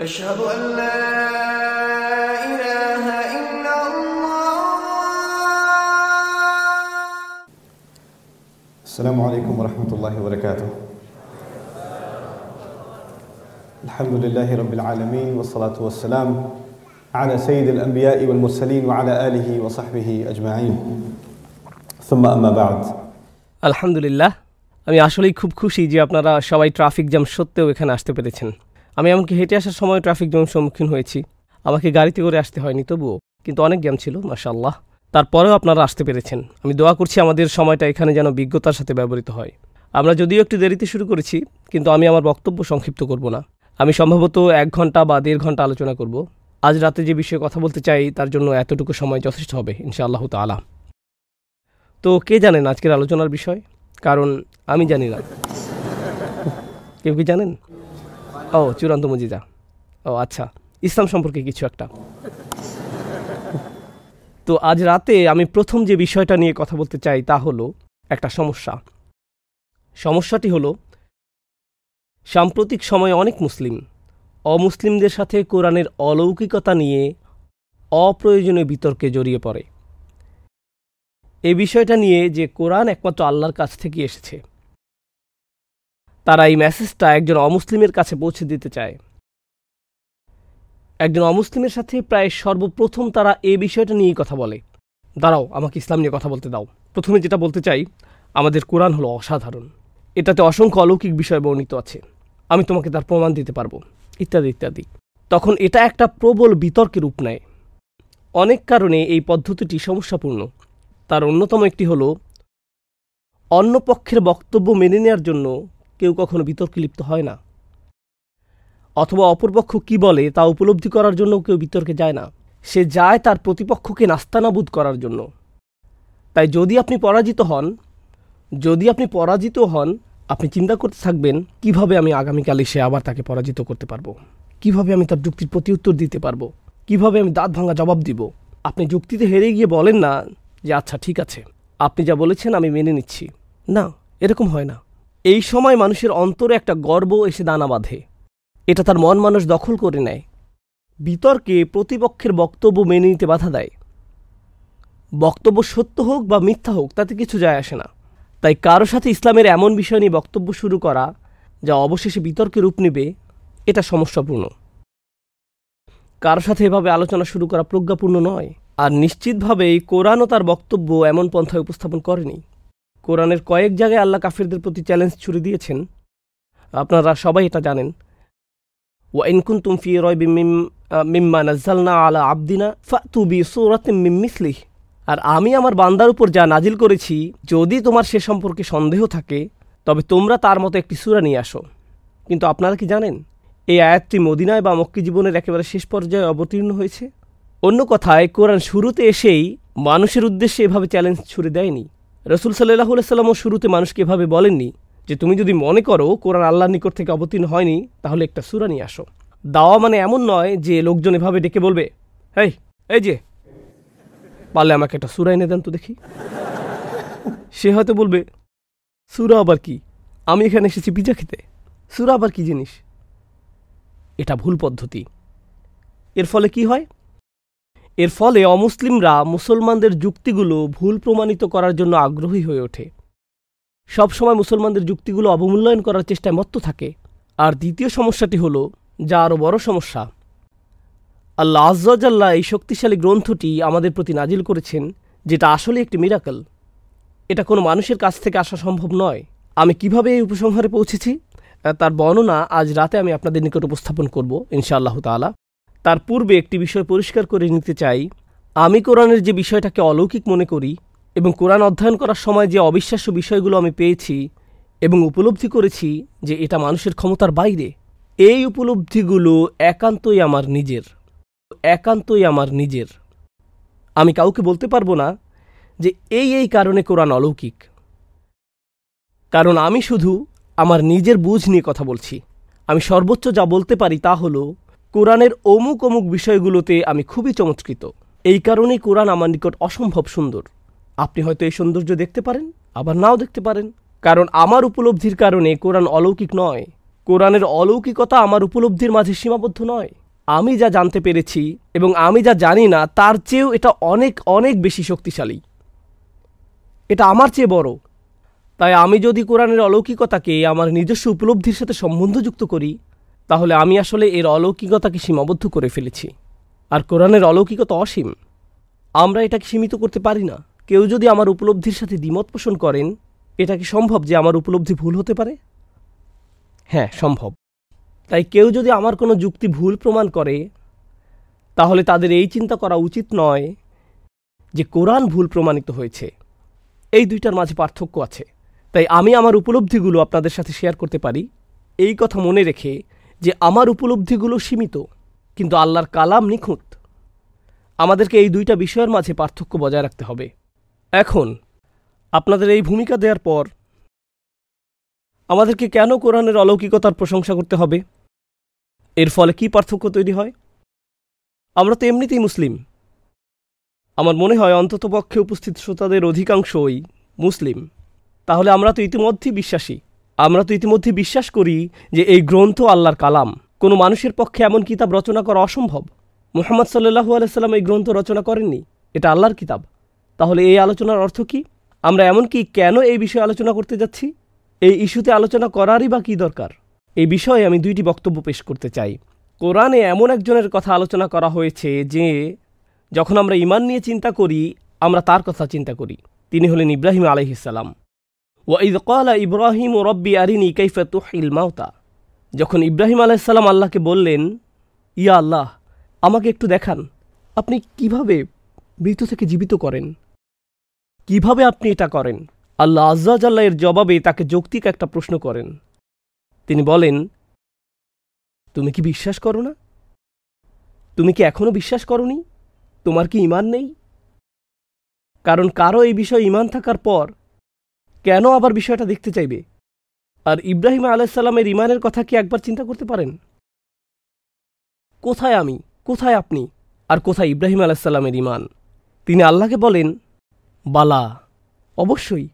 أشهد أن لا إله إلا الله السلام عليكم ورحمة الله وبركاته الحمد لله رب العالمين والصلاة والسلام على سيد الأنبياء والمرسلين وعلى آله وصحبه أجمعين ثم أما بعد আলহামদুলিল্লাহ আমি আসলেই খুব খুশি যে আপনারা সবাই ট্রাফিক জ্যাম সত্ত্বেও এখানে আসতে পেরেছেন আমি এমনকি হেঁটে আসার সময় ট্রাফিক জ্যামের সম্মুখীন হয়েছি। আমাকে গাড়িতে করে আসতে হয়নি, তবুও। কিন্তু অনেক জ্যাম ছিল মাশাল্লাহ তারপরেও আপনারা আসতে পেরেছেন। আমি দোয়া করছি আমাদের সময়টা এখানে যেন বিজ্ঞতার সাথে ব্যবহৃত হয়। আমরা যদিও একটু দেরিতে শুরু করেছি, কিন্তু আমি আমার বক্তব্য সংক্ষিপ্ত করব না। আমি সম্ভবত এক ঘণ্টা বা দেড় ঘণ্টা আলোচনা করব। আজ রাতে যে বিষয়ে কথা বলতে চাই, তার জন্য এতটুকু সময় যথেষ্ট হবে, ইনশাআল্লাহ তালা তো কে জানেন আজকের আলোচনার বিষয়? কারণ আমি জানি না। কেউ কি জানেন? ও, চূড়ান্ত মজিদা। ও আচ্ছা। ইসলাম সম্পর্কে কিছু একটা। তো আজ রাতে আমি প্রথম যে বিষয়টা নিয়ে কথা বলতে চাই তা হলো একটা সমস্যা। সমস্যাটি হলো, সাম্প্রতিক সময়ে অনেক মুসলিম অমুসলিমদের সাথে কোরআনের অলৌকিকতা নিয়ে অপ্রয়োজনীয় বিতর্কে জড়িয়ে পড়ে। এই বিষয়টা নিয়ে যে কোরআন একমাত্র আল্লাহর কাছ থেকে এসেছে তারা এই মেসেজটা একজন অমুসলিমের কাছে পৌঁছে দিতে চায়। একজন অমুসলিমের সাথে প্রায় সর্বপ্রথম তারা এই বিষয়টা নিয়েই কথা বলে। দাঁড়াও, আমাকে ইসলাম নিয়ে কথা বলতে দাও। প্রথমে যেটা বলতে চাই, আমাদের কোরআন হলো অসাধারণ। এটাতে অসংখ্য অলৌকিক বিষয় বর্ণিত আছে। আমি তোমাকে তার প্রমাণ দিতে পারব। ইত্যাদি ইত্যাদি। তখন এটা একটা প্রবল বিতর্কের রূপ নেয়। অনেক কারণে এই পদ্ধতিটি সমস্যাপূর্ণ। তার অন্যতম একটি হল অন্য পক্ষের বক্তব্য মেনে নেওয়ার জন্য কেউ কখনো বিতর্কে লিপ্ত হয় না। অথবা অপরপক্ষ কি বলে তা উপলব্ধি করার জন্য কেউ বিতর্কে যায় না। সে যায় তার প্রতিপক্ষকে নাস্তানাবুদ করার জন্য। তাই যদি আপনি পরাজিত হন, যদি আপনি পরাজিত হন, আপনি চিন্তা করতে থাকবেন, কীভাবে আমি আগামীকাল এসে আবার তাকে পরাজিত করতে পারব? কীভাবে আমি তার যুক্তির প্রতি উত্তর দিতে পারব? কীভাবে আমি দাঁত ভাঙা জবাব দিব? আপনি যুক্তিতে হেরে গিয়ে বলেন না যে আচ্ছা ঠিক আছে। আপনি যা বলেছেন আমি মেনে নিচ্ছি। না, এরকম হয় না। এই সময় মানুষের অন্তরে একটা গর্ব এসে দানা বাঁধে। এটা তার মন মানুষ দখল করে নেয়। বিতর্কে প্রতিপক্ষের বক্তব্য মেনে নিতে বাধা দেয়। বক্তব্য সত্য হোক বা মিথ্যা হোক, তাতে কিছু যায় আসে না। তাই কারও সাথে ইসলামের এমন বিষয় নিয়ে বক্তব্য শুরু করা, যা অবশেষে বিতর্কে রূপ নেবে, এটা সমস্যাপূর্ণ। কারও সাথে এভাবে আলোচনা শুরু করা প্রজ্ঞাপূর্ণ নয়। আর নিশ্চিতভাবেই কোরআনও তার বক্তব্য এমন পন্থায় উপস্থাপন করেনি। কোরআনের কয়েক জায়গায় আল্লাহ কাফিরদের প্রতি চ্যালেঞ্জ ছুড়ে দিয়েছেন। আপনারা সবাই এটা জানেন। ওয়াইনকুন তুমফি রয় মিম্মা নাজ্জালনা আলা আবদিনা ফাতু বি সূরাতিন মিন মিসলিহ। আর আমি আমার বান্দার উপর যা নাজিল করেছি, যদি তোমার সে সম্পর্কে সন্দেহ থাকে, তবে তোমরা তার মতো একটি সুরা নিয়ে আসো। কিন্তু আপনারা কি জানেন, এই আয়াতটি মদিনায় বা মক্কি জীবনের একেবারে শেষ পর্যায়ে অবতীর্ণ হয়েছে? অন্য কথায়, কোরআন শুরুতে এসেই মানুষের উদ্দেশ্যে এভাবে চ্যালেঞ্জ ছুড়ে দেয়নি। রসুল সাল্লাহ সাল্লামও শুরুতে মানুষকে এভাবে বলেননি যে তুমি যদি মনে করো কোরআন আল্লাহর নিকট থেকে অবতীর্ণ হয়নি, তাহলে একটা সুরা নিয়ে আসো। দাওয়া মানে এমন নয় যে লোকজন এভাবে ডেকে বলবে এই এই যে, পারলে আমাকে একটা সুরা এনে দেন তো দেখি। সে হয়তো বলবে, সুরা আবার কি? আমি এখানে এসেছি পিজা খেতে। সুরা আবার কি জিনিস? এটা ভুল পদ্ধতি। এর ফলে কি হয়? এর ফলে অমুসলিমরা মুসলমানদের যুক্তিগুলো ভুল প্রমাণিত করার জন্য আগ্রহী হয়ে ওঠে। সবসময় মুসলমানদের যুক্তিগুলো অবমূল্যায়ন করার চেষ্টায় মত্ত থাকে। আর দ্বিতীয় সমস্যাটি হল, যা আরও বড় সমস্যা। আল্লাহ আজ্লাহ এই শক্তিশালী গ্রন্থটি আমাদের প্রতি নাজিল করেছেন, যেটা আসলে একটি মিরাকল। এটা কোনো মানুষের কাছ থেকে আসা সম্ভব নয়। আমি কীভাবে এই উপসংহারে পৌঁছেছি? তার বর্ণনা আজ রাতে আমি আপনাদের নিকট উপস্থাপন করব, ইনশাআল্লাহ তালা তার পূর্বে একটি বিষয় পরিষ্কার করে নিতে চাই। আমি কোরআনের যে বিষয়টাকে অলৌকিক মনে করি এবং কোরআন অধ্যয়ন করার সময় যে অবিশ্বাস্য বিষয়গুলো আমি পেয়েছি এবং উপলব্ধি করেছি যে এটা মানুষের ক্ষমতার বাইরে, এই উপলব্ধিগুলো একান্তই আমার নিজের। একান্তই আমার নিজের। আমি কাউকে বলতে পারব না যে এই এই কারণে কোরআন অলৌকিক। কারণ আমি শুধু আমার নিজের বুঝ নিয়ে কথা বলছি। আমি সর্বোচ্চ যা বলতে পারি তা হলো কোরআনের অমুক অমুক বিষয়গুলোতে আমি খুবই চমৎকৃত। এই কারণেই কোরআন আমার নিকট অসম্ভব সুন্দর। আপনি হয়তো এই সৌন্দর্য দেখতে পারেন, আবার নাও দেখতে পারেন। কারণ আমার উপলব্ধির কারণে কোরআন অলৌকিক নয়। কোরআনের অলৌকিকতা আমার উপলব্ধির মাঝে সীমাবদ্ধ নয়। আমি যা জানতে পেরেছি এবং আমি যা জানি না, তার চেয়েও এটা অনেক অনেক বেশি শক্তিশালী। এটা আমার চেয়ে বড়। তাই আমি যদি কোরআনের অলৌকিকতাকে আমার নিজস্ব উপলব্ধির সাথে সম্বন্ধযুক্ত করি তাহলে আমি আসলে এর অলৌকিকতাকে সীমাবদ্ধ করে ফেলেছি। আর কোরআনের অলৌকিকতা অসীম। আমরা এটাকে সীমিত করতে পারি না। কেউ যদি আমার উপলব্ধির সাথে দ্বিমত পোষণ করেন, এটা কি সম্ভব যে আমার উপলব্ধি ভুল হতে পারে? হ্যাঁ সম্ভব। তাই কেউ যদি আমার কোনো যুক্তি ভুল প্রমাণ করে, তাহলে তাদের এই চিন্তা করা উচিত নয় যে কোরআন ভুল প্রমাণিত হয়েছে। এই দুইটার মাঝে পার্থক্য আছে। তাই আমি আমার উপলব্ধিগুলো আপনাদের সাথে শেয়ার করতে পারি। এই কথা মনে রেখে যে আমার উপলব্ধিগুলো সীমিত, কিন্তু আল্লাহর কালাম নিখুঁত। আমাদেরকে এই দুইটা বিষয়ের মাঝে পার্থক্য বজায় রাখতে হবে। এখন, আপনাদের এই ভূমিকা দেওয়ার পর, আমাদেরকে কেন কোরআনের অলৌকিকতার প্রশংসা করতে হবে? এর ফলে কি পার্থক্য তৈরি হয়? আমরা তো এমনিতেই মুসলিম। আমার মনে হয় অন্ততপক্ষে উপস্থিত শ্রোতাদের অধিকাংশই মুসলিম। তাহলে আমরা তো ইতিমধ্যেই বিশ্বাসী। আমরা তো ইতিমধ্যে বিশ্বাস করি যে এই গ্রন্থ আল্লাহর কালাম। কোনো মানুষের পক্ষে এমন কিতাব রচনা করা অসম্ভব। মোহাম্মদ সাল্লু আলাইসাল্লাম এই গ্রন্থ রচনা করেননি। এটা আল্লাহর কিতাব। তাহলে এই আলোচনার অর্থ কি? আমরা এমনকি কেন এই বিষয়ে আলোচনা করতে যাচ্ছি? এই ইস্যুতে আলোচনা করারই বা কী দরকার? এই বিষয়ে আমি দুইটি বক্তব্য পেশ করতে চাই। কোরআনে এমন একজনের কথা আলোচনা করা হয়েছে যে, যখন আমরা ইমান নিয়ে চিন্তা করি, আমরা তার কথা চিন্তা করি। তিনি হলেন ইব্রাহিম আলহিসাল্লাম ওয়াইদ কলা ইব্রাহিম ও রব্বি আরিনি কৈফা তুহিল মাওতা যখন ইব্রাহিম আলাইসাল্লাম আল্লাহকে বললেন, ইয়া আল্লাহ, আমাকে একটু দেখান, আপনি কীভাবে মৃত থেকে জীবিত করেন? কীভাবে আপনি এটা করেন? আল্লাহ আজ্লাহ এর জবাবে তাকে যৌক্তিক একটা প্রশ্ন করেন। তিনি বলেন, তুমি কি বিশ্বাস করো না? তুমি কি এখনও বিশ্বাস করনি? তোমার কি ইমান নেই? কারণ কারও এই বিষয়ে ইমান থাকার পর কেন আবার বিষয়টা দেখতে চাইবে? আর ইব্রাহিম আলাইসাল্লামের ইমানের কথা কি একবার চিন্তা করতে পারেন? কোথায় আমি? কোথায় আপনি? আর কোথায় ইব্রাহিম আলাইসাল্লামের ইমান তিনি আল্লাহকে বলেন, বালা, অবশ্যই।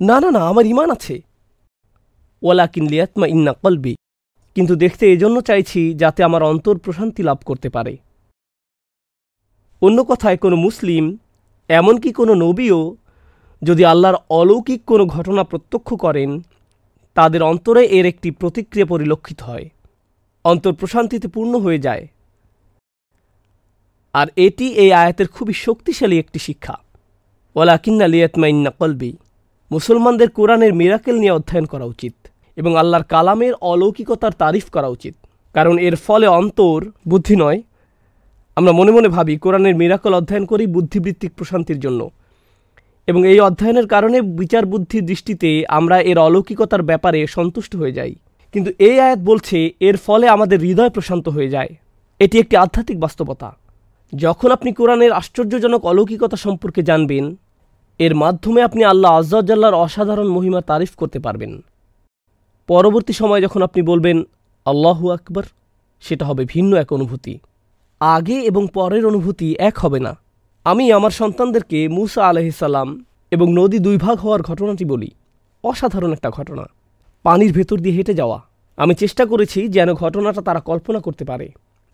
না না না, আমার ইমান আছে। ওলা কিনলিয়াতমা ইন্না কলবি। কিন্তু দেখতে এজন্য চাইছি যাতে আমার অন্তর প্রশান্তি লাভ করতে পারে। অন্য কথায়, কোনো মুসলিম, এমনকি কোনো নবীও যদি আল্লাহর অলৌকিক কোনো ঘটনা প্রত্যক্ষ করেন, তাদের অন্তরে এর একটি প্রতিক্রিয়া পরিলক্ষিত হয়। অন্তর প্রশান্তিতে পূর্ণ হয়ে যায়। আর এটি এই আয়াতের খুবই শক্তিশালী একটি শিক্ষা। ওলা কিন্না লিয়াতমাইন্না কলবি। মুসলমানদের কোরআনের মিরাকেল নিয়ে অধ্যয়ন করা উচিত এবং আল্লাহর কালামের অলৌকিকতার তারিফ করা উচিত। কারণ এর ফলে অন্তর, বুদ্ধি নয়। আমরা মনে মনে ভাবি, কোরআনের মিরাকল অধ্যয়ন করি বুদ্ধিবৃত্তিক প্রশান্তির জন্য। এবং এই অধ্যয়নের কারণে বিচার বুদ্ধির দৃষ্টিতে আমরা এর অলৌকিকতার ব্যাপারে সন্তুষ্ট হয়ে যাই। কিন্তু এই আয়াত বলছে, এর ফলে আমাদের হৃদয় প্রশান্ত হয়ে যায়। এটি একটি আধ্যাত্মিক বাস্তবতা। যখন আপনি কোরআনের আশ্চর্যজনক অলৌকিকতা সম্পর্কে জানবেন, এর মাধ্যমে আপনি আল্লাহ আজ্জাল্লাহর অসাধারণ মহিমার তারিফ করতে পারবেন। পরবর্তী সময় যখন আপনি বলবেন, আল্লাহু আকবর সেটা হবে ভিন্ন এক অনুভূতি। আগে এবং পরের অনুভূতি এক হবে না। আমি আমার সন্তানদেরকে মুসা আলহিসাল্লাম এবং নদী দুই ভাগ হওয়ার ঘটনাটি বলি। অসাধারণ একটা ঘটনা। পানির ভেতর দিয়ে হেঁটে যাওয়া। আমি চেষ্টা করেছি যেন ঘটনাটা তারা কল্পনা করতে পারে।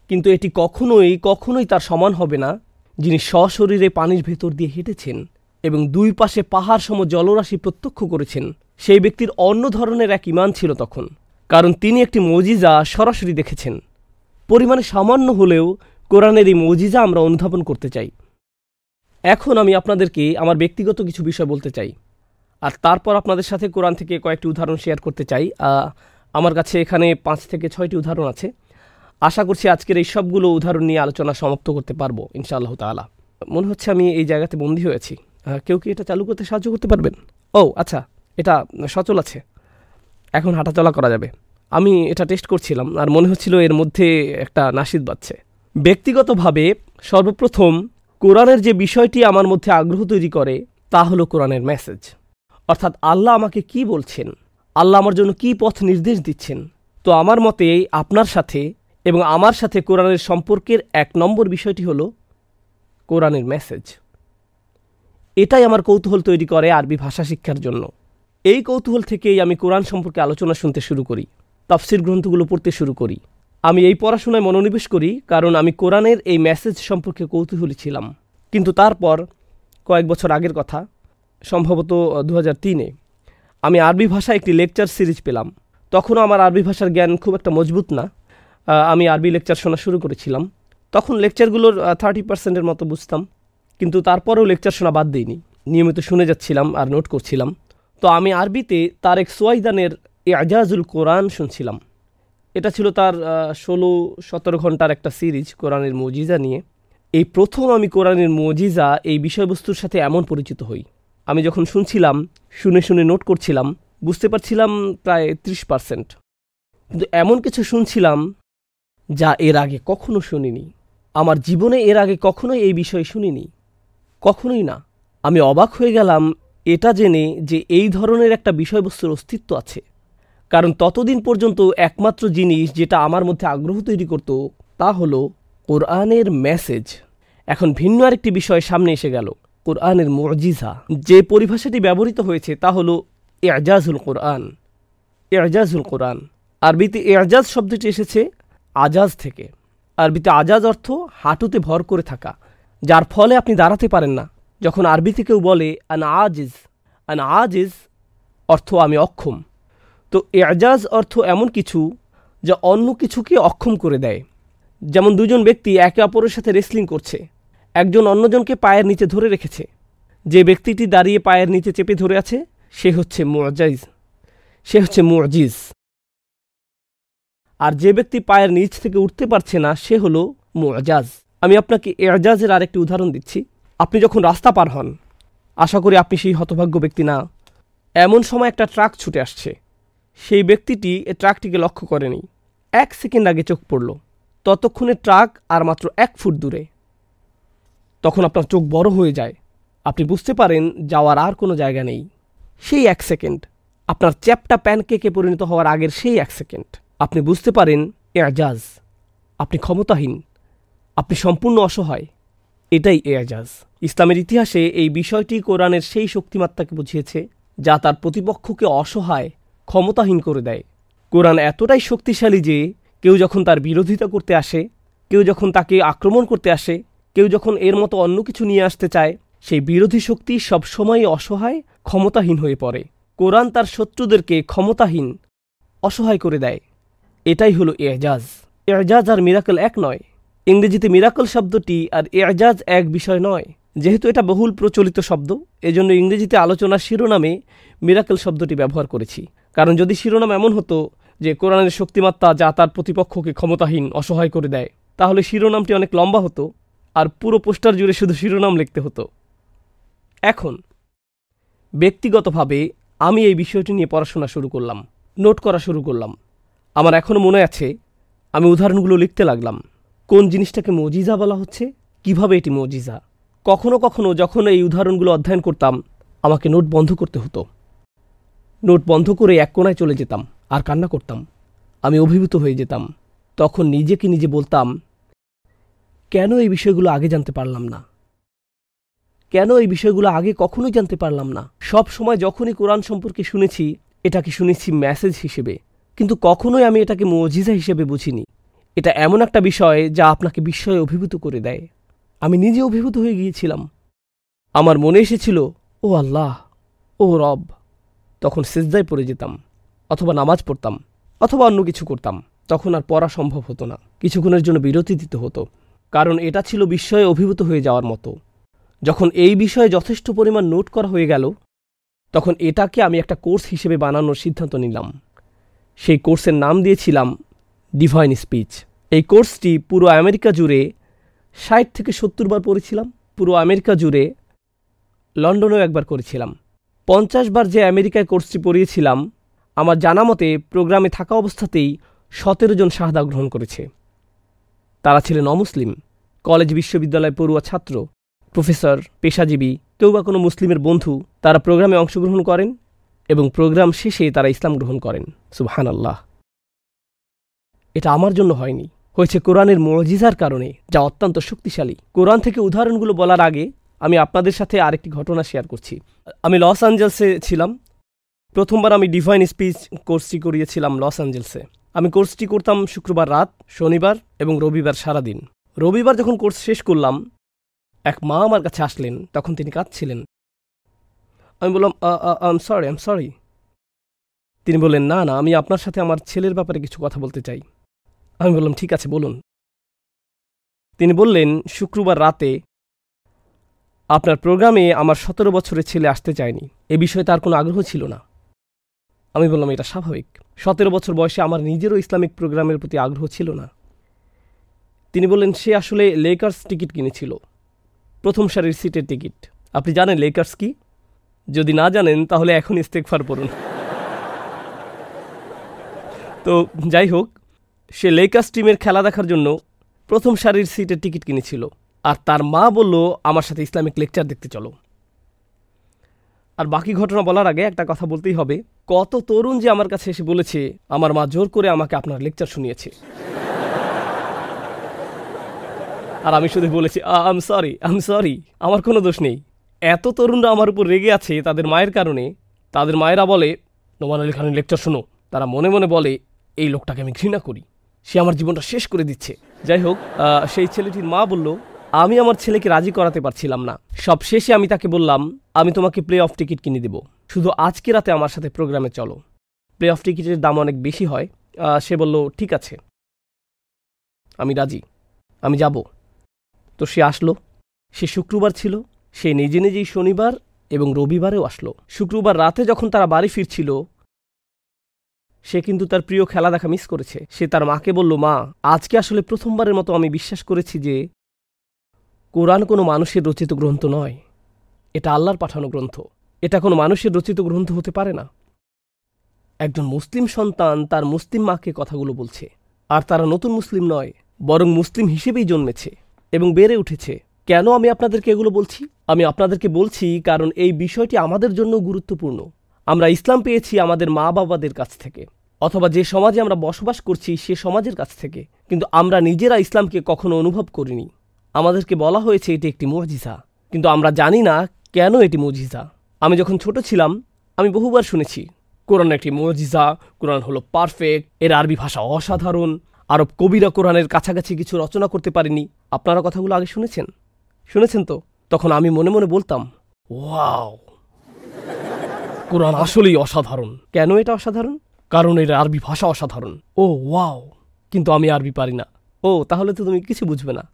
কিন্তু এটি কখনোই কখনোই তার সমান হবে না। যিনি সশরীরে পানির ভেতর দিয়ে হেঁটেছেন এবং দুই পাশে পাহাড় সম জলরাশি প্রত্যক্ষ করেছেন, সেই ব্যক্তির অন্য ধরনের এক ইমান ছিল তখন। কারণ তিনি একটি মজিজা সরাসরি দেখেছেন। পরিমাণে সামান্য হলেও কোরআনের এই মজিজা আমরা অনুধাবন করতে চাই। এখন আমি আপনাদেরকে আমার ব্যক্তিগত কিছু বিষয় বলতে চাই। আর তারপর আপনাদের সাথে কোরআন থেকে কয়েকটি উদাহরণ শেয়ার করতে চাই। আমার কাছে এখানে পাঁচ থেকে ছয়টি উদাহরণ আছে। আশা করছি আজকের এই সবগুলো উদাহরণ নিয়ে আলোচনা সমাপ্ত করতে পারব, ইনশাআল্লাহ তালা মনে হচ্ছে আমি এই জায়গাতে বন্দী হয়েছি। কেউ কি এটা চালু করতে সাহায্য করতে পারবেন? ও আচ্ছা এটা সচল আছে। এখন হাঁটাচলা করা যাবে। আমি এটা টেস্ট করছিলাম, আর মনে হচ্ছিল এর মধ্যে একটা নাসিদ বাজছে। ব্যক্তিগতভাবে সর্বপ্রথম কোরআনের যে বিষয়টি আমার মধ্যে আগ্রহ তৈরি করে, তা হলো কোরআনের মেসেজ অর্থাৎ আল্লাহ আমাকে কি বলছেন? আল্লাহ আমার জন্য কি পথ নির্দেশ দিচ্ছেন? তো আমার মতে আপনার সাথে এবং আমার সাথে কোরআনের সম্পর্কের এক নম্বর বিষয়টি হলো কোরআনের মেসেজ এটাই আমার কৌতূহল তৈরি করে আরবি ভাষা শিক্ষার জন্য। এই কৌতূহল থেকেই আমি কোরআন সম্পর্কে আলোচনা শুনতে শুরু করি, তাফসির গ্রন্থগুলো পড়তে শুরু করি। আমি এই পড়াশোনায় মনোনিবেশ করি কারণ আমি কোরআনের এই মেসেজ সম্পর্কে কৌতূহলী ছিলাম। কিন্তু তারপর কয়েক বছর আগের কথা, সম্ভবত দু তিনে, আমি আরবি ভাষায় একটি লেকচার সিরিজ পেলাম। তখনও আমার আরবি ভাষার জ্ঞান খুব একটা মজবুত না। আমি আরবি লেকচার শোনা শুরু করেছিলাম। তখন লেকচারগুলোর থার্টি পার্সেন্টের মতো বুঝতাম। কিন্তু তারপরেও লেকচার শোনা বাদ দিইনি। নিয়মিত শুনে যাচ্ছিলাম আর নোট করছিলাম। তো আমি আরবিতে তারেক সোয়াইদানের এজাজুল কোরআন শুনছিলাম। এটা ছিল তার ষোলো সতেরো ঘণ্টার একটা সিরিজ কোরআনের মজিজা নিয়ে। এই প্রথম আমি কোরআনের মজিজা, এই বিষয়বস্তুর সাথে এমন পরিচিত হই। আমি যখন শুনছিলাম, শুনে শুনে নোট করছিলাম, বুঝতে পারছিলাম প্রায় ত্রিশ পার্সেন্ট। কিন্তু এমন কিছু শুনছিলাম যা এর আগে কখনো শুনিনি। আমার জীবনে এর আগে কখনোই এই বিষয়ে শুনিনি। কখনোই না। আমি অবাক হয়ে গেলাম, এটা জেনে যে এই ধরনের একটা বিষয়বস্তুর অস্তিত্ব আছে। কারণ ততদিন পর্যন্ত একমাত্র জিনিস যেটা আমার মধ্যে আগ্রহ তৈরি করত, তা হলো কোরআনের মেসেজ এখন ভিন্ন আরেকটি বিষয় সামনে এসে গেল, কোরআনের মজিজা। যে পরিভাষাটি ব্যবহৃত হয়েছে, তা হলো এজাজুল কোরআন। এজাজুল কোরআন। আরবিতে এজাজ শব্দটি এসেছে আজাজ থেকে। আরবিতে আজাজ অর্থ হাঁটুতে ভর করে থাকা, যার ফলে আপনি দাঁড়াতে পারেন না। যখন আরবিতে কেউ বলে, আন আজিজ আন আজিজ অর্থ আমি অক্ষম। তো এজাজ অর্থ এমন কিছু যা অন্য কিছুকে অক্ষম করে দেয়। যেমন দুজন ব্যক্তি একে অপরের সাথে রেসলিং করছে। একজন অন্যজনকে পায়ের নিচে ধরে রেখেছে। যে ব্যক্তিটি দাঁড়িয়ে পায়ের নিচে চেপে ধরে আছে, সে হচ্ছে মুআজাইজ সে হচ্ছে মুআজিজ আর যে ব্যক্তি পায়ের নিচ থেকে উঠতে পারছে না, সে হলো মুআজাজ আমি আপনাকে এজাজের আরেকটি উদাহরণ দিচ্ছি। আপনি যখন রাস্তা পার হন, আশা করি আপনি সেই হতভাগ্য ব্যক্তি না, এমন সময় একটা ট্রাক ছুটে আসছে। সেই ব্যক্তিটি এ ট্রাকটিকে লক্ষ্য করেনি। এক সেকেন্ড আগে চোখ পড়ল। ততক্ষণে ট্রাক আর মাত্র এক ফুট দূরে। তখন আপনার চোখ বড় হয়ে যায়। আপনি বুঝতে পারেন যাওয়ার আর কোনো জায়গা নেই। সেই এক সেকেন্ড। আপনার চ্যাপটা প্যানকেকে পরিণত হওয়ার আগের সেই এক সেকেন্ড। আপনি বুঝতে পারেন এজাজ আপনি ক্ষমতাহীন। আপনি সম্পূর্ণ অসহায়। এটাই এজাজ ইসলামের ইতিহাসে এই বিষয়টি কোরআনের সেই শক্তিমাত্রাকে বুঝিয়েছে, যা তার প্রতিপক্ষকে অসহায় ক্ষমতাহীন করে দেয়। কোরআন এতটাই শক্তিশালী যে, কেউ যখন তার বিরোধিতা করতে আসে, কেউ যখন তাকে আক্রমণ করতে আসে, কেউ যখন এর মতো অন্য কিছু নিয়ে আসতে চায়, সেই বিরোধী শক্তি সবসময়ই অসহায়, ক্ষমতাহীন হয়ে পড়ে। কোরআন তার শত্রুদেরকে ক্ষমতাহীন, অসহায় করে দেয়। এটাই হলো এজাজ। এজাজ আর মিরাকল এক নয়। ইংরেজিতে মিরাকল শব্দটি আর এজাজ এক বিষয় নয়। যেহেতু এটা বহুল প্রচলিত শব্দ, এজন্য ইংরেজিতে আলোচনার শিরোনামে মিরাকল শব্দটি ব্যবহার করেছি। কারণ যদি শিরোনাম এমন হতো যে কোরআনের শক্তিমাত্রা যা তার প্রতিপক্ষকে ক্ষমতাহীন, অসহায় করে দেয়, তাহলে শিরোনামটি অনেক লম্বা হতো আর পুরো পোস্টার জুড়ে শুধু শিরোনাম লিখতে হতো। এখন, ব্যক্তিগতভাবে আমি এই বিষয়টি নিয়ে পড়াশোনা শুরু করলাম, নোট করা শুরু করলাম। আমার এখনও মনে আছে, আমি উদাহরণগুলো লিখতে লাগলাম। কোন জিনিসটাকে মজিজা বলা হচ্ছে? কীভাবে এটি মজিজা? কখনো কখনো যখন এই উদাহরণগুলো অধ্যয়ন করতাম, আমাকে নোট বন্ধ করতে হতো। নোট বন্ধ করে এক কোনায় চলে যেতাম আর কান্না করতাম। আমি অভিভূত হয়ে যেতাম। তখন নিজেকে নিজে বলতাম, কেন এই বিষয়গুলো আগে জানতে পারলাম না? কেন এই বিষয়গুলো আগে কখনোই জানতে পারলাম না? সব সময় যখনই কোরআন সম্পর্কে শুনেছি, এটাকে শুনেছি মেসেজ হিসেবে। কিন্তু কখনোই আমি এটাকে মজিজা হিসেবে বুঝিনি। এটা এমন একটা বিষয় যা আপনাকে বিস্ময়ে অভিভূত করে দেয়। আমি নিজে অভিভূত হয়ে গিয়েছিলাম। আমার মনে এসেছিল, ও আল্লাহ, ও রব। তখন সেজদায় পড়ে যেতাম, অথবা নামাজ পড়তাম, অথবা অন্য কিছু করতাম, তখন আর পড়া সম্ভব হতো না। কিছুক্ষণের জন্য বিরতি দিতে হতো, কারণ এটা ছিল বিস্ময়ে অভিভূত হয়ে যাওয়ার মতো। যখন এই বিষয়ে যথেষ্ট পরিমাণ নোট করা হয়ে গেল, তখন এটাকে আমি একটা কোর্স হিসেবে বানানোর সিদ্ধান্ত নিলাম। সেই কোর্সের নাম দিয়েছিলাম ডিভাইন স্পিচ এই কোর্সটি পুরো আমেরিকা জুড়ে ষাট থেকে সত্তর বার পড়েছিলাম, পুরো আমেরিকা জুড়ে লন্ডনেও একবার করেছিলাম। পঞ্চাশ বার যে আমেরিকায় কোর্সটি পড়িয়েছিলাম, আমার জানা মতে প্রোগ্রামে থাকা অবস্থাতেই সতেরো জন শাহাদা গ্রহণ করেছে। তারা ছিলেন অমুসলিম। কলেজ বিশ্ববিদ্যালয় পড়ুয়া ছাত্র, প্রফেসর, পেশাজীবী, কেউ বা কোনো মুসলিমের বন্ধু তারা প্রোগ্রামে অংশগ্রহণ করেন এবং প্রোগ্রাম শেষে তারা ইসলাম গ্রহণ করেন। সুবহান আল্লাহ এটা আমার জন্য হয়নি। হয়েছে কোরআনের মজিজার কারণে, যা অত্যন্ত শক্তিশালী। কোরআন থেকে উদাহরণগুলো বলার আগে আমি আপনাদের সাথে আরেকটি ঘটনা শেয়ার করছি। আমি লস অ্যাঞ্জেলসে ছিলাম। প্রথমবার আমি ডিভাইন স্পিচ কোর্সটি করিয়েছিলাম লস অ্যাঞ্জেলসে আমি কোর্সটি করতাম শুক্রবার রাত, শনিবার এবং রবিবার সারাদিন। রবিবার যখন কোর্স শেষ করলাম, এক মা আমার কাছে আসলেন, তখন তিনি কাঁদছিলেন। আমি বললাম আম সরি আম সরি তিনি বললেন, না না, আমি আপনার সাথে আমার ছেলের ব্যাপারে কিছু কথা বলতে চাই। আমি বললাম, ঠিক আছে, বলুন। তিনি বললেন, শুক্রবার রাতে আপনার প্রোগ্রামে আমার সতেরো বছরের ছেলে আসতে চায়নি। এ বিষয়ে তার কোনো আগ্রহ ছিল না। আমি বললাম, এটা স্বাভাবিক। সতেরো বছর বয়সে আমার নিজেরও ইসলামিক প্রোগ্রামের প্রতি আগ্রহ ছিল না। তিনি বললেন, সে আসলে লেকার্স টিকিট কিনেছিল। প্রথম সারির সিটের টিকিট। আপনি জানেন লেকার্স কি? যদি না জানেন, তাহলে এখন ইস্তেকফার পড়ুন। তো যাই হোক, সে লেকার্স টিমের খেলা দেখার জন্য প্রথম সারির সিটের টিকিট কিনেছিল। আর তার মা বলল, আমার সাথে ইসলামিক লেকচার দেখতে চলো। আর বাকি ঘটনা বলার আগে একটা কথা বলতেই হবে, কত তরুণ যে আমার কাছে এসে বলেছে, আমার মা জোর করে আমাকে আপনার লেকচার শুনিয়েছে। আর আমি শুধু বলেছি আম সরি আম সরি, আমার কোনো দোষ নেই। এত তরুণরা আমার উপর রেগে আছে তাদের মায়ের কারণে। তাদের মায়েরা বলে, নোমান আলী খানের লেকচার শোনো। তারা মনে মনে বলে, এই লোকটাকে আমি ঘৃণা করি। সে আমার জীবনটা শেষ করে দিচ্ছে। যাই হোক সেই ছেলেটির মা বলল আমি আমার ছেলেকে রাজি করাতে পারছিলাম না। সব শেষে আমি তাকে বললাম, আমি তোমাকে প্লে অফ টিকিট কিনে দেব। শুধু আজকে রাতে আমার সাথে প্রোগ্রামে চলো। প্লে অফ টিকিটের দাম অনেক বেশি হয়। সে বলল, ঠিক আছে। আমি রাজি। আমি যাব। তো সে আসলো। সে শুক্রবার ছিল। সে নিজে নিজেই শনিবার এবং রবিবারেও আসলো। শুক্রবার রাতে যখন তারা বাড়ি ফিরছিল, সে কিন্তু তার প্রিয় খেলা দেখা মিস করেছে। সে তার মাকে বলল, মা, আজকে আসলে প্রথমবারের মতো আমি বিশ্বাস করেছি যে কোরআন কোনো মানুষের রচিত গ্রন্থ নয়। এটা আল্লাহর পাঠানো গ্রন্থ। এটা কোনো মানুষের রচিত গ্রন্থ হতে পারে না। একজন মুসলিম সন্তান তার মুসলিম মাকে কথাগুলো বলছে। আর তারা নতুন মুসলিম নয়, বরং মুসলিম হিসেবেই জন্মেছে এবং বেড়ে উঠেছে। কেন আমি আপনাদেরকে এগুলো বলছি? আমি আপনাদেরকে বলছি কারণ এই বিষয়টি আমাদের জন্য গুরুত্বপূর্ণ। আমরা ইসলাম পেয়েছি আমাদের মা বাবাদের কাছ থেকে, অথবা যে সমাজে আমরা বসবাস করছি সে সমাজের কাছ থেকে। কিন্তু আমরা নিজেরা ইসলামকে কখনো অনুভব করিনি। আমাদেরকে বলা হয়েছে এটি একটি মুজিজা, কিন্তু আমরা জানি না কেন এটি মুজিজা। আমি যখন ছোট ছিলাম, আমি বহুবার শুনেছি, কোরআন একটি মুজিজা, কোরআন হলো পারফেক্ট, এর আরবি ভাষা অসাধারণ, আরব কবিরা কোরআনের কাছাকাছি কিছু রচনা করতে পারেনি। আপনারা কথাগুলো আগে শুনেছেন? শুনেছেন তো? তখন আমি মনে মনে বলতাম, ওয়াও, কোরআন আসলেই অসাধারণ। কেন এটা অসাধারণ? কারণ এর আরবি ভাষা অসাধারণ। ও, ওয়াও, কিন্তু আমি আরবি পারি না। ও, তাহলে তো তুমি কিছু বুঝবে না।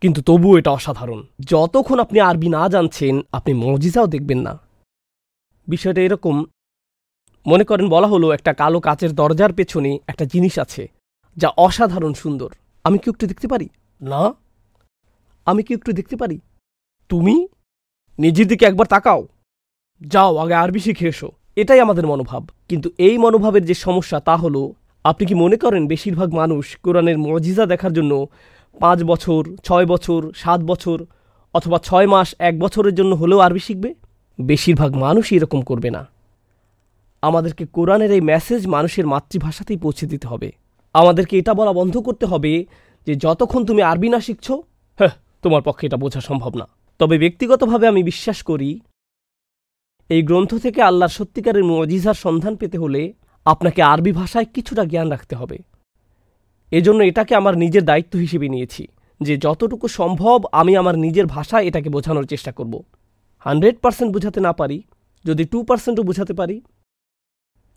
কিন্তু তবুও এটা অসাধারণ। যতক্ষণ আপনি আরবি না জানছেন, আপনি মজিজাও দেখবেন না। বিষয়টা এরকম, মনে করেন বলা হলো, একটা কালো কাচের দরজার পেছনে একটা জিনিস আছে, যা অসাধারণ সুন্দর। আমি কি একটু দেখতে পারি? না। আমি কি একটু দেখতে পারি? তুমি? নিজের দিকে একবার তাকাও। যাও, আগে আরবি শিখে এসো। এটাই আমাদের মনোভাব। কিন্তু এই মনোভাবের যে সমস্যা, তা হলো, আপনি কি মনে করেন বেশিরভাগ মানুষ কোরআনের মজিজা দেখার জন্য পাঁচ বছর, ছয় বছর, সাত বছর অথবা ছয় মাস, এক বছরের জন্য হলেও আরবি শিখবে? বেশিরভাগ মানুষই এরকম করবে না। আমাদেরকে কোরআনের এই মেসেজ মানুষের মাতৃভাষাতেই পৌঁছে দিতে হবে। আমাদেরকে এটা বলা বন্ধ করতে হবে যে যতক্ষণ তুমি আরবি না শিখছ হ্যাঁ তোমার পক্ষে এটা বোঝা সম্ভব না। তবে ব্যক্তিগতভাবে আমি বিশ্বাস করি, এই গ্রন্থ থেকে আল্লাহর সত্যিকারের মজিজার সন্ধান পেতে হলে আপনাকে আরবি ভাষায় কিছুটা জ্ঞান রাখতে হবে। এজন্য এটাকে আমার নিজের দায়িত্ব হিসেবে নিয়েছি যে যতটুকু সম্ভব আমি আমার নিজের ভাষায় এটাকে বোঝানোর চেষ্টা করব। হান্ড্রেড পার্সেন্ট বোঝাতে না পারি, যদি টু পার্সেন্টও বোঝাতে পারি,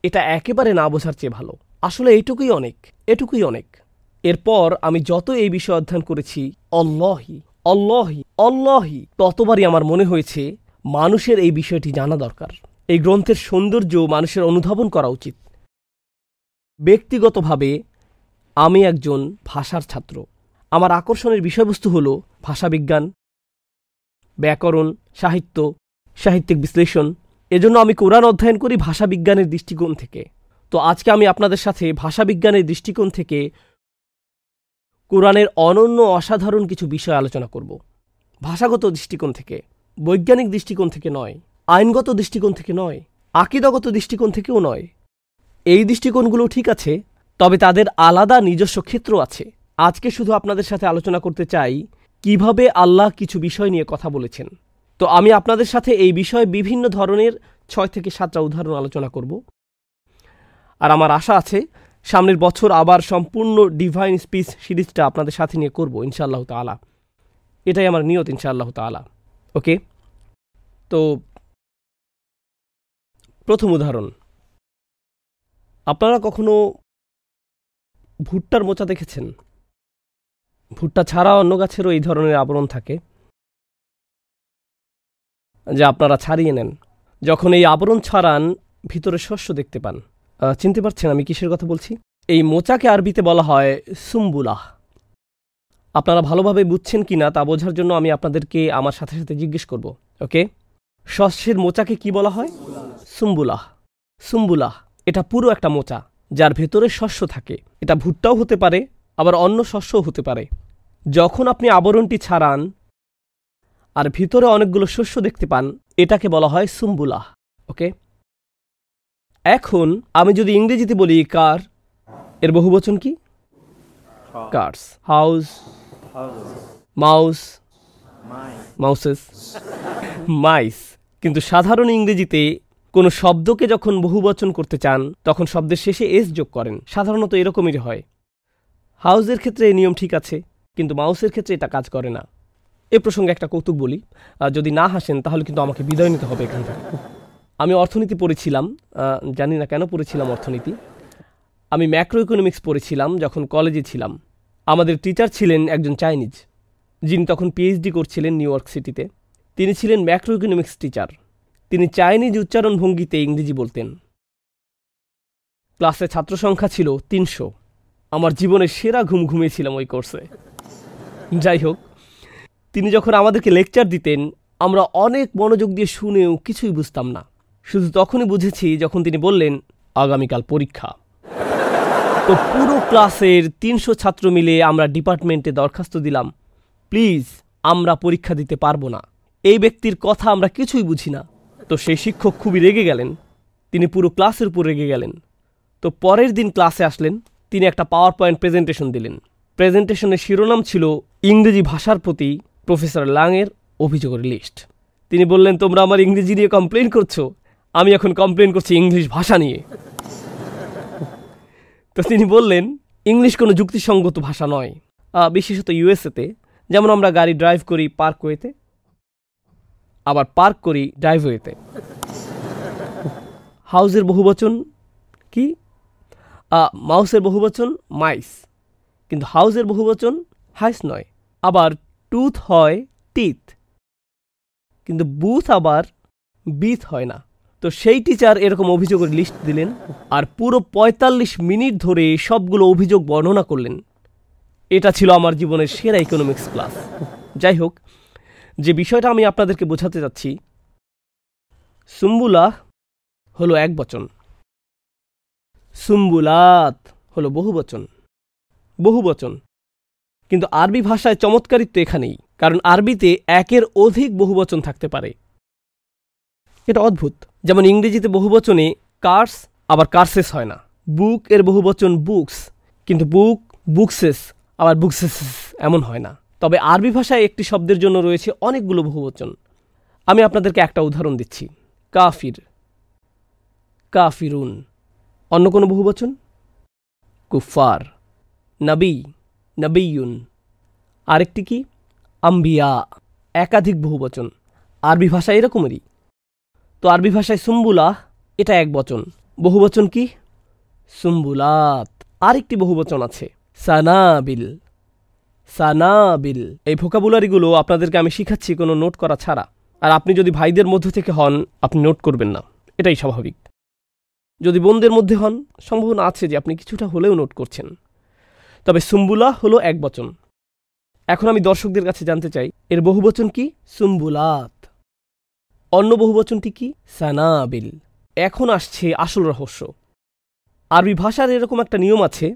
এটা একেবারে না বোঝার চেয়ে ভালো। আসলে এইটুকুই অনেক, এটুকুই অনেক। এরপর আমি যত এই বিষয়ে অধ্যয়ন করেছি অল্লাহি অল্লাহি অল্লাহি ততবারই আমার মনে হয়েছে মানুষের এই বিষয়টি জানা দরকার। এই গ্রন্থের সৌন্দর্য মানুষের অনুধাবন করা উচিত। ব্যক্তিগতভাবে আমি একজন ভাষার ছাত্র। আমার আকর্ষণের বিষয়বস্তু হল ভাষাবিজ্ঞান, ব্যাকরণ, সাহিত্য, সাহিত্যিক বিশ্লেষণ। এজন্য আমি কোরআন অধ্যয়ন করি ভাষাবিজ্ঞানের দৃষ্টিকোণ থেকে। তো আজকে আমি আপনাদের সাথে ভাষাবিজ্ঞানের দৃষ্টিকোণ থেকে কোরআনের অনন্য অসাধারণ কিছু বিষয় আলোচনা করব। ভাষাগত দৃষ্টিকোণ থেকে, বৈজ্ঞানিক দৃষ্টিকোণ থেকে নয়, আইনগত দৃষ্টিকোণ থেকে নয়, আকিদগত দৃষ্টিকোণ থেকেও নয়। এই দৃষ্টিকোণগুলো ঠিক আছে তবে তাদের আলাদা নিজস্ব ক্ষেত্র আছে। আজকে শুধু আপনাদের সাথে আলোচনা করতে চাই, কীভাবে আল্লাহ কিছু বিষয় নিয়ে কথা বলেছেন। তো আমি আপনাদের সাথে এই বিষয়ে বিভিন্ন ধরনের ছয় থেকে সাতটা উদাহরণ আলোচনা করব। আর আমার আশা আছে, সামনের বছর আবার সম্পূর্ণ ডিভাইন স্পিচ সিরিজটা আপনাদের সাথে নিয়ে করব, ইনশাআল্লাহ তালা এটাই আমার নিয়ত, ইনশাআল্লাহ তালা ওকে? তো প্রথম উদাহরণ। আপনারা কখনো ভুট্টার মোচা দেখেছেন? ভুট্টা ছাড়া অন্য গাছেরও এই ধরনের আবরণ থাকে। যা আপনারা ছাড়িয়ে নেন। যখন এই আবরণ ছাড়ান, ভিতরে শস্য দেখতে পান। চিনতে পারছেন আমি কিসের কথা বলছি? এই মোচাকে আরবিতে বলা হয় সুম্বুলাহ আপনারা ভালোভাবে বুঝছেন কি না তা বোঝার জন্য আমি আপনাদেরকে আমার সাথে সাথে জিজ্ঞেস করব, ওকে? শস্যের মোচাকে কি বলা হয়? সুম্বুলাহ সুম্বুলাহ এটা পুরো একটা মোচা। যার ভেতরে শস্য থাকে। এটা ভুট্টাও হতে পারে আবার অন্য শস্যও হতে পারে। যখন আপনি আবরণটি ছাড়ান আর ভিতরে অনেকগুলো শস্য দেখতে পান এটাকে বলা হয় সুম্বুলাহ ওকে? এখন আমি যদি ইংরেজিতে বলি কার এর বহুবচন কি? Cars house mouse mouses mice. কিন্তু সাধারণ ইংরেজিতে কোনো শব্দকে যখন বহুবচন করতে চান, তখন শব্দের শেষে এস যোগ করেন। সাধারণত এরকমই হয়। হাউসের ক্ষেত্রে এই নিয়ম ঠিক আছে, কিন্তু মাউসের ক্ষেত্রে এটা কাজ করে না। এ প্রসঙ্গে একটা কৌতুক বলি। যদি না হাসেন, তাহলে কিন্তু আমাকে বিদায় নিতে হবে এখান থেকে। আমি অর্থনীতি পড়েছিলাম জানি না কেন পড়েছিলাম অর্থনীতি। আমি ম্যাক্রো ইকোনমিক্স পড়েছিলাম যখন কলেজে ছিলাম। আমাদের টিচার ছিলেন একজন চাইনিজ। যিনি তখন পিএইচডি করছিলেন নিউ ইয়র্ক সিটিতে। তিনি ছিলেন ম্যাক্রো ইকোনমিক্স টিচার। তিনি চাইনিজ উচ্চারণ ভঙ্গিতে ইংরেজি বলতেন। ক্লাসে ছাত্র সংখ্যা ছিল তিনশো। আমার জীবনের সেরা ঘুম ঘুমিয়েছিলাম ওই কোর্সে। যাই হোক, তিনি যখন আমাদেরকে লেকচার দিতেন, আমরা অনেক মনোযোগ দিয়ে শুনেও কিছুই বুঝতাম না। শুধু তখনই বুঝেছি যখন তিনি বললেন, আগামীকাল পরীক্ষা। তো পুরো ক্লাসের তিনশো ছাত্র মিলে আমরা ডিপার্টমেন্টে দরখাস্ত দিলাম, প্লিজ, আমরা পরীক্ষা দিতে পারব না। এই ব্যক্তির কথা আমরা কিছুই বুঝি না। তো সেই শিক্ষক খুবই রেগে গেলেন। তিনি পুরো ক্লাসের উপর রেগে গেলেন। তো পরের দিন ক্লাসে আসলেন, তিনি একটা পাওয়ার পয়েন্ট প্রেজেন্টেশন দিলেন। প্রেজেন্টেশনের শিরোনাম ছিল ইংরেজি ভাষার প্রতি প্রফেসর লাংয়ের অভিযোগের লিস্ট তিনি বললেন, তোমরা আমার ইংরেজি নিয়ে কমপ্লেন করছ? আমি এখন কমপ্লেন করছি ইংলিশ ভাষা নিয়ে। তো তিনি বললেন, ইংলিশ কোনো যুক্তিসঙ্গত ভাষা নয়। বিশেষত ইউএসএতে যেমন আমরা গাড়ি ড্রাইভ করি পার্কওয়েতে আবার পার্ক করি ড্রাইভওয়েতে। হাউসের বহুবচন কি? মাউসের বহুবচন মাইস। কিন্তু হাউসের বহুবচন হাইস নয়। আবার টুথ হয় টিথ। কিন্তু বুথ আবার বিথ হয় না। তো সেই টিচার এরকম অভিযোগের লিস্ট দিলেন আর পুরো পঁয়তাল্লিশ মিনিট ধরে সবগুলো অভিযোগ বর্ণনা করলেন। এটা ছিল আমার জীবনের সেরা ইকোনমিক্স ক্লাস যাই হোক যে বিষয়টা আমি আপনাদেরকে বোঝাতে চাচ্ছি, সুম্বুলা হলো এক বচন। সুম্বুলাত হলো বহুবচন বহুবচন কিন্তু আরবি ভাষায় চমৎকারিত্ব এখানেই, কারণ আরবিতে একের অধিক বহুবচন থাকতে পারে। এটা অদ্ভুত। যেমন ইংরেজিতে বহুবচনে কার্স, আবার কার্সেস হয় না। বুক এর বহুবচন বুকস, কিন্তু বুক, বুকসেস, আবার বুকসেস এমন হয় না। তবে আরবি ভাষায় একটি শব্দের জন্য রয়েছে অনেকগুলো বহুবচন। আমি আপনাদেরকে একটা উদাহরণ দিচ্ছি। কাফির। কাফিরুন। অন্য কোনো বহুবচন? কুফার নবী। নবীয়ুন। আরেকটি কি? আম্বিয়া। একাধিক বহুবচন। আরবি ভাষা এরকমেরই। তো আরবি ভাষায় সুম্বুলাহ এটা এক বচন। বহুবচন কি? সুম্বুলাত। আরেকটি বহুবচন আছে। সানাবিল। সানাবিল। এই ভোকাবুলারিগুলো আপনাদেরকে আমি শিখাচ্ছি কোনো নোট করা ছাড়া। আর আপনি যদি ভাইদের মধ্য থেকে হন, আপনি নোট করবেন না। এটাই স্বাভাবিক। যদি বোনদের মধ্যে হন, সম্ভাবনা আছে যে আপনি কিছুটা হলেও নোট করছেন। তবে সুম্বুলা হলো এক বচন। এখন আমি দর্শকদের কাছে জানতে চাই, এর বহুবচন কি? সুম্বুলাত। অন্য বহুবচনটি কি? সানাবিল। এখন আসছে আসল রহস্য। আরবি ভাষার এরকম একটা নিয়ম আছে,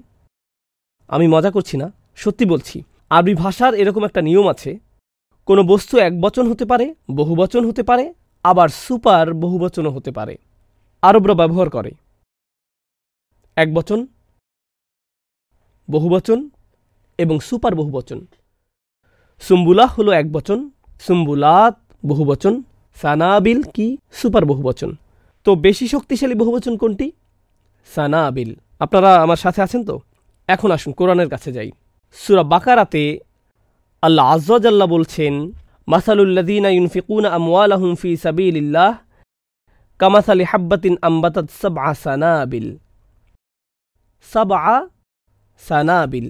আমি মজা করছি না, সত্যি বলছি। আরবি ভাষার এরকম একটা নিয়ম আছে, কোনো বস্তু এক বচন হতে পারে, বহুবচন হতে পারে, আবার সুপার বহুবচনও হতে পারে। আরবরা ব্যবহার করে। এক বচন বহুবচন এবং সুপার বহুবচন। সুম্বুলাহ হলো এক বচন সুম্বুলাত বহুবচন, সানাবিল কি? সুপার বহুবচন। তো বেশি শক্তিশালী বহুবচন কোনটি? সানাবিল। আপনারা আমার সাথে আছেন তো? এখন আসুন, কোরআনের কাছে যাই। সুরা বাকারাতে আল্লাহ আজ্লাহ বলছেন মাসালুল্লাদিনা ইউনফিকুনা আমওয়ালাহুম ফি সাবিলিল্লাহ কামাসালি হাব্বাতিন আম্বাতাত সাবআ সানাবিল। সাবআ সানাবিল।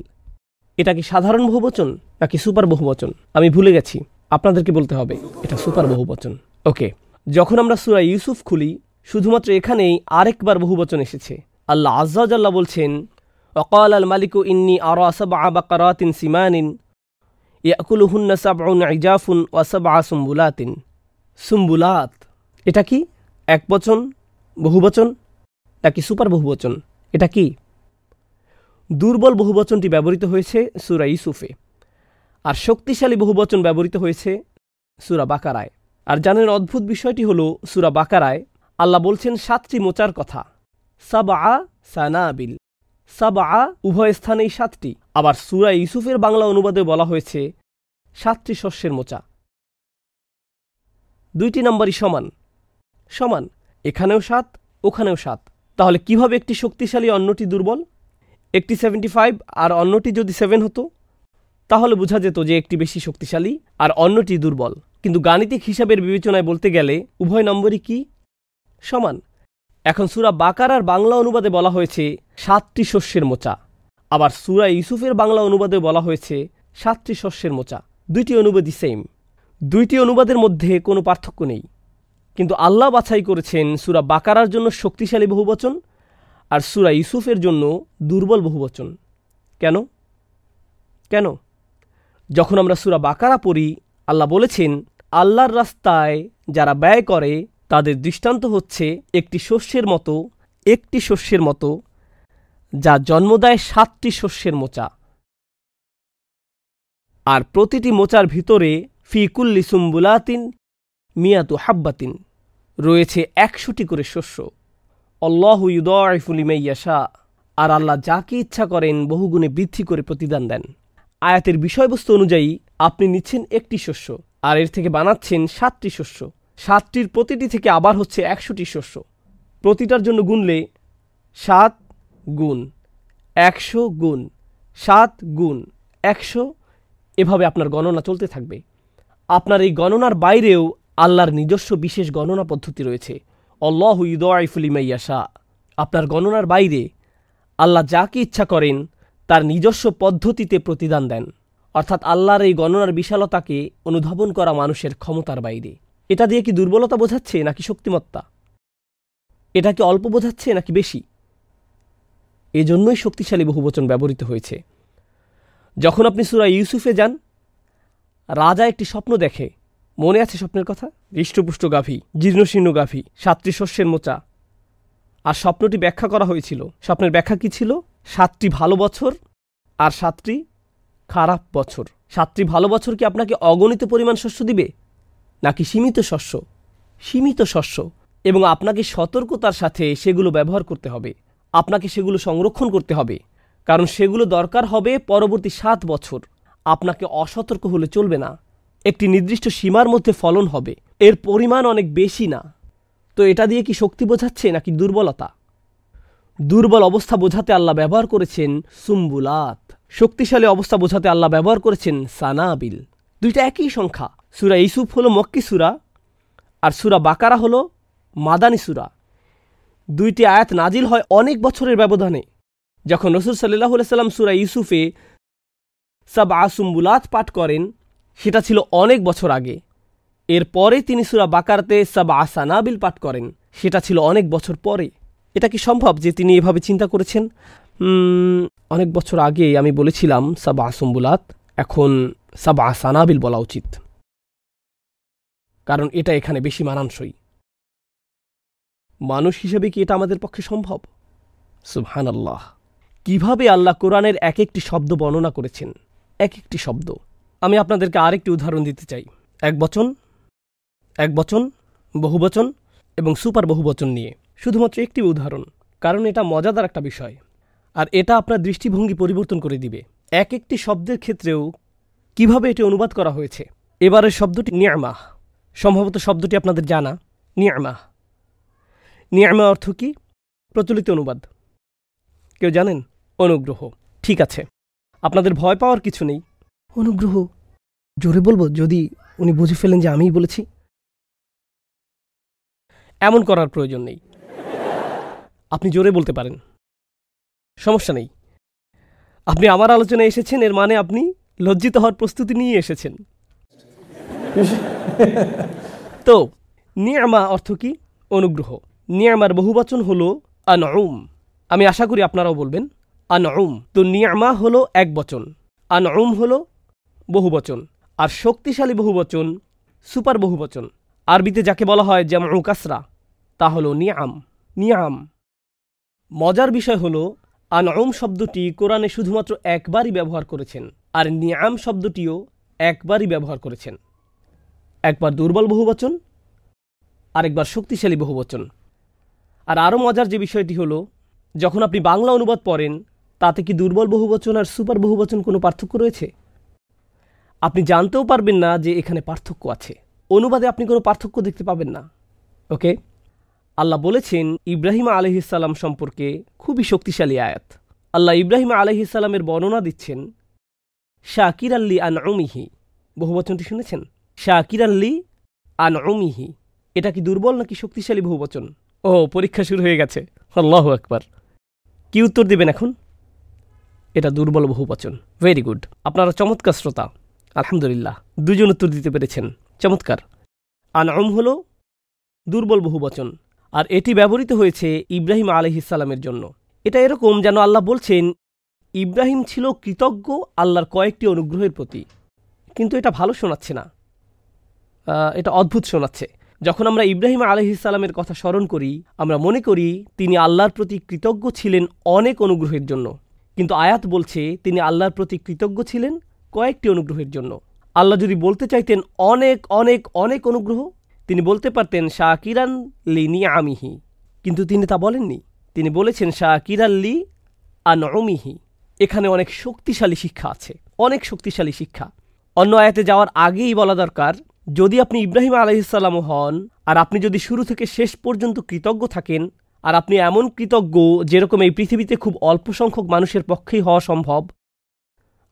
এটা কি সাধারণ বহুবচন নাকি সুপার বহুবচন আমি ভুলে গেছি। আপনাদেরকে বলতে হবে, এটা সুপার বহুবচন ওকে, যখন আমরা সুরা ইউসুফ খুলি, শুধুমাত্র এখানেই আরেকবার বহুবচন এসেছে। আল্লাহ আজ্লাহ বলছেন وقال الملك إني أرى سبع بقرات سمان يأكلهن سبع عجاف وسبع سنبلات সুম্বুলাত এটা কি এক বচন বহুবচন নাকি সুপার বহুবচন এটা কি দুর্বল বহুবচনটি ব্যবহৃত হয়েছে সুরা ইউসুফে আর শক্তিশালী বহুবচন ব্যবহৃত হয়েছে সুরা বাকারায় আর জানেন অদ্ভুত বিষয়টি হলো সুরা বাকারায় আল্লাহ বলছেন সাতটি মোচার কথা সাবা সানাবিল সাবা উভয় স্থানেই সাতটি। আবার সুরা ইউসুফের বাংলা অনুবাদে বলা হয়েছে, সাতটি শস্যের মোচা। দুইটি নম্বরই সমান। সমান, এখানেও সাত, ওখানেও সাত। তাহলে কীভাবে একটি শক্তিশালী অন্যটি দুর্বল? একটি সেভেন্টি ফাইভ আর অন্যটি যদি সেভেন হতো? তাহলে বোঝা যেত যে একটি বেশি শক্তিশালী আর অন্যটি দুর্বল। কিন্তু গাণিতিক হিসাবের বিবেচনায় বলতে গেলে উভয় নম্বরই কি? সমান এখন সুরা বাকারার বাংলা অনুবাদে বলা হয়েছে সাতটি শস্যের মোচা। আবার সুরা ইউসুফের বাংলা অনুবাদে বলা হয়েছে সাতটি শস্যের মোচা। দুইটি অনুবাদই সেম দুইটি অনুবাদের মধ্যে কোনো পার্থক্য নেই। কিন্তু আল্লাহ বাছাই করেছেন সুরা বাকারার জন্য শক্তিশালী বহুবচন আর সুরা ইউসুফের জন্য দুর্বল বহুবচন। কেন? কেন? যখন আমরা সুরা বাকারা পড়ি, আল্লাহ বলেছেন, আল্লাহর রাস্তায় যারা ব্যয় করে তাদের দৃষ্টান্ত হচ্ছে একটি শস্যের মতো, একটি শস্যের মতো, যা জন্ম দেয় সাতটি শস্যের মোচা। আর প্রতিটি মোচার ভিতরে ফিকুল্লি সুম্বুলাতিন মিয়াতু হাব্বাতিন রয়েছে একশোটি করে শস্য। অল্লাহ ইউদয়ফুলিমাইয়াশা আর আল্লাহ যাকে ইচ্ছা করেন বহুগুণে বৃদ্ধি করে প্রতিদান দেন। আয়াতের বিষয়বস্তু অনুযায়ী আপনি নিচ্ছেন একটি শস্য, আর এর থেকে বানাচ্ছেন সাতটি শস্য। সাতটির প্রতিটি থেকে আবার হচ্ছে একশোটি শস্য। প্রতিটার জন্য গুনলে সাত গুণ, একশো গুণ, সাত গুণ, একশো। এভাবে আপনার গণনা চলতে থাকবে। আপনার এই গণনার বাইরেও আল্লাহর নিজস্ব বিশেষ গণনা পদ্ধতি রয়েছে। অল্লাহ ইউদাইফুলিমাইয়াশা আপনার গণনার বাইরে আল্লাহ যাকে ইচ্ছা করেন, তার নিজস্ব পদ্ধতিতে প্রতিদান দেন। অর্থাৎ আল্লাহর এই গণনার বিশালতাকে অনুধাবন করা মানুষের ক্ষমতার বাইরে। এটা দিয়ে কি দুর্বলতা বোঝাচ্ছে নাকি শক্তিমত্তা? এটা কি অল্প বোঝাচ্ছে নাকি বেশি? এজন্যই শক্তিশালী বহুবচন ব্যবহৃত হয়েছে। যখন আপনি সুরা ইউসুফে যান, রাজা একটি স্বপ্ন দেখে। মনে আছে স্বপ্নের কথা? হৃষ্টপুষ্ট গাভী, জীর্ণশীর্ণ গাভী, সাতটি শস্যের মোচা। আর স্বপ্নটি ব্যাখ্যা করা হয়েছিল। স্বপ্নের ব্যাখ্যা কি ছিল? সাতটি ভালো বছর আর সাতটি খারাপ বছর। সাতটি ভালো বছর কি আপনাকে অগণিত পরিমাণ শস্য দিবে? নাকি সীমিত শস্য? সীমিত শস্য। এবং আপনাকে সতর্কতার সাথে সেগুলো ব্যবহার করতে হবে। আপনাকে সেগুলো সংরক্ষণ করতে হবে। কারণ সেগুলো দরকার হবে পরবর্তী সাত বছর। আপনাকে অসতর্ক হলে চলবে না। একটি নির্দিষ্ট সীমার মধ্যে ফলন হবে। এর পরিমাণ অনেক বেশি না। তো এটা দিয়ে কি শক্তি বোঝাচ্ছে নাকি দুর্বলতা? দুর্বল অবস্থা বোঝাতে আল্লাহ ব্যবহার করেছেন সুম্বুলাত। শক্তিশালী অবস্থা বোঝাতে আল্লাহ ব্যবহার করেছেন সানাবিল। দুইটা একই সংখ্যা। সুরা ইসুফ হলো মক্কি সুরা, আর সুরা বাকারা হলো মাদানী সুরা। দুইটি আয়াত নাজিল হয় অনেক বছরের ব্যবধানে, যখন রসুল সাল্লাহ সাল্লাম সুরা ইউসুফে সাব আসুম্বুলাত পাঠ করেন, সেটা ছিল অনেক বছর আগে। এরপরে তিনি সুরা বাকারতে সাব আসানাবিল পাঠ করেন, সেটা ছিল অনেক বছর পরে। এটা কি সম্ভব যে তিনি এভাবে চিন্তা করেছেন? অনেক বছর আগে আমি বলেছিলাম সাব আসুম্বুলাত এখন সাব আসানাবিল বলা উচিত। কারণ এটা এখানে বেশি মানানসই। মানুষ হিসেবে কি এটা আমাদের পক্ষে সম্ভব? সুবহান আল্লাহ কীভাবে আল্লাহ কোরআনের এক একটি শব্দ বর্ণনা করেছেন? এক একটি শব্দ। আমি আপনাদেরকে আরেকটি উদাহরণ দিতে চাই। এক বচন এক বচন বহুবচন এবং সুপার বহুবচন নিয়ে। শুধুমাত্র একটি উদাহরণ, কারণ এটা মজাদার একটা বিষয়। আর এটা আপনার দৃষ্টিভঙ্গি পরিবর্তন করে দিবে। এক একটি শব্দের ক্ষেত্রেও কীভাবে এটি অনুবাদ করা হয়েছে? এবারের শব্দটি নিয়ামাহ। সম্ভবত শব্দটি আপনাদের জানা। নিয়ামাহ নিয়ামা অর্থ কি? প্রচলিত অনুবাদ। কেউ জানেন? অনুগ্রহ। ঠিক আছে। আপনাদের ভয় পাওয়ার কিছু নেই। অনুগ্রহ। জোরে বলব যদি উনি বুঝে ফেলেন যে আমিই বলেছি। এমন করার প্রয়োজন নেই। আপনি জোরে বলতে পারেন। সমস্যা নেই। আপনি আমার আলোচনায় এসেছেন এর মানে আপনি লজ্জিত হওয়ার প্রস্তুতি নিয়ে এসেছেন। তো নিয়ামা অর্থ কি? অনুগ্রহ। নিয়ামার বহুবচন হলো আনউম। আমি আশা করি আপনারাও বলবেন আনউম। তো নিয়ামা হলো এক বচন। আনউম হলো বহুবচন। আর শক্তিশালী বহুবচন সুপার বহুবচন। আরবিতে যাকে বলা হয় যেমন কাসরা, তা হলো নিয়াম নিয়াম মজার বিষয় হলো, আনউম শব্দটি কোরআনে শুধুমাত্র একবারই ব্যবহার করেছেন। আর নিয়াম শব্দটিও একবারই ব্যবহার করেছেন। একবার দুর্বল বহুবচন, আরেকবার শক্তিশালী বহুবচন। আর আরও মজার যে বিষয়টি হলো, যখন আপনি বাংলা অনুবাদ পড়েন, তাতে কি দুর্বল বহুবচন আর সুপার বহুবচন কোনো পার্থক্য রয়েছে? আপনি জানতেও পারবেন না যে এখানে পার্থক্য আছে। অনুবাদে আপনি কোনো পার্থক্য দেখতে পাবেন না। ওকে আল্লাহ বলেছেন, ইব্রাহিম আলহিসাল্লাম সম্পর্কে খুবই শক্তিশালী আয়াত। আল্লাহ ইব্রাহিম আলহিসাল্লামের বর্ণনা দিচ্ছেন শাকির আল্লি আন অমিহি বহুবচনটি শুনেছেন? শাকির আল্লি আন অমিহি এটা কি দুর্বল নাকি শক্তিশালী বহুবচন? ও, পরীক্ষা শুরু হয়ে গেছে। আল্লাহ একবার কি উত্তর দেবেন এখন? এটা দুর্বল বহুবচন। ভেরি গুড আপনারা চমৎকার শ্রোতা। আলহামদুলিল্লাহ। দুজন উত্তর দিতে পেরেছেন। চমৎকার। আনআম হল দুর্বল বহুবচন। আর এটি ব্যবহৃত হয়েছে ইব্রাহিম আলহিসাল্লামের জন্য। এটা এরকম যেন আল্লাহ বলছেন, ইব্রাহিম ছিল কৃতজ্ঞ আল্লাহর কয়েকটি অনুগ্রহের প্রতি। কিন্তু এটা ভালো শোনাচ্ছে না। এটা অদ্ভুত শোনাচ্ছে। যখন আমরা ইব্রাহিম আলহিসাল্লামের কথা স্মরণ করি, আমরা মনে করি তিনি আল্লাহর প্রতি কৃতজ্ঞ ছিলেন অনেক অনুগ্রহের জন্য। কিন্তু আয়াত বলছে তিনি আল্লাহর প্রতি কৃতজ্ঞ ছিলেন কয়েকটি অনুগ্রহের জন্য। আল্লাহ যদি বলতে চাইতেন অনেক অনেক অনেক অনুগ্রহ, তিনি বলতে পারতেন, শাকিরান লি নি আমিহি কিন্তু তিনি তা বলেননি। তিনি বলেছেন, শাকিরান লি আনমিহি এখানে অনেক শক্তিশালী শিক্ষা আছে, অনেক শক্তিশালী শিক্ষা। অন্য আয়াতে যাওয়ার আগেই বলা দরকার যদি আপনি ইব্রাহিম আলহিসাল্লামও হন, আর আপনি যদি শুরু থেকে শেষ পর্যন্ত কৃতজ্ঞ থাকেন, আর আপনি এমন কৃতজ্ঞ যেরকম এই পৃথিবীতে খুব অল্প সংখ্যক মানুষের পক্ষেই হওয়া সম্ভব,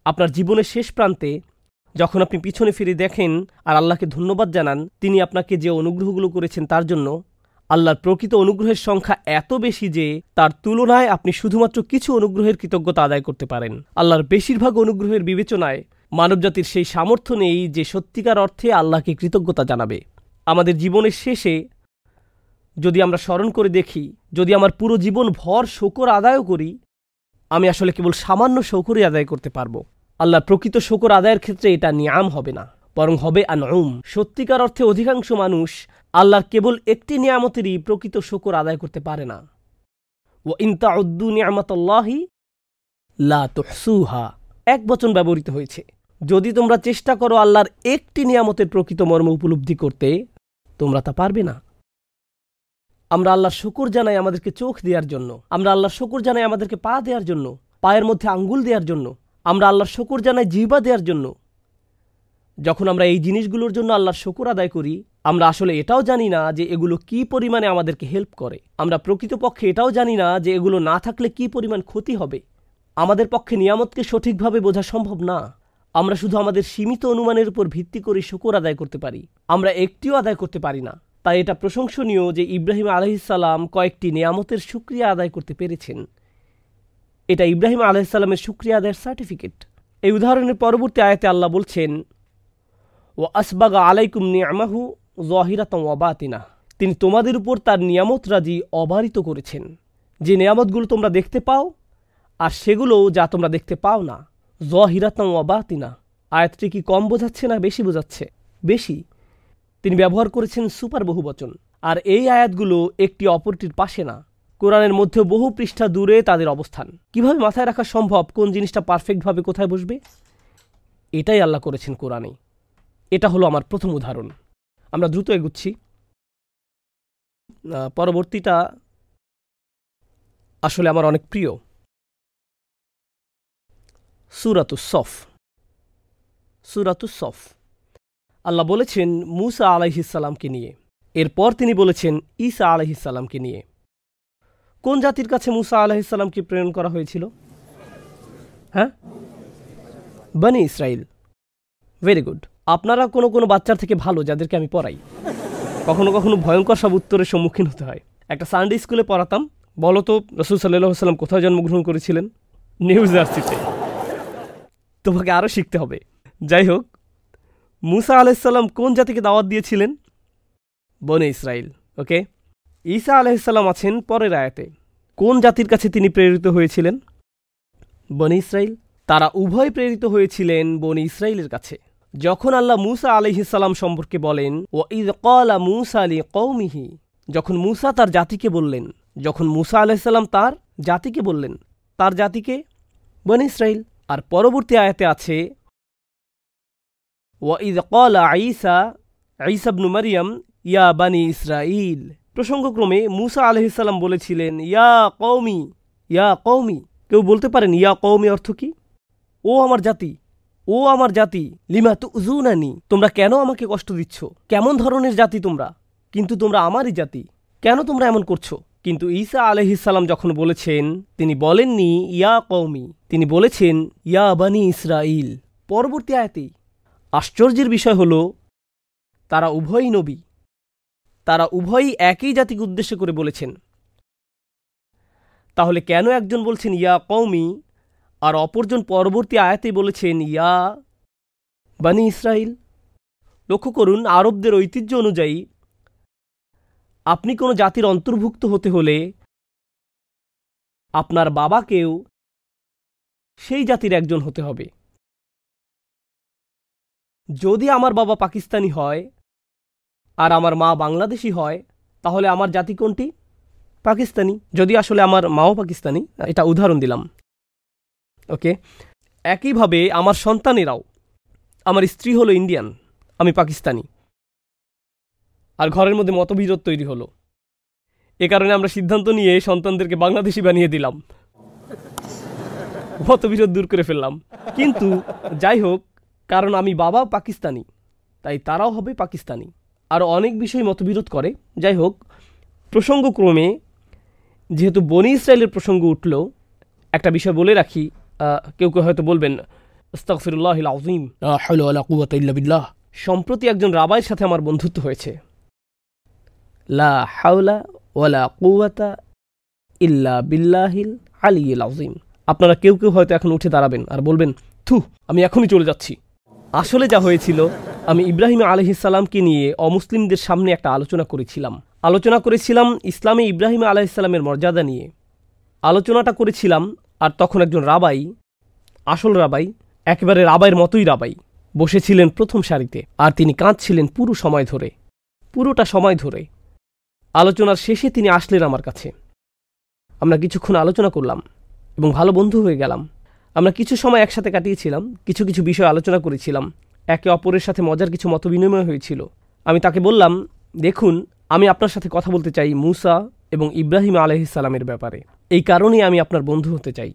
আপনার জীবনের শেষ প্রান্তে যখন আপনি পিছনে ফিরে দেখেন আর আল্লাহকে ধন্যবাদ জানান তিনি আপনাকে যে অনুগ্রহগুলো করেছেন তার জন্য, আল্লাহর প্রকৃত অনুগ্রহের সংখ্যা এত বেশি যে তার তুলনায় আপনি শুধুমাত্র কিছু অনুগ্রহের কৃতজ্ঞতা আদায় করতে পারেন। আল্লাহর বেশিরভাগ অনুগ্রহের বিবেচনায় মানবজাতির সেই সামর্থ্য নেই যে সত্যিকার অর্থে আল্লাহকে কৃতজ্ঞতা জানাবে। আমাদের জীবনের শেষে যদি আমরা স্মরণ করে দেখি, যদি আমার পুরো জীবন ভর শকর আদায়ও করি, আমি আসলে কেবল সামান্য শকরই আদায় করতে পারব। আল্লাহ প্রকৃত শকর আদায়ের ক্ষেত্রে এটা নিয়াম হবে না, বরং হবে আনউম। সত্যিকার অর্থে অধিকাংশ মানুষ আল্লাহর কেবল একটি নিয়ামতেরই প্রকৃত শকর আদায় করতে পারে না। ও ইনতা উদ্দু নিয়ামতল্লাহি লা তুহসুহা। এক বচন ব্যবহৃত হয়েছে। যদি তোমরা চেষ্টা করো আল্লাহর একটি নিয়ামতের প্রকৃত মর্ম উপলব্ধি করতে, তোমরা তা পারবে না। আমরা আল্লাহর শকর জানাই আমাদেরকে চোখ দেওয়ার জন্য। আমরা আল্লাহর শকর জানাই আমাদেরকে পা দেওয়ার জন্য। পায়ের মধ্যে আঙ্গুল দেওয়ার জন্য। আমরা আল্লাহর শকর জানাই জিহ্বা দেওয়ার জন্য। যখন আমরা এই জিনিসগুলোর জন্য আল্লাহর শকর আদায় করি, আমরা আসলে এটাও জানি না যে এগুলো কি পরিমাণে আমাদেরকে হেল্প করে। আমরা প্রকৃতপক্ষে এটাও জানি না যে এগুলো না থাকলে কি পরিমাণ ক্ষতি হবে। আমাদের পক্ষে নিয়ামতকে সঠিকভাবে বোঝা সম্ভব না। আমরা শুধু আমাদের সীমিত অনুমানের উপর ভিত্তি করে শুকর আদায় করতে পারি। আমরা একটিও আদায় করতে পারি না। তাই এটা প্রশংসনীয় যে ইব্রাহিম আলহিসাল্লাম কয়েকটি নিয়ামতের সুক্রিয়া আদায় করতে পেরেছেন। এটা ইব্রাহিম আলহিসাল্লামের সুক্রিয়া আদায়ের সার্টিফিকেট। এই উদাহরণের পরবর্তী আয়াতে আল্লাহ বলছেন ও আসবাগা আলাইকুম নিয়ামাহু জহিরাতম অবাতিনা তিনি তোমাদের উপর তার নিয়ামত রাজি অবারিত করেছেন। যে নিয়ামতগুলো তোমরা দেখতে পাও, আর সেগুলো যা তোমরা দেখতে পাও না। জহিরাতম অবাতিনা আয়াতটি কি কম বোঝাচ্ছে না বেশি বোঝাচ্ছে? বেশি। তিনি ব্যবহার করেছেন সুপার বহুবচন। আর এই আয়াতগুলো একটি অপরটির পাশে না। কোরআনের মধ্যে বহু পৃষ্ঠা দূরে তাদের অবস্থান। কীভাবে মাথায় রাখা সম্ভব? কোন জিনিসটা পারফেক্টভাবে কোথায় বসবে? এটাই আল্লাহ করেছেন কোরআনে। এটা হলো আমার প্রথম উদাহরণ। আমরা দ্রুত এগুচ্ছি। পরবর্তীটা আসলে আমার অনেক প্রিয়। সুরাতু সফ। আল্লাহ বলেছেন মুসা আলাইহিসাল্লামকে নিয়ে। এরপর তিনি বলেছেন ঈসা আলহিসাল্লামকে নিয়ে। কোন জাতির কাছে মুসা আলহিসাল্লামকে প্রেরণ করা হয়েছিল? হ্যাঁ? বানি ইসরায়েল ভেরি গুড আপনারা কোনো কোনো বাচ্চার থেকে ভালো যাদেরকে আমি পড়াই। কখনো কখনো ভয়ঙ্কর সব উত্তরের সম্মুখীন হতে হয়। একটা সানডে স্কুলে পড়াতাম। বলো তো, রসুল সাল্লাহ সাল্লাম কোথায় জন্মগ্রহণ করেছিলেন? নিউ জার্সিতে। তোমাকে আরও শিখতে হবে। যাই হোক, মুসা আলাইসাল্লাম কোন জাতিকে দাওয়াত দিয়েছিলেন? বনে ইসরায়েল ওকে? ঈসা আলাইসাল্লাম আছেন পরের আয়াতে। কোন জাতির কাছে তিনি প্রেরিত হয়েছিলেন? বনে ইসরায়েল তারা উভয় প্রেরিত হয়েছিলেন বনে ইসরায়েলের কাছে। যখন আল্লাহ মুসা আলহিসাল্লাম সম্পর্কে বলেন ও ইদ কলা মুসা আলী কৌমিহি যখন মুসা তার জাতিকে বললেন, যখন মুসা আলাইসাল্লাম তার জাতিকে বললেন, তার জাতিকে বনে ইসরায়েল আর পরবর্তী আয়াতে আছে ওয়াইদ কলা আইসা আইসাবনু মারিয়াম, ইয়া বানি ইসরাইল প্রসঙ্গক্রমে মুসা আলহিসাল্লাম বলেছিলেন, ইয়া কৌমি ইয়া কৌমি কেউ বলতে পারেন, ইয়া কৌমি অর্থ কি? ও আমার জাতি, ও আমার জাতি, লিমা তু উজুনানি তোমরা কেন আমাকে কষ্ট দিচ্ছ? কেমন ধরনের জাতি তোমরা? কিন্তু তোমরা আমারই জাতি। কেন তোমরা এমন করছ? কিন্তু ঈসা আলহিসাল্লাম যখন বলেছেন, তিনি বলেননি, ইয়া কৌমি তিনি বলেছেন, ইয়া বানি ইসরাইল পরবর্তী আয়াতেই। আশ্চর্যের বিষয় হল, তারা উভয়ই নবী। তারা উভয়ই একই জাতিকে উদ্দেশ্য করে বলেছেন। তাহলে কেন একজন বলছেন, ইয়া কৌমি আর অপরজন পরবর্তী আয়াতে বলেছেন, ইয়া বানি ইসরাইল লক্ষ্য করুন, আরবদের ঐতিহ্য অনুযায়ী আপনি কোনো জাতির অন্তর্ভুক্ত হতে হলে আপনার বাবাকেও সেই জাতির একজন হতে হবে। যদি আমার বাবা পাকিস্তানি হয় আর আমার মা বাংলাদেশি হয়, তাহলে আমার জাতি কোনটি? পাকিস্তানি। যদি আসলে আমার মাও পাকিস্তানি, এটা উদাহরণ দিলাম। ওকে? একইভাবে আমার সন্তানেরাও, আমার স্ত্রী হলো ইন্ডিয়ান, আমি পাকিস্তানি। আর ঘরের মধ্যে মতবিরোধ তৈরি হলো। এ কারণে আমরা সিদ্ধান্ত নিয়ে সন্তানদেরকে বাংলাদেশি বানিয়ে দিলাম। মতবিরোধ দূর করে ফেললাম। কিন্তু যাই হোক কারণ আমি বাবা পাকিস্তানি তাই তারাও হবে পাকিস্তানি। আরও অনেক বিষয় মতবিরোধ করে। যাই হোক প্রসঙ্গক্রমে যেহেতু বনি ইসরায়েলের প্রসঙ্গ উঠল একটা বিষয় বলে রাখি কেউ কেউ হয়তো বলবেন আজিম বিল্লাহ। সম্প্রতি একজন রাবাইয়ের সাথে আমার বন্ধুত্ব হয়েছে। লা হাওলা ওয়ালা কুওয়াতা ইল্লা বিল্লাহিল আলিয়িল আজিম আপনারা কেউ কেউ হয়তো এখন উঠে দাঁড়াবেন আর বলবেন, থু, আমি এখনই চলে যাচ্ছি। আসলে যা হয়েছিল, আমি ইব্রাহিম আলহিসাল্লামকে নিয়ে অমুসলিমদের সামনে একটা আলোচনা করেছিলাম। আলোচনা করেছিলাম ইসলামে ইব্রাহিম আলাইসাল্লামের মর্যাদা নিয়ে। আলোচনাটা করেছিলাম আর তখন একজন রাবাই, আসল রাবাই, একেবারে রাবাইয়ের মতোই রাবাই, বসেছিলেন প্রথম সারিতে আর তিনি কাঁদছিলেন পুরো সময় ধরে। পুরোটা সময় ধরে আলোচনার শেষে তিনি আসলেন আমার কাছে। আমরা কিছুক্ষণ আলোচনা করলাম এবং ভালো বন্ধু হয়ে গেলাম। আমরা কিছু সময় একসাথে কাটিয়েছিলাম, কিছু কিছু বিষয় আলোচনা করেছিলাম। একে অপরের সাথে মজার কিছু মতবিনিময় হয়েছিল। আমি তাকে বললাম, দেখুন, আমি আপনার সাথে কথা বলতে চাই মুসা এবং ইব্রাহিম আলহিসাল্লামের ব্যাপারে। এই কারণেই আমি আপনার বন্ধু হতে চাই।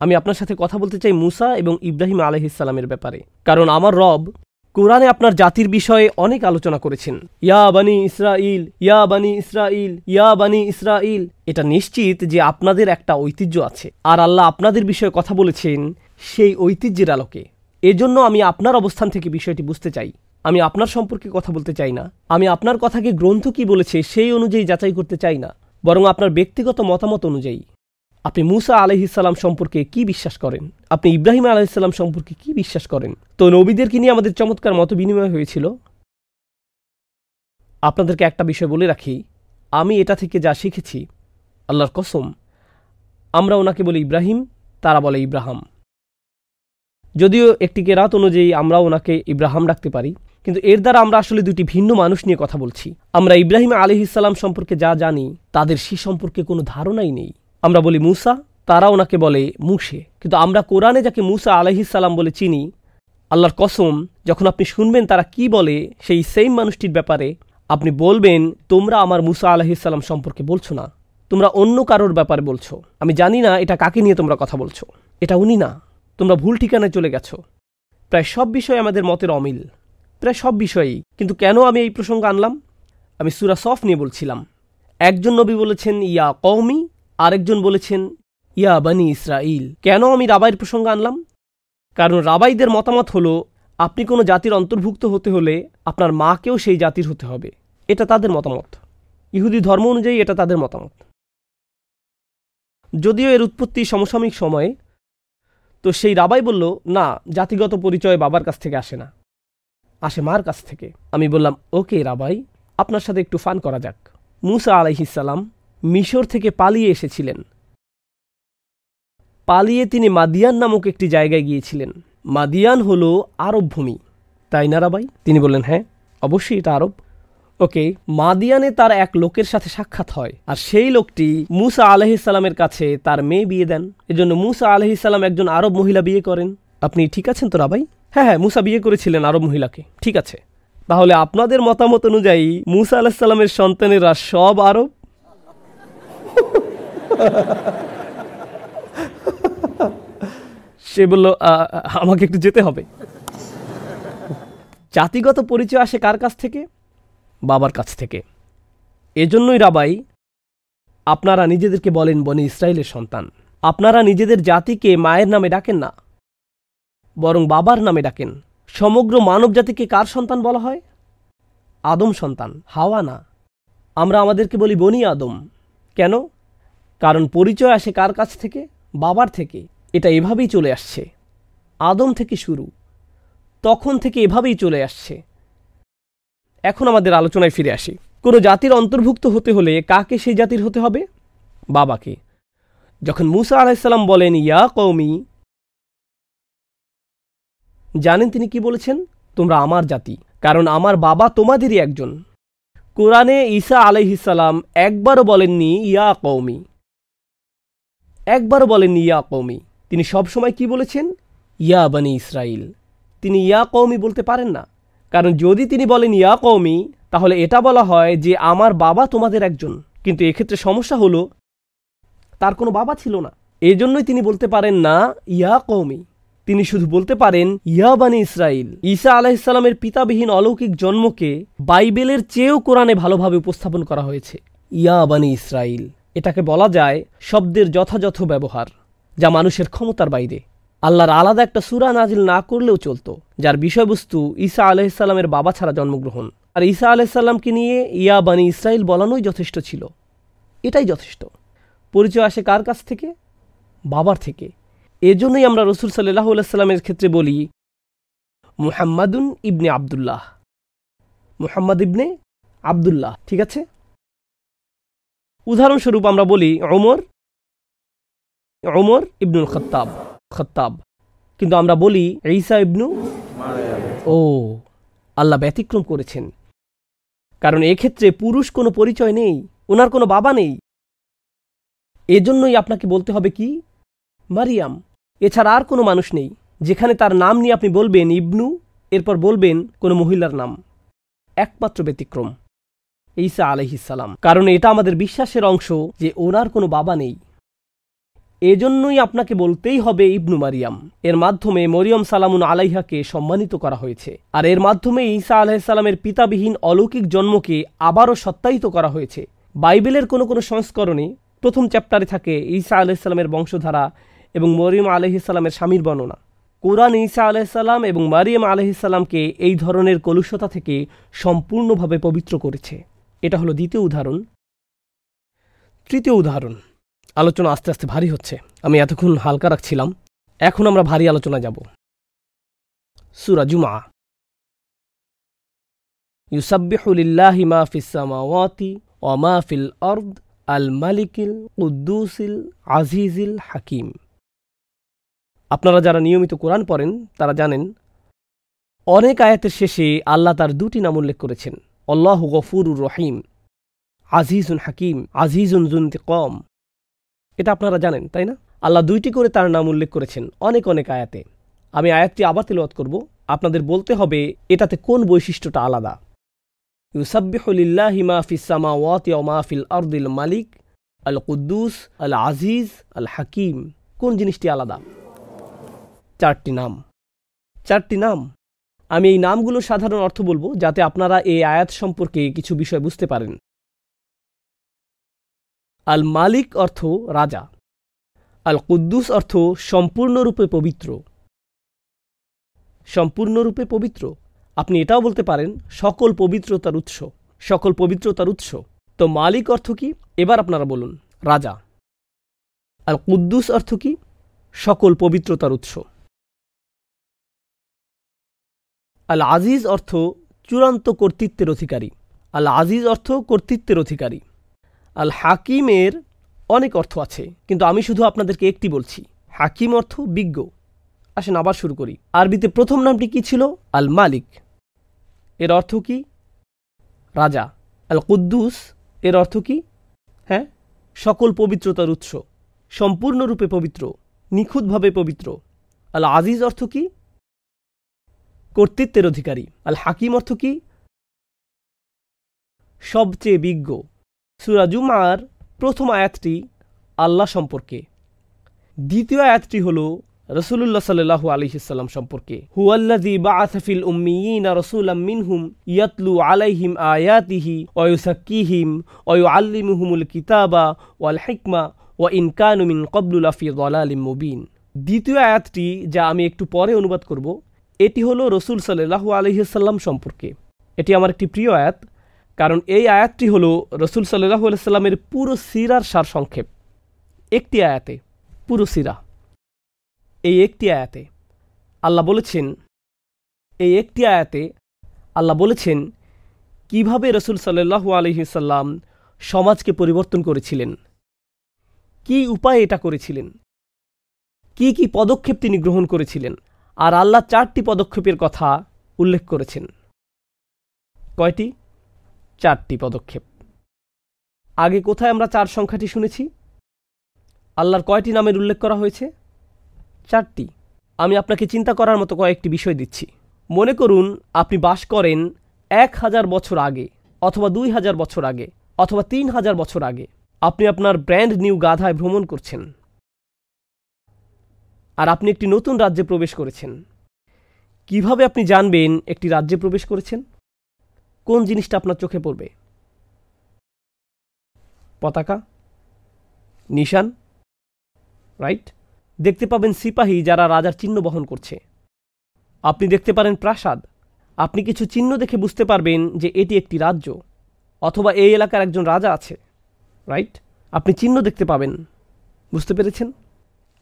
আমি আপনার সাথে কথা বলতে চাই মুসা এবং ইব্রাহিম আলহিসাল্লামের ব্যাপারে। কারণ আমার রব কোরআনে আপনার জাতির বিষয়ে অনেক আলোচনা করেছেন। ইয়া বানি ইসরাইল ইয়া বানি ইসরাইল ইয়া বানি ইসরাইল এটা নিশ্চিত যে আপনাদের একটা ঐতিহ্য আছে। আর আল্লাহ আপনাদের বিষয়ে কথা বলেছেন সেই ঐতিহ্যের আলোকে। এজন্য আমি আপনার অবস্থান থেকে বিষয়টি বুঝতে চাই। আমি আপনার সম্পর্কে কথা বলতে চাই না। আমি আপনার কথাকে গ্রন্থ কি বলেছে সেই অনুযায়ী যাচাই করতে চাই না। বরং আপনার ব্যক্তিগত মতামত অনুযায়ী। আপনি মুসা আলহিসাল্লাম সম্পর্কে কি বিশ্বাস করেন? আপনি ইব্রাহিম আলহিসাল্লাম সম্পর্কে কি বিশ্বাস করেন? তো নবীদেরকে নিয়ে আমাদের চমৎকার মত বিনিময় হয়েছিল। আপনাদেরকে একটা বিষয় বলে রাখি, আমি এটা থেকে যা শিখেছি, আল্লাহর কসম, আমরা ওনাকে বলি ইব্রাহিম, তারা বলে ইব্রাহাম। যদিও একটি কেরাত অনুযায়ী আমরা ওনাকে ইব্রাহাম ডাকতে পারি, কিন্তু এর দ্বারা আমরা আসলে দুটি ভিন্ন মানুষ নিয়ে কথা বলছি। আমরা ইব্রাহিম আলহিসাল্লাম সম্পর্কে যা জানি, তাদের সে সম্পর্কে কোনো ধারণাই নেই। আমরা বলি মুসা তারা ওনাকে বলে মুসে। কিন্তু আমরা কোরআনে যাকে মুসা আলহিসাল্লাম বলে চিনি, আল্লাহর কসম, যখন আপনি শুনবেন তারা কি বলে, সেই সেম মানুষটির ব্যাপারে আপনি বলবেন, তোমরা আমার মুসা আলহিসাল্লাম সম্পর্কে বলছো না। তোমরা অন্য কারোর ব্যাপারে বলছো। আমি জানি না এটা কাকে নিয়ে তোমরা কথা বলছো। এটা উনি না। তোমরা ভুল ঠিকানায় চলে গেছো। প্রায় সব বিষয়ে আমাদের মতের অমিল। প্রায় সব বিষয়েই। কিন্তু কেন আমি এই প্রসঙ্গ আনলাম? আমি সুরা সফ নিয়ে বলছিলাম। একজন নবী বলেছেন, ইয়া কৌমি আরেকজন বলেছেন, ইয়া বানি ইসরাইল কেন আমি রাবাইয়ের প্রসঙ্গ আনলাম? কারণ রাবাইদের মতামত হলো, আপনি কোনো জাতির অন্তর্ভুক্ত হতে হলে আপনার মাকেও সেই জাতির হতে হবে। এটা তাদের মতামত। ইহুদি ধর্ম অনুযায়ী এটা তাদের মতামত। যদিও এর উৎপত্তি সমসাময়িক সময়ে, তো সেই রাবাই বলল, না, জাতিগত পরিচয় বাবার কাছ থেকে আসে না। আসে মার কাছ থেকে। আমি বললাম, ওকে রাবাই, আপনার সাথে একটু ফান করা যাক। মুসা আলাইহিসাল্লাম মিশর থেকে পালিয়ে এসেছিলেন। পালিয়ে তিনি মাদিয়ান নামক একটি জায়গায় গিয়েছিলেন। মাদিয়ান হল আরব ভূমি। তাই না রাবাই? তিনি বললেন হ্যাঁ অবশ্যই এটা আরব। ওকে, মাদিয়ানে তার এক লোকের সাথে সাক্ষাৎ হয় আর সেই লোকটি মুসা আলহিসাল্লামের কাছে তার মেয়ে বিয়ে দেন। এজন্য মুসা আলহিসাল্লাম একজন আরব মহিলা বিয়ে করেন। আপনি ঠিক আছেন তো রাবাই? হ্যাঁ হ্যাঁ মুসা বিয়ে করেছিলেন আরব মহিলাকে। ঠিক আছে। তাহলে আপনাদের মতামত অনুযায়ী মুসা আলাহিসাল্লামের সন্তানেরা সব আরব? সে বলল আমাকে একটু যেতে হবে। জাতিগত পরিচয় আসে কার কাছ থেকে? বাবার কাছ থেকে। এজন্যই রাবাই, আপনারা নিজেদেরকে বলেন বনি ইসরায়েলের সন্তান। আপনারা নিজেদের জাতিকে মায়ের নামে ডাকেন না, বরং বাবার নামে ডাকেন। সমগ্র মানব জাতিকে কার সন্তান বলা হয়? আদম সন্তান, হাওয়া না। আমরা আমাদেরকে বলি বনি আদম। কেন? কারণ পরিচয় আসে কার কাছ থেকে? বাবার থেকে। এটা এভাবেই চলে আসছে। আদম থেকে শুরু। তখন থেকে এভাবেই চলে আসছে। এখন আমাদের আলোচনায় ফিরে আসি। কোনো জাতির অন্তর্ভুক্ত হতে হলে কাকে সেই জাতির হতে হবে? বাবাকে। যখন মুসা আলাহিসাল্লাম বলেন, ইয়া কৌমি জানেন তিনি কি বলেছেন? তোমরা আমার জাতি। কারণ আমার বাবা তোমাদেরই একজন। কোরআনে ঈসা আলাইহিসাল্লাম একবারও বলেননি, ইয়া কৌমি একবারও বলেননি, ইয়া কৌমি তিনি সবসময় কি বলেছেন? ইয়া বানি ইসরাইল। তিনি ইয়া কৌমি বলতে পারেন না। কারণ যদি তিনি বলেন ইয়া কৌমি তাহলে এটা বলা হয় যে আমার বাবা তোমাদের একজন। কিন্তু এক্ষেত্রে সমস্যা হলো, তার কোনো বাবা ছিল না। এজন্যই তিনি বলতে পারেন না, ইয়া কৌমি তিনি শুধু বলতে পারেন, ইয়া বানি ইসরাইল ঈসা আলাহিসাল্লামের পিতাবিহীন অলৌকিক জন্মকে বাইবেলের চেয়েও কোরআনে ভালোভাবে উপস্থাপন করা হয়েছে। ইয়া বানি ইসরাইল এটাকে বলা যায় শব্দের যথাযথ ব্যবহার, যা মানুষের ক্ষমতার বাইরে। আল্লাহর আলাদা একটা সুরা নাজিল না করলেও চলতো, যার বিষয়বস্তু ঈসা আলাহিসাল্লামের বাবা ছাড়া জন্মগ্রহণ। আর ঈসা আলাহিসাল্লামকে নিয়ে ইয়া বানি ইসরাইল বলানোই যথেষ্ট ছিল। এটাই যথেষ্ট। পরিচয় আসে কার কাছ থেকে? বাবার থেকে। এজন্যই আমরা রসুল সাল্লাহ সাল্লামের ক্ষেত্রে বলি মুহাম্মাদুন ইবনে আবদুল্লাহ। মুহাম্মদ ইবনে আবদুল্লাহ, ঠিক আছে? উদাহরণস্বরূপ আমরা বলি অমর অমর ইবনুল খত্তাব খত্তাব। কিন্তু আমরা বলি ঈসা ইবনু ও, আল্লাহ ব্যতিক্রম করেছেন। কারণ এক্ষেত্রে পুরুষ কোনো পরিচয় নেই, ওনার কোনো বাবা নেই। এজন্যই আপনাকে বলতে হবে কি? মারিয়াম। এছাড়া আর কোনো মানুষ নেই, যেখানে তার নাম নিয়ে আপনি বলবেন ইবনু, এরপর বলবেন কোনো মহিলার নাম। একমাত্র ব্যতিক্রম, ঈসা আলহিসাল্লাম কারণ এটা আমাদের বিশ্বাসের অংশ যে ওনার কোনো বাবা নেই। এজন্যই আপনাকে বলতেই হবে ইবনু মারিয়াম। এর মাধ্যমে মরিয়ম সালামুন আলাইহাকে সম্মানিত করা হয়েছে। আর এর মাধ্যমে ঈসা আলাহিসাল্লামের পিতাবিহীন অলৌকিক জন্মকে আবারও সত্যায়িত করা হয়েছে। বাইবেলের কোনো কোনো সংস্করণে প্রথম চ্যাপ্টারে থাকে ঈসা আলাইসাল্লামের বংশধারা এবং মরিয়ম আলহিসাল্লামের স্বামীর বর্ণনা। কোরআন ঈসা আলাইসাল্লাম এবং মারিয়াম আলহিসাল্লামকে এই ধরনের কলুষতা থেকে সম্পূর্ণভাবে পবিত্র করেছে। এটা হলো দ্বিতীয় উদাহরণ। তৃতীয় উদাহরণ। আলোচনা আস্তে আস্তে ভারী হচ্ছে। আমি এতক্ষণ হালকা রাখছিলাম। এখন আমরা ভারী আলোচনা যাব। সুরা জুমা মা ফিস ওয়া মা ফিল আরদ আল মালিকিল কুদ্দুসিল আজিজিল হাকিম। আপনারা যারা নিয়মিত কোরআন পড়েন, তারা জানেন, অনেক আয়াতের শেষে আল্লাহ তার দুটি নাম উল্লেখ করেছেন। আল্লাহ গফুরুর রহিম, আজিজুন হাকিম, আজিজুন জুনতে কম। এটা আপনারা জানেন, তাই না? আল্লাহ দুইটি করে তার নাম উল্লেখ করেছেন অনেক অনেক আয়াতে। আমি আয়াতটি আবার তেলাওয়াত করব। আপনাদের বলতে হবে, এটাতে কোন বৈশিষ্ট্যটা আলাদা? ইউসাব্বিহুলিল্লাহি মালিক, আল কুদ্দুস, আল আজিজ, আল হাকিম। কোন জিনিসটি আলাদা? চারটি নাম। চারটি নাম। আমি এই নামগুলো সাধারণ অর্থ বলব যাতে আপনারা এই আয়াত সম্পর্কে কিছু বিষয় বুঝতে পারেন। আল মালিক অর্থ রাজা। আল কুদ্দুস অর্থ সম্পূর্ণরূপে পবিত্র। সম্পূর্ণরূপে পবিত্র। আপনি এটাও বলতে পারেন, সকল পবিত্রতার উৎস, সকল পবিত্রতার উৎস। তো মালিক অর্থ কি? এবার আপনারা বলুন, রাজা। আল কুদ্দুস অর্থ কি? সকল পবিত্রতার উৎস। আল আজিজ অর্থ চূড়ান্ত কর্তৃত্বের অধিকারী। আল আজিজ অর্থ কর্তৃত্বের অধিকারী। আল হাকিমের অনেক অর্থ আছে, কিন্তু আমি শুধু আপনাদেরকে একটি বলছি। হাকিম অর্থ বিজ্ঞ। আসেন আবার শুরু করি। আরবিতে প্রথম নামটি কি ছিল? আল মালিক এর অর্থ কি? রাজা। আল কুদ্দুস এর অর্থ কি? হ্যাঁ? সকল পবিত্রতার উৎস। সম্পূর্ণরূপে পবিত্র, নিখুঁতভাবে পবিত্র। আল আজিজ অর্থ কি? কর্তৃত্বের অধিকারী। আল হাকিম অর্থ কি? সবচেয়ে বিজ্ঞ। সুরাজুমার প্রথম আয়াতটি আল্লাহ সম্পর্কে। দ্বিতীয় আয়াতটি হল রসুল্লাহ সাল্লাহু আলহিসাল্লাম সম্পর্কে। হুয়াল্লাজি বাআসফিল উম্মিয়িনা রসুলাম মিনহুম ইয়াতলু আলাইহিম আয়াতিহি ওয়ুসাক্কিহিম ওয়ু আল্লিমুহুমুল কিতাবা ওয়াল হিকমা ওয়া ইনকানু মিন কবলুল আফি দলালিম মুবিন। দ্বিতীয় আয়াতটি যা আমি একটু পরে অনুবাদ করব এটি হলো রসুল সাল্লাহু আলহিসাল্লাম সম্পর্কে। এটি আমার একটি প্রিয় আয়াত, কারণ এই আয়াতটি হল রসুল সাল্লাহু আলাইস্লামের পুরো সিরার সার সংক্ষেপ একটি আয়াতে, পুরো সিরা। এই একটি আয়াতে আল্লাহ বলেছেন, এই একটি আয়াতে আল্লাহ বলেছেন, কীভাবে রসুল সাল্লাহু আলহিসাল্লাম সমাজকে পরিবর্তন করেছিলেন? কি উপায়ে এটা করেছিলেন? কি কি পদক্ষেপ তিনি গ্রহণ করেছিলেন? আর আল্লাহ চারটি পদক্ষেপের কথা উল্লেখ করেছেন। কয়টি? চারটি পদক্ষেপ। আগে কোথায় আমরা চার সংখ্যাটি শুনেছি? আল্লাহর কয়টি নামের উল্লেখ করা হয়েছে? চারটি। আমি আপনাকে চিন্তা করার মতো কয়েকটি বিষয় দিচ্ছি। মনে করুন, আপনি বাস করেন এক হাজার বছর আগে অথবা দুই হাজার বছর আগে অথবা তিন হাজার বছর আগে। আপনি আপনার ব্র্যান্ড নিউ গাধায় ভ্রমণ করছেন। আর আপনি একটি নতুন রাজ্যে প্রবেশ করেছেন। কীভাবে আপনি জানবেন একটি রাজ্যে প্রবেশ করেছেন? কোন জিনিসটা আপনার চোখে পড়বে? পতাকা? নিশান? রাইট? দেখতে পাবেন সিপাহী যারা রাজার চিহ্ন বহন করছে। আপনি দেখতে পারেন প্রাসাদ। আপনি কিছু চিহ্ন দেখে বুঝতে পারবেন যে এটি একটি রাজ্য, অথবা এই এলাকার একজন রাজা আছে। রাইট? আপনি চিহ্ন দেখতে পাবেন। বুঝতে পেরেছেন?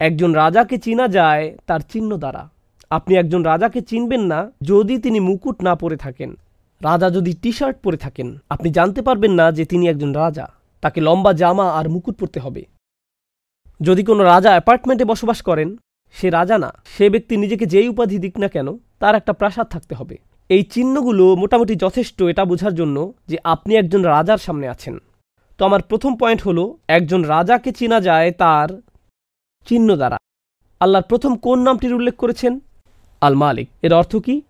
একজন রাজাকে চিনা যায়, তার চিহ্ন দ্বারা। আপনি একজন রাজাকে চিনবেন না, যদি তিনি মুকুট না পরে থাকেন। রাজা যদি টি শার্ট পরে থাকেন, আপনি জানতে পারবেন না যে তিনি একজন রাজা। তাকে লম্বা জামা আর মুকুট পরতে হবে। যদি কোনো রাজা অ্যাপার্টমেন্টে বসবাস করেন, সে রাজা না, সে ব্যক্তি নিজেকে যেই উপাধি দিক না কেন, তার একটা প্রাসাদ থাকতে হবে। এই চিহ্নগুলো মোটামুটি যথেষ্ট এটা বোঝার জন্য যে আপনি একজন রাজার সামনে আছেন। তো আমার প্রথম পয়েন্ট হলো, একজন রাজাকে চেনা যায় তার চিহ্ন দ্বারা। আল্লাহর প্রথম কোন নামটির উল্লেখ করেছেন? আল মালিক এর অর্থ কি?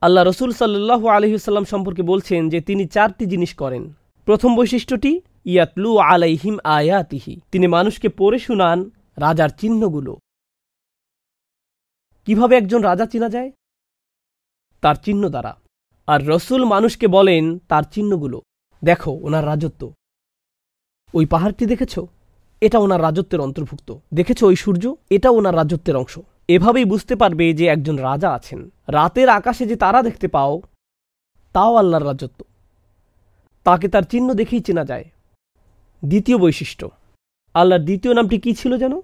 আল্লাহ রসুল সাল্লাহ আলহিসাল্লাম সম্পর্কে বলছেন যে তিনি চারটি জিনিস করেন। প্রথম বৈশিষ্ট্যটি, ইয়াতলু আলাইহিম আয়াতিহি। তিনি মানুষকে পড়ে শুনান রাজার চিহ্নগুলো। কীভাবে একজন রাজা চেনা যায়? তার চিহ্ন দ্বারা। আর রসুল মানুষকে বলেন তার চিহ্নগুলো। দেখো, ওনার রাজত্ব। ওই পাহাড়টি দেখেছ? এটা ওনার রাজত্বের অন্তর্ভুক্ত। দেখেছ ওই সূর্য? এটা ওনার রাজত্বের অংশ। এভাবেই বুঝতে পারবে যে একজন রাজা আছেন। রাতের আকাশে যে তারা দেখতে পাও, তাও আল্লাহর রাজত্ব। তাকে তার চিহ্ন দেখেই চেনা যায়। দ্বিতীয় বৈশিষ্ট্য। আল্লাহর দ্বিতীয় নামটি কি ছিল যেন?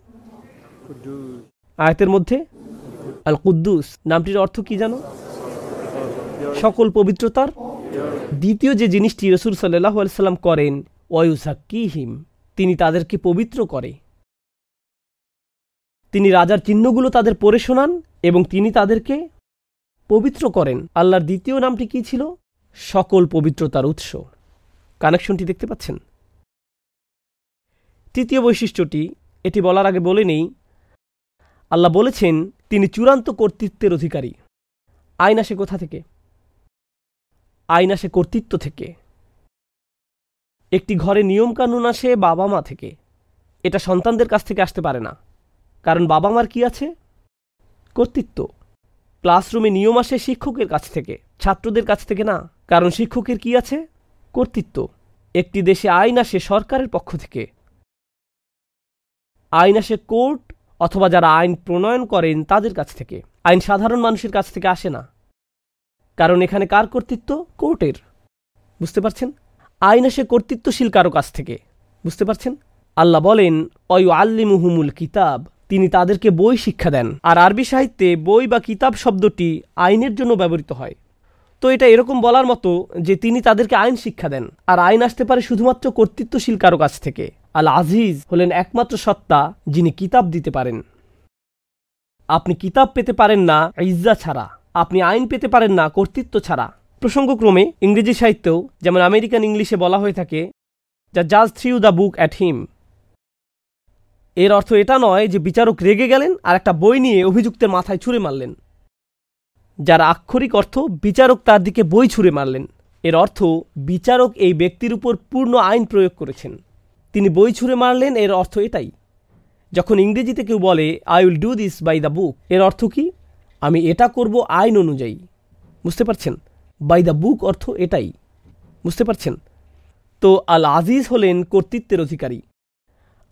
আয়াতের মধ্যে আল কুদ্দুস নামটির অর্থ কি জানো সকল পবিত্রতার। দ্বিতীয় যে জিনিসটি রসুল সাল্লাহ আলসালাম করেন ওয়ুসাক্কিহিম তিনি তাদেরকে পবিত্র করে। তিনি রাজার চিহ্নগুলো তাদের পড়ে শোনান এবং তিনি তাদেরকে পবিত্র করেন। আল্লাহর দ্বিতীয় নামটি কি ছিল? সকল পবিত্রতার উৎস। কানেকশনটি দেখতে পাচ্ছেন? তৃতীয় বৈশিষ্ট্যটি, এটি বলার আগে বলে নেই। আল্লাহ বলেছেন, তিনি চূড়ান্ত কর্তৃত্বের অধিকারী। আইন আসে কোথা থেকে? আইন আসে কর্তৃত্ব থেকে। একটি ঘরে নিয়মকানুন আসে বাবা মা থেকে। এটা সন্তানদের কাছ থেকে আসতে পারে না। কারণ বাবা মার কি আছে? কর্তৃত্ব। ক্লাসরুমে নিয়ম আসে শিক্ষকের কাছ থেকে, ছাত্রদের কাছ থেকে না। কারণ শিক্ষকের কি আছে? কর্তৃত্ব। একটি দেশে আইন আসে সরকারের পক্ষ থেকে। আইন আসে কোর্ট অথবা যারা আইন প্রণয়ন করেন তাদের কাছ থেকে। আইন সাধারণ মানুষের কাছ থেকে আসে না। কারণ এখানে কার কর্তৃত্ব? কোর্টের। বুঝতে পারছেন? আইন আসে কর্তৃত্বশীল কারও কাছ থেকে। বুঝতে পারছেন? আল্লাহ বলেন অয়ু আল্লিমুহুমুল কিতাব তিনি তাদেরকে বই শিক্ষা দেন। আর আরবি সাহিত্যে বই বা কিতাব শব্দটি আইনের জন্য ব্যবহৃত হয়। তো এটা এরকম বলার মতো যে তিনি তাদেরকে আইন শিক্ষা দেন। আর আইন আসতে পারে শুধুমাত্র কর্তৃত্বশীল কারও কাছ থেকে। আল আজিজ হলেন একমাত্র সত্তা যিনি কিতাব দিতে পারেন। আপনি কিতাব পেতে পারেন না ইজ্জা ছাড়া। আপনি আইন পেতে পারেন না কর্তৃত্ব ছাড়া। প্রসঙ্গক্রমে ইংরেজি সাহিত্যেও যেমন আমেরিকান ইংলিশে বলা হয়ে থাকে, যা জাজ threw the book at him. এর অর্থ এটা নয় যে বিচারক রেগে গেলেন আর একটা বই নিয়ে অভিযুক্তের মাথায় ছুঁড়ে মারলেন। যার আক্ষরিক অর্থ, বিচারক তার দিকে বই ছুঁড়ে মারলেন। এর অর্থ, বিচারক এই ব্যক্তির উপর পূর্ণ আইন প্রয়োগ করেছেন। তিনি বই ছুঁড়ে মারলেন, এর অর্থ এটাই। যখন ইংরেজিতে কেউ বলে, I will do this by the book, এর অর্থ কি? আমি এটা করব আইন অনুযায়ী। বুঝতে পারছেন? বাই দ্য বুক অর্থ এটাই। বুঝতে পারছেন? তো আল আজিজ হলেন কর্তৃত্বের অধিকারী।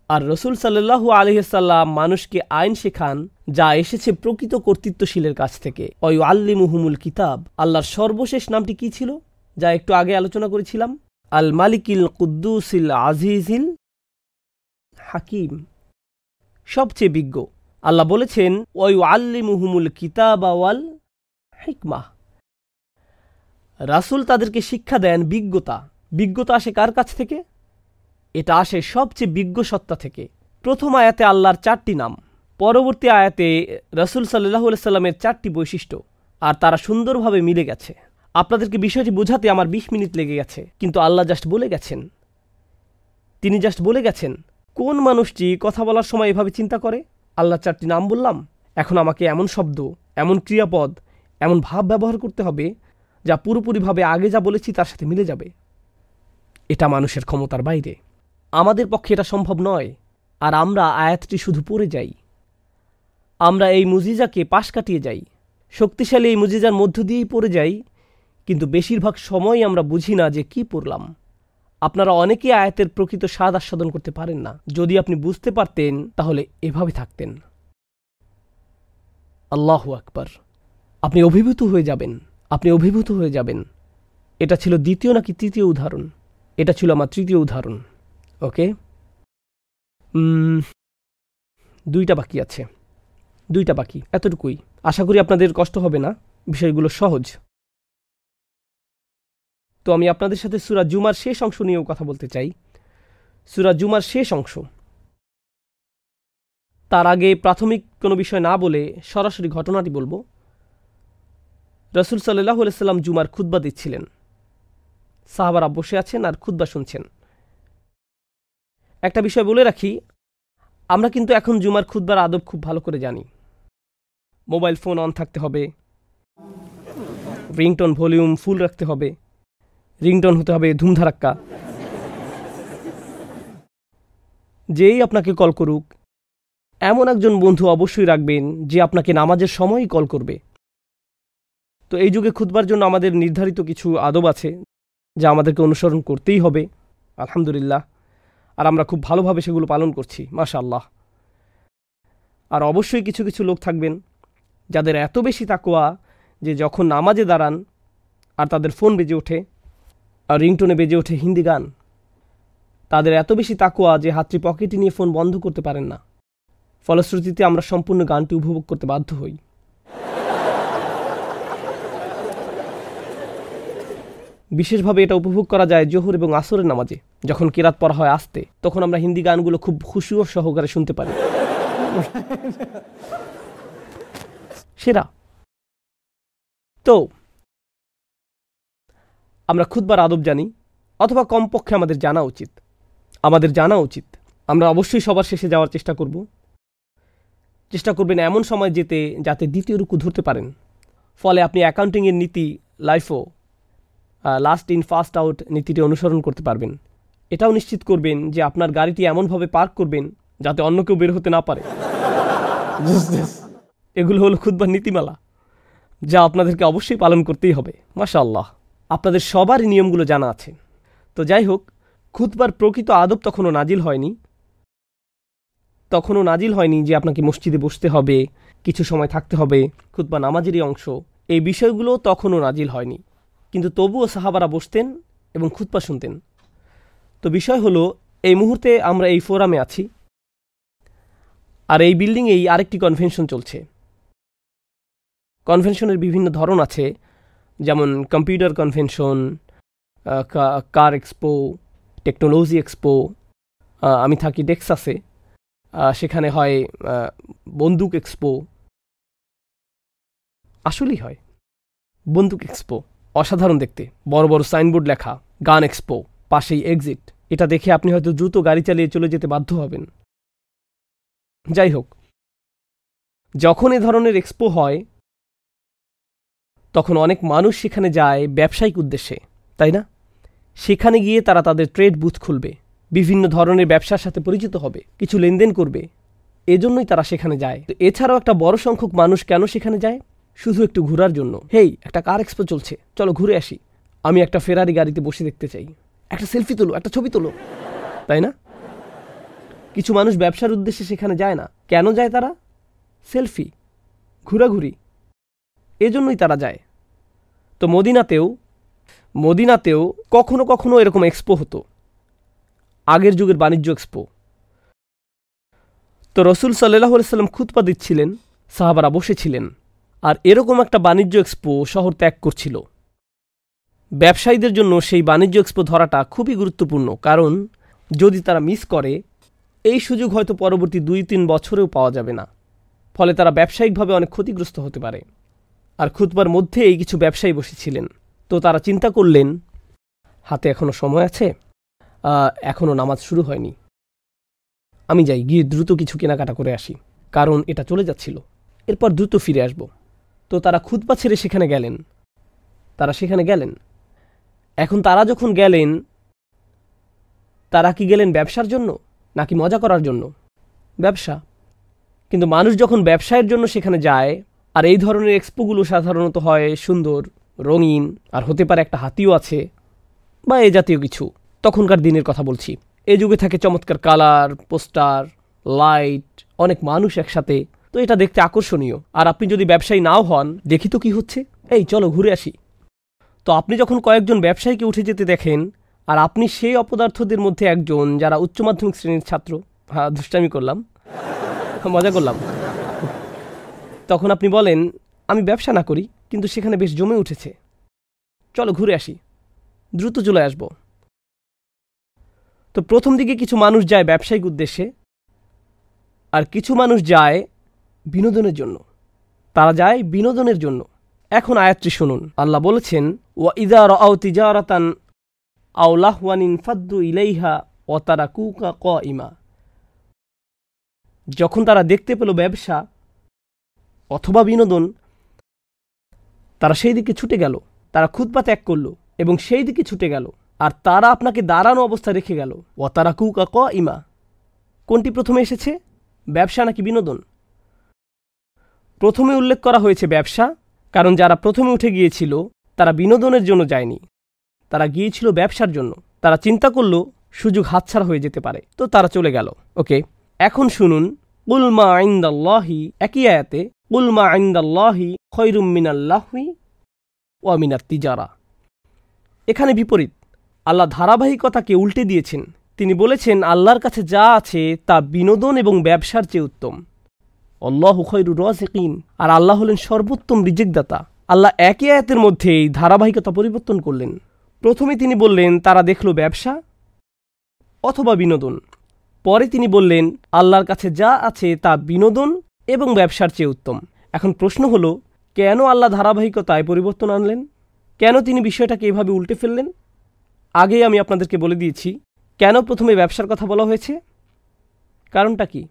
আর রসুল সাল্লাহু আলহিসাল্লাম মানুষকে আইন শেখান, যা এসেছে প্রকৃত কর্তৃত্বশীলের কাছ থেকে। অয়ু আল্লি মুহুমুল কিতাব। আল্লাহর সর্বশেষ নামটি কি ছিল? যা একটু আগে আলোচনা করেছিলাম। আল মালিকিল কুদ্দুসিল আজিজিল হাকিম। সবচেয়ে বিজ্ঞ। আল্লাহ বলেছেন ওয়ু আল্লি মুহুমুল কিতাব ওয়াল হিকমাহ রাসুল তাদেরকে শিক্ষা দেন বিজ্ঞতা। বিজ্ঞতা আসে কার কাছ থেকে? এটা আসে সবচেয়ে বিজ্ঞ সত্তা থেকে। প্রথম আয়াতে আল্লাহর চারটি নাম, পরবর্তী আয়াতে রসুল সাল্লাহ সাল্লামের চারটি বৈশিষ্ট্য, আর তারা সুন্দরভাবে মিলে গেছে। আপনাদেরকে বিষয়টি বোঝাতে আমার বিশ মিনিট লেগে গেছে, কিন্তু আল্লাহ জাস্ট বলে গেছেন। তিনি জাস্ট বলে গেছেন, কোন মানুষটি কথা বলার সময় এভাবে চিন্তা করে? আল্লাহ চারটি নাম বললাম, এখন আমাকে এমন শব্দ, এমন ক্রিয়াপদ, এমন ভাব ব্যবহার করতে হবে যা পুরোপুরিভাবে আগে যা বলেছি তার সাথে মিলে যাবে। এটা মানুষের ক্ষমতার বাইরে। আমাদের পক্ষে এটা সম্ভব নয়। আর আমরা আয়াতটি শুধু পড়ে যাই। আমরা এই মুজিজাকে পাশ কাটিয়ে যাই। শক্তিশালী এই মুজিজার মধ্য দিয়েই পড়ে যাই। কিন্তু বেশিরভাগ সময় আমরা বুঝি না যে কি পড়লাম। আপনারা অনেকেই আয়াতের প্রকৃত স্বাদ আস্বাদন করতে পারেন না। যদি আপনি বুঝতে পারতেন, তাহলে এভাবে থাকতেন। আল্লাহ আকবার। আপনি অভিভূত হয়ে যাবেন। আপনি অভিভূত হয়ে যাবেন। এটা ছিল দ্বিতীয় নাকি তৃতীয় উদাহরণ? এটা ছিল আমার তৃতীয় উদাহরণ। ওকে? দুইটা বাকি আছে। দুইটা বাকি, এতটুকুই। আশা করি আপনাদের কষ্ট হবে না। বিষয়গুলো সহজ। তো আমি আপনাদের সাথে সুরা জুমার শেষ অংশ নিয়েও কথা বলতে চাই। সুরা জুমার শেষ অংশ। তার আগে প্রাথমিক কোনো বিষয় না বলে সরাসরি ঘটনাটি বলব। রসুল সাল্লাহ সাল্লাম জুমার খুদ্া দিচ্ছিলেন। সাহাবারা বসে আছেন আর খুদ্া শুনছেন। একটা বিষয় বলে রাখি, আমরা কিন্তু এখন জুমার খুদ্বার আদব খুব ভালো করে জানি। মোবাইল ফোন অন থাকতে হবে, রিংটন ভলিউম ফুল রাখতে হবে, রিংটন হতে হবে ধুমধারাক্কা। যেই আপনাকে কল করুক, এমন একজন বন্ধু অবশ্যই রাখবেন যে আপনাকে নামাজের সময়ই কল করবে। তো এই যুগে খুদবার জন্য আমাদের নির্ধারিত কিছু আদব আছে যা আমাদেরকে অনুসরণ করতেই হবে, আলহামদুলিল্লাহ। আর আমরা খুব ভালোভাবে সেগুলো পালন করছি মাশা আল্লাহ আর অবশ্যই কিছু কিছু লোক থাকবেন যাদের এত বেশি তাকোয়া যে যখন নামাজে দাঁড়ান আর তাদের ফোন বেজে ওঠে আর রিংটোনে বেজে ওঠে হিন্দি গান, তাদের এত বেশি তাকোয়া যে হাতটি পকেটে নিয়ে ফোন বন্ধ করতে পারেন না। ফলশ্রুতিতে আমরা সম্পূর্ণ গানটি উপভোগ করতে বাধ্য হই। বিশেষভাবে এটা উপভোগ করা যায় জোহর এবং আসরের নামাজে। যখন কেরাত পড়া হয় আসতে, তখন আমরা হিন্দি গানগুলো খুব খুশি ও সহকারে শুনতে পারি। সেরা। তো, আমরা খুদবার আদব জানি, অথবা কমপক্ষে আমাদের জানা উচিত। আমাদের জানা উচিত। আমরা অবশ্যই সবার শেষে যাওয়ার চেষ্টা করব। চেষ্টা করবেন এমন সময় যেতে, যাতে দ্বিতীয় রুকু ধরতে পারেন। ফলে আপনি অ্যাকাউন্টিংয়ের নীতি লাইফও লাস্ট ইন ফাস্ট আউট নীতিটি অনুসরণ করতে পারবেন। এটাও নিশ্চিত করবেন যে আপনার গাড়িটি এমনভাবে পার্ক করবেন যাতে অন্য কেউ বের হতে না পারে। এগুলো হলো খুদবার নীতিমালা, যা আপনাদেরকে অবশ্যই পালন করতেই হবে মাশা আল্লাহ আপনাদের সবারই নিয়মগুলো জানা আছে। তো যাই হোক খুতবার প্রকৃত আদব তখনও নাজিল হয়নি, তখনও নাজিল হয়নি যে আপনাকে মসজিদে বসতে হবে, কিছু সময় থাকতে হবে খুতবা নামাজেরই অংশ। এই বিষয়গুলো তখনও নাজিল হয়নি। কিন্তু তবুও সাহাবারা বসতেন এবং খুতবা শুনতেন। তো বিষয় হলো, এই মুহূর্তে আমরা এই ফোরামে আছি আর এই বিল্ডিংয়েই আরেকটি কনভেনশন চলছে। কনভেনশনের বিভিন্ন ধরন আছে, যেমন computer convention car expo technology expo আমি থাকি ডেক্সাসে সেখানে হয় বন্দুক এক্সপো আসলেই হয়, বন্দুক এক্সপো অসাধারণ দেখতে। বড় বড় সাইনবোর্ড লেখা, গান এক্সপো, পাশেই এক্সিট। এটা দেখে আপনি হয়তো দ্রুত গাড়ি চালিয়ে চলে যেতে বাধ্য হবেন। যাই হোক, যখন এ ধরনের এক্সপো হয়, তখন অনেক মানুষ সেখানে যায় ব্যবসায়িক উদ্দেশ্যে, তাই না? সেখানে গিয়ে তারা তাদের ট্রেড বুথ খুলবে, বিভিন্ন ধরনের ব্যবসার সাথে পরিচিত হবে, কিছু লেনদেন করবে। এজন্যই তারা সেখানে যায়। তো এছাড়াও একটা বড় সংখ্যক মানুষ কেন সেখানে যায়? শুধু একটু ঘোরার জন্য। হেই, একটা কার এক্সপো চলছে। চলো ঘুরে আসি। আমি একটা ফেরারি গাড়িতে বসে দেখতে চাই। একটা সেলফি তোলো, একটা ছবি তোলো। তাই না? কিছু মানুষ ব্যবসার উদ্দেশ্যে সেখানে যায় না। কেন যায় তারা? সেলফি, ঘোরাঘুরি। এজন্যই তারা যায়। তো মদিনাতেও মদিনাতেও কখনো কখনো এরকম এক্সপো হতো। আগের যুগের বাণিজ্য এক্সপো। তো রসুল সাল্লাহ সাল্লাম খুতপা দিচ্ছিলেন, সাহাবারা বসেছিলেন। আর এরকম একটা বাণিজ্য এক্সপো শহর ত্যাগ করছিল। ব্যবসায়ীদের জন্য সেই বাণিজ্য এক্সপো ধরাটা খুবই গুরুত্বপূর্ণ, কারণ যদি তারা মিস করে, এই সুযোগ হয়তো পরবর্তী দুই তিন বছরেও পাওয়া যাবে না। ফলে তারা ব্যবসায়িকভাবে অনেক ক্ষতিগ্রস্ত হতে পারে। আর খুতবার মধ্যেই কিছু ব্যবসায়ী বসেছিলেন। তো তারা চিন্তা করলেন, হাতে এখনও সময় আছে? এখনও নামাজ শুরু হয়নি। আমি যাই, গিয়ে দ্রুত কিছু কেনাকাটা করে আসি, কারণ এটা চলে যাচ্ছিল। এরপর দ্রুত ফিরে আসব। তো তারা খুতবা ছেড়ে সেখানে গেলেন। তারা সেখানে গেলেন। এখন তারা যখন গেলেন, তারা কি গেলেন ব্যবসার জন্য, নাকি মজা করার জন্য? ব্যবসা। কিন্তু মানুষ যখন ব্যবসায়ের জন্য সেখানে যায়, আর এই ধরনের এক্সপোগুলো সাধারণত হয় সুন্দর, রঙিন, আর হতে পারে একটা হাতিও আছে, বা এ জাতীয় কিছু, তখনকার দিনের কথা বলছি। এ যুগে থাকে চমৎকার কালার, পোস্টার, লাইট, অনেক মানুষ একসাথে তো এটা দেখতে আকর্ষণীয়। আর আপনি যদি ব্যবসায়ী নাও হন, দেখি তো কি হচ্ছে। এই, চলো ঘুরে আসি। তো আপনি যখন কয়েকজন ব্যবসায়ীকে উঠে যেতে দেখেন, আর আপনি সেই অপদার্থদের মধ্যে একজন যারা উচ্চ মাধ্যমিক শ্রেণির ছাত্র হ্যাঁ দুষ্টামি করলাম, মজা করলাম। তখন আপনি বলেন, আমি ব্যবসা না করি, কিন্তু সেখানে বেশ জমে উঠেছে। চলো ঘুরে আসি। দ্রুত চলে আসব। তো প্রথম দিকে কিছু মানুষ যায় ব্যবসায়িক উদ্দেশ্যে, আর কিছু মানুষ যায় বিনোদনের জন্য। তারা যায় বিনোদনের জন্য। এখন আয়াতটি শুনুন। আল্লাহ বলেছেন, ওয়া ইদা রাও তিজারাতান আউলাহওয়ানিন ফাদ্দু ইলাইহা ও তারা কুকা ক ইমা যখন তারা দেখতে পেল ব্যবসা অথবা বিনোদন, তারা সেই দিকে ছুটে গেল। তারা খুদপা ত্যাগ করল এবং সেই দিকে ছুটে গেল। আর তারা আপনাকে দাঁড়ানো অবস্থা রেখে গেল। ও তারা কুকা ক ইমা কোনটি প্রথমে এসেছে? ব্যবসা নাকি বিনোদন? প্রথমে উল্লেখ করা হয়েছে ব্যবসা, কারণ যারা প্রথমে উঠে গিয়েছিল, তারা বিনোদনের জন্য যায়নি। তারা গিয়েছিল ব্যবসার জন্য। তারা চিন্তা করল, সুযোগ হাতছাড়া হয়ে যেতে পারে। তো তারা চলে গেল। ওকে, এখন শুনুন। উলমা আইন্দাল্লাহি একই আয়াতে উলমা আইন্দাল্লাহি খৈরুম মিনাল্লাহি ও মিনাত তিজারা। এখানে বিপরীত। আল্লাহ ধারাবাহিকতাকে উল্টে দিয়েছেন। তিনি বলেছেন, আল্লাহর কাছে যা আছে তা বিনোদন এবং ব্যবসার চেয়ে উত্তম। অল্লাহ খৈরু রাজিকিন। আর আল্লাহ হলেন সর্বোত্তম রিজিকদাতা। আল্লাহ একই আয়াতের মধ্যেই ধারাবাহিকতা পরিবর্তন করলেন। প্রথমে তিনি বললেন, তারা দেখল ব্যবসা অথবা বিনোদন। পরে তিনি বললেন, আল্লাহর কাছে যা আছে তা বিনোদন এবং ব্যবসার চেয়ে উত্তম। এখন প্রশ্ন হলো, কেন আল্লাহ ধারাবাহিকতায় পরিবর্তন আনলেন? কেন তিনি বিষয়টাকে এভাবে উল্টে ফেললেন? আগেই আমি আপনাদেরকে বলে দিয়েছি, কেন প্রথমে ব্যবসার কথা বলা হয়েছে? কারণটা কি?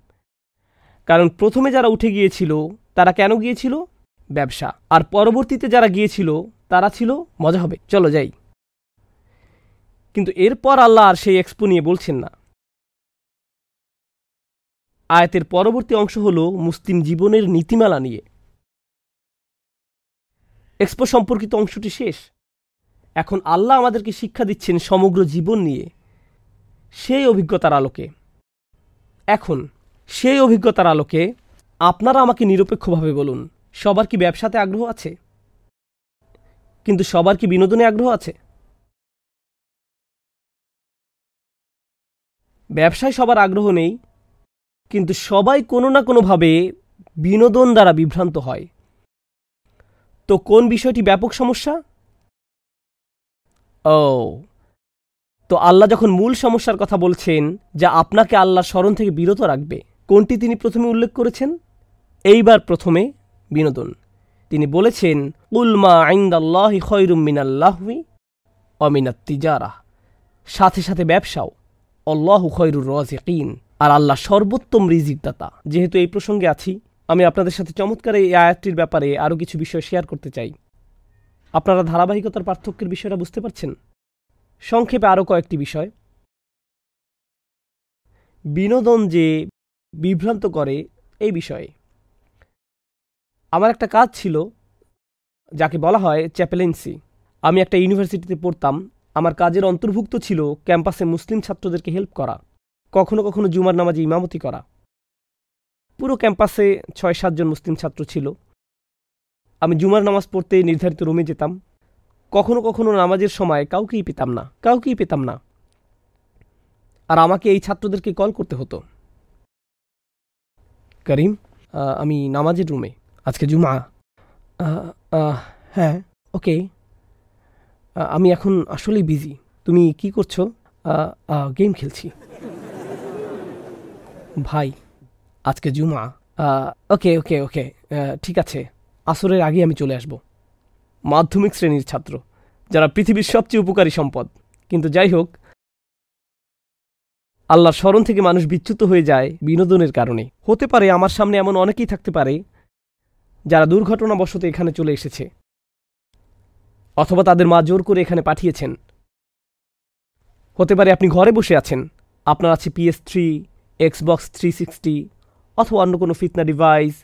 কারণ প্রথমে যারা উঠে গিয়েছিল, তারা কেন গিয়েছিল? ব্যবসা। আর পরবর্তীতে যারা গিয়েছিল, তারা ছিল মজা হবে। চলো যাই। কিন্তু এরপর আল্লাহ আর সেই এক্সপো নিয়ে বলছেন না। আয়াতের পরবর্তী অংশ হল মুসলিম জীবনের নীতিমালা নিয়ে। এক্সপো সম্পর্কিত অংশটি শেষ। এখন আল্লাহ আমাদেরকে শিক্ষা দিচ্ছেন সমগ্র জীবন নিয়ে, সেই অভিজ্ঞতার আলোকে। এখন সেই অভিজ্ঞতার আলোকে আপনারা আমাকে নিরপেক্ষভাবে বলুন, সবার কি ব্যবসাতে আগ্রহ আছে? কিন্তু সবার কি বিনোদনে আগ্রহ আছে? ব্যবসায় সবার আগ্রহ নেই, কিন্তু সবাই কোনো না কোনোভাবে বিনোদন দ্বারা বিভ্রান্ত হয়। তো কোন বিষয়টি ব্যাপক সমস্যা? ও, তো আল্লাহ যখন মূল সমস্যার কথা বলছেন, যা আপনাকে আল্লাহর স্মরণ থেকে বিরত রাখবে। কোনটি তিনি প্রথমে উল্লেখ করেছেন? এইবার প্রথমে বিনোদন। তিনি বলেছেন উলমা আইন্দাল্লাহি খয়রুম মিনাল্লাহবি অমিনাত তিজারা সাথে সাথে ব্যবসাও। অল্লাহু খয়রুর রাজিকিন। আর আল্লাহ সর্বোত্তম রিজিক দাতা যেহেতু এই প্রসঙ্গে আছি, আমি আপনাদের সাথে চমৎকার এই আয়াতটির ব্যাপারে আরও কিছু বিষয় শেয়ার করতে চাই। আপনারা ধারাবাহিকতার পার্থক্যের বিষয়টা বুঝতে পারছেন? সংক্ষেপে আরও কয়েকটি বিষয়। বিনোদন যে বিভ্রান্ত করে এই বিষয়ে। আমার একটা কাজ ছিল, যাকে বলা হয় চ্যাপেলেন্সি। আমি একটা ইউনিভার্সিটিতে পড়তাম। আমার কাজের অন্তর্ভুক্ত ছিল ক্যাম্পাসে মুসলিম ছাত্রদেরকে হেল্প করা, কখনো কখনো জুমার নামাজে ইমামতি করা। পুরো ক্যাম্পাসে ছয় সাতজন মুসলিম ছাত্র ছিল। আমি জুমার নামাজ পড়তে নির্ধারিত রুমে যেতাম। কখনো কখনো নামাজের সময় কাউকেই পেতাম না, কাউকেই পেতাম না। আর আমাকে এই ছাত্রদেরকে কল করতে হতো। করিম আমি নামাজের রুমে আজকে জুমা হ্যাঁ ওকে। আমি এখন আসলেই বিজি। তুমি কি করছ? গেম খেলছি। ভাই, আজকে জুমা ওকে ওকে ওকে ঠিক আছে। আসরের আগে আমি চলে আসব। মাধ্যমিক শ্রেণির ছাত্র, যারা পৃথিবীর সবচেয়ে উপকারী সম্পদ। কিন্তু যাই হোক আল্লাহর স্মরণ থেকে মানুষ বিচ্যুত হয়ে যায় বিনোদনের কারণে। হতে পারে আমার সামনে এমন অনেকেই থাকতে পারে যারা দুর্ঘটনাবশত এখানে চলে এসেছে অথবা তাদের মা জোর করে এখানে পাঠিয়েছেন। হতে পারে আপনি ঘরে বসে আছেন, আপনার আছে PS three Xbox three sixty অথবা অন্য কোনো ফিতনা ডিভাইস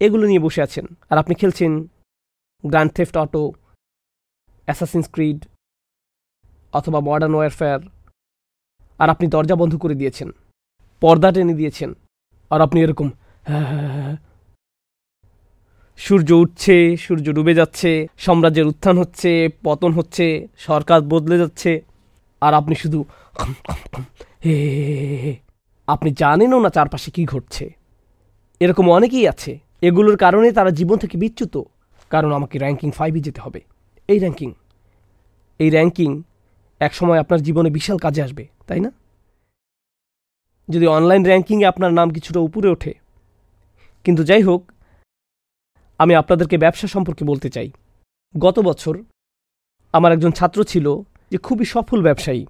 এগুলো নিয়ে বসে আছেন। আর আপনি খেলছেন grand theft auto assassin's creed অথবা মডার্ন ওয়ারফেয়ার আর আপনি দরজা বন্ধ করে দিয়েছেন। পর্দা টেনে দিয়েছেন। আর আপনি এরকম হ্যাঁ হ্যাঁ হ্যাঁ সূর্য উঠছে, সূর্য ডুবে যাচ্ছে, সাম্রাজ্যের উত্থান হচ্ছে, পতন হচ্ছে, সরকার বদলে যাচ্ছে। আর আপনি শুধু হে। আপনি জানেনও না চারপাশে কি ঘটছে। এরকম অনেকেই আছে। এগুলোর কারণে তারা জীবন থেকে বিচ্যুত। কারণ আমাকে র্যাঙ্কিং ফাইভে যেতে হবে। এই র্যাঙ্কিং এই র্যাঙ্কিং একসময় আপনার জীবনে বিশাল কাজে আসবে, তাই না? যদি অনলাইন র্যাঙ্কিংয়ে আপনার নাম কিছুটা উপরে ওঠে। কিন্তু যাই হোক, আমি আপনাদেরকে ব্যবসা সম্পর্কে বলতে চাই। গত বছর আমার একজন ছাত্র ছিল যে খুবই সফল ব্যবসায়ী।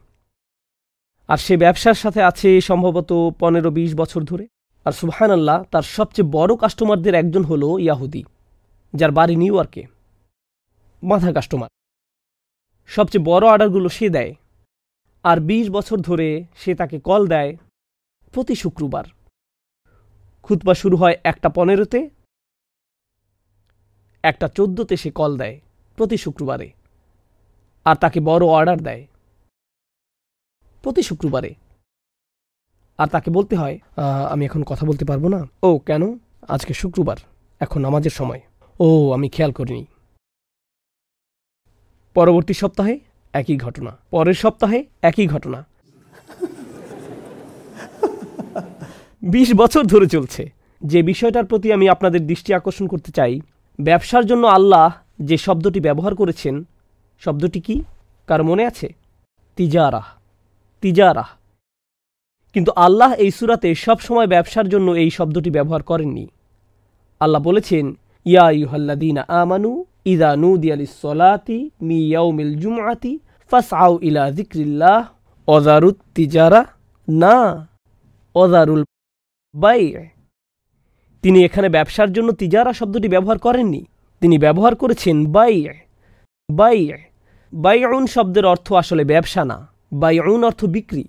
আর সে ব্যবসার সাথে আছে সম্ভবত পনেরো বিশ বছর ধরে। আর সুবহান আল্লাহ তার সবচেয়ে বড় কাস্টমারদের একজন হলো ইয়াহুদি, যার বাড়ি নিউ ইয়র্কে। মাথা কাস্টমার সবচেয়ে বড় অর্ডারগুলো সে দেয়। আর ২০ বছর ধরে সে তাকে কল দেয় প্রতি শুক্রবার। খুতবা শুরু হয় একটা পনেরোতে, একটা চোদ্দোতে সে কল দেয় প্রতি শুক্রবারে। আর তাকে বড় অর্ডার দেয় প্রতি শুক্রবারে। আর তাকে বলতে হয় আমি এখন কথা বলতে পারব না? ও, কেন? আজকে শুক্রবার, এখন নামাজের সময়। ও, আমি খেয়াল করিনি। পরবর্তী সপ্তাহে একই ঘটনা। পরের সপ্তাহে একই ঘটনা। বিশ বছর ধরে চলছে। যে বিষয়টার প্রতি আমি আপনাদের দৃষ্টি আকর্ষণ করতে চাই, ব্যবসার জন্য আল্লাহ যে শব্দটি ব্যবহার করেছেন, শব্দটি কি? কার মনে আছে? তিজারাহ। তিজারাহ। কিন্তু আল্লাহ এই সুরাতে সব সময় ব্যবসার জন্য এই শব্দটি ব্যবহার করেননি। আল্লাহ বলেছেন, ইয়া ইউহাল্লাদিনা আমানু ইদা নুদিয়ালি সলাতি মি ইয়াউমিল জুমআতি ফাসআউ ইলা যিকরিল্লাহ অজারুত তিজারা না অজারুল বাই তিনি এখানে ব্যবসার জন্য তিজারা শব্দটি ব্যবহার করেননি। তিনি ব্যবহার করেছেন বাই বাই বাইউন শব্দের অর্থ আসলে ব্যবসা না। বাইউন অর্থ বিক্রি।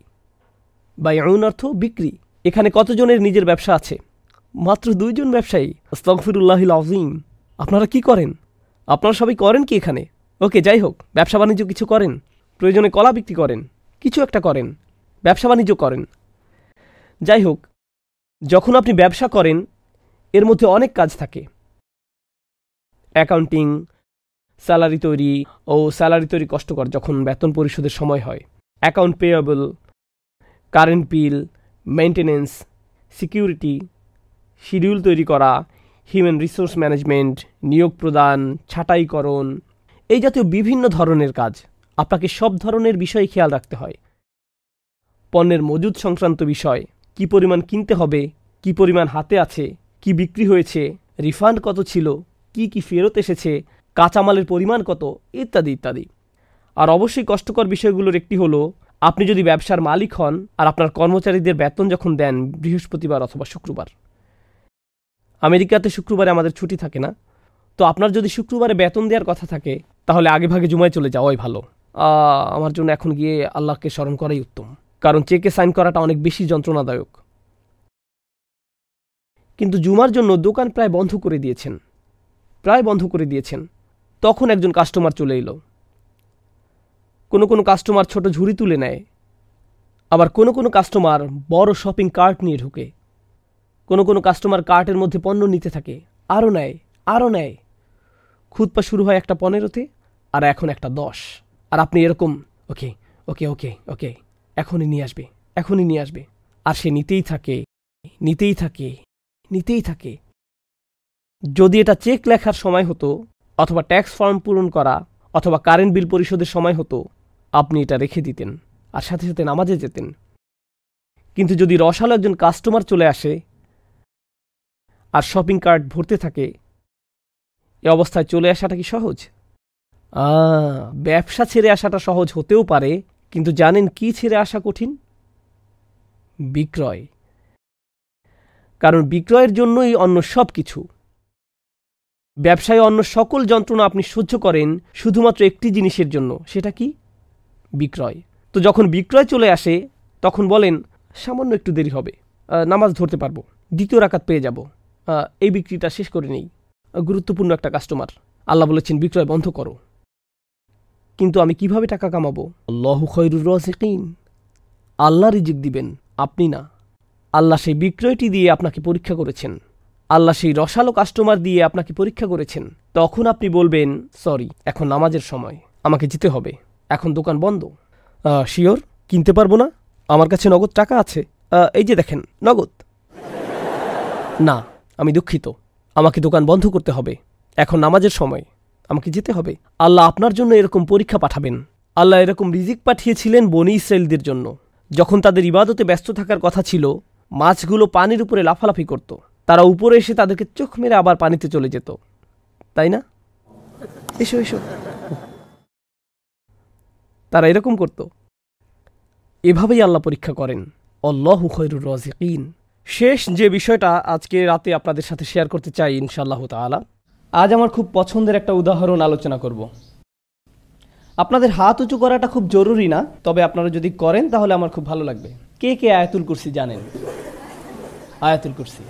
বাইউন অর্থ বিক্রি। এখানে কতজনের নিজের ব্যবসা আছে? মাত্র দুইজন ব্যবসায়ী। আস্তগফিরুল্লাহিল আজিম আপনারা কি করেন? আপনারা সবাই করেন কি এখানে? ওকে, যাই হোক, ব্যবসা বাণিজ্য কিছু করেন, প্রয়োজনে কলা বিক্রি করেন, কিছু একটা করেন, ব্যবসা বাণিজ্য করেন। যাই হোক, যখন আপনি ব্যবসা করেন, এর মধ্যে অনেক কাজ থাকে। অ্যাকাউন্টিং, স্যালারি তৈরি ও স্যালারি তৈরি কষ্টকর যখন বেতন পরিশোধের সময় হয়। Account payable, current bill maintenance security, schedule তৈরি করা হিউম্যান রিসোর্স ম্যানেজমেন্ট নিয়োগ প্রদান, ছাঁটাইকরণ, এই জাতীয় বিভিন্ন ধরনের কাজ। আপনাকে সব ধরনের বিষয়ে খেয়াল রাখতে হয়। পণ্যের মজুদ সংক্রান্ত বিষয়, কি পরিমাণ কিনতে হবে, কি পরিমাণ হাতে আছে, কি বিক্রি হয়েছে, রিফান্ড কত ছিল, কি কি ফেরত এসেছে, কাঁচামালের পরিমাণ কত, ইত্যাদি ইত্যাদি। আর অবশ্যই কষ্টকর বিষয়গুলোর একটি হলো, আপনি যদি ব্যবসার মালিক হন আর আপনার কর্মচারীদের বেতন যখন দেন বৃহস্পতিবার অথবা শুক্রবার। আমেরিকাতে শুক্রবারে আমাদের ছুটি থাকে না। তো আপনার যদি শুক্রবারে বেতন দেওয়ার কথা থাকে, তাহলে আগে ভাগে জুমায় চলে যাওয়াই ভালো। আমার জন্য এখন গিয়ে আল্লাহকে স্মরণ করাই উত্তম। কারণ চেকে সাইন করাটা অনেক বেশি যন্ত্রণাদায়ক। কিন্তু জুমার জন্য দোকান প্রায় বন্ধ করে দিয়েছেন। প্রায় বন্ধ করে দিয়েছেন। তখন একজন কাস্টমার চলে এলো। কোনো কোনো কাস্টমার ছোট ঝুড়ি তুলে নেয়। আবার কোনো কোনো কাস্টমার বড় শপিং কার্ট নিয়ে ঢুকে। কোনো কোনো কাস্টমার কার্টের মধ্যে পণ্য নিতে থাকে। আরও নেয় আরও নেয়। খুদপা শুরু হয় একটা পনেরোতে, আর এখন একটা দশ। আর আপনি এরকম, ওকে ওকে ওকে ওকে, এখনই নিয়ে আসবে, এখনই নিয়ে আসবে। আর সে নিতেই থাকে নিতেই থাকে নিতেই থাকে। যদি এটা চেক লেখার সময় হতো, অথবা ট্যাক্স ফর্ম পূরণ করা, অথবা কারেন্ট বিল পরিশোধের সময় হতো, আপনি এটা রেখে দিতেন, আর সাথে সাথে নামাজে যেতেন। কিন্তু যদি রসালো একজন কাস্টমার চলে আসে আর শপিং কার্ট ভরতে থাকে। এ অবস্থায় চলে আসাটা কি সহজ? ব্যবসা ছেড়ে আসাটা সহজ হতেও পারে, কিন্তু জানেন কি ছেড়ে আসা কঠিন? বিক্রয়। কারণ বিক্রয়ের জন্যই অন্য সব কিছু ব্যবসায় অন্য সকল যন্ত্রণা আপনি সহ্য করেন শুধুমাত্র একটি জিনিসের জন্য, সেটা কি? বিক্রয়। তো যখন বিক্রয় চলে আসে, তখন বলেন, সামান্য একটু দেরি হবে নামাজ ধরতে পারব, দ্বিতীয় রাকাত পেয়ে যাব। এই বিক্রিটা শেষ করে নেই। গুরুত্বপূর্ণ একটা কাস্টমার আল্লাহ বলেছেন, বিক্রয় বন্ধ করো। কিন্তু আমি কীভাবে টাকা কামাবো? আল্লাহু খৈরুর রাজিকিন। আল্লাহ রিজিক দিবেন, আপনি না। আল্লাহ সেই বিক্রয়টি দিয়ে আপনাকে পরীক্ষা করেছেন। আল্লাহ সেই রসালো কাস্টমার দিয়ে আপনাকে পরীক্ষা করেছেন। তখন আপনি বলবেন, সরি, এখন নামাজের সময়। আমাকে যেতে হবে। এখন দোকান বন্ধ। শিওর? কিনতে পারব না? আমার কাছে নগদ টাকা আছে। এই যে দেখেন, নগদ। না আমি দুঃখিত। আমাকে দোকান বন্ধ করতে হবে। এখন নামাজের সময়। আমাকে যেতে হবে। আল্লাহ আপনার জন্য এরকম পরীক্ষা পাঠাবেন। আল্লাহ এরকম রিজিক পাঠিয়েছিলেন বনি ইসরায়েলদের জন্য। যখন তাদের ইবাদতে ব্যস্ত থাকার কথা ছিল, মাছগুলো পানির উপরে লাফালাফি করত। তারা উপরে এসে তাদেরকে চোখ মেরে আবার পানিতে চলে যেত। তাই না? এসো এসো। তারা এরকম করত। এভাবেই আল্লাহ পরীক্ষা করেন। অল্লাহ খৈরুর রাজিকিন। শেষ যে বিষয়টা আজকে রাতে আপনাদের সাথে শেয়ার করতে চাই ইনশাআল্লাহ তাআলা, আজ আমার খুব পছন্দের একটা উদাহরণ আলোচনা করব। আপনাদের হাত উঁচু করাটা খুব জরুরি না, তবে আপনারা যদি করেন তাহলে আমার খুব ভালো লাগবে। কে কে আয়াতুল কুরসি জানেন? আয়াতুল কুরসি।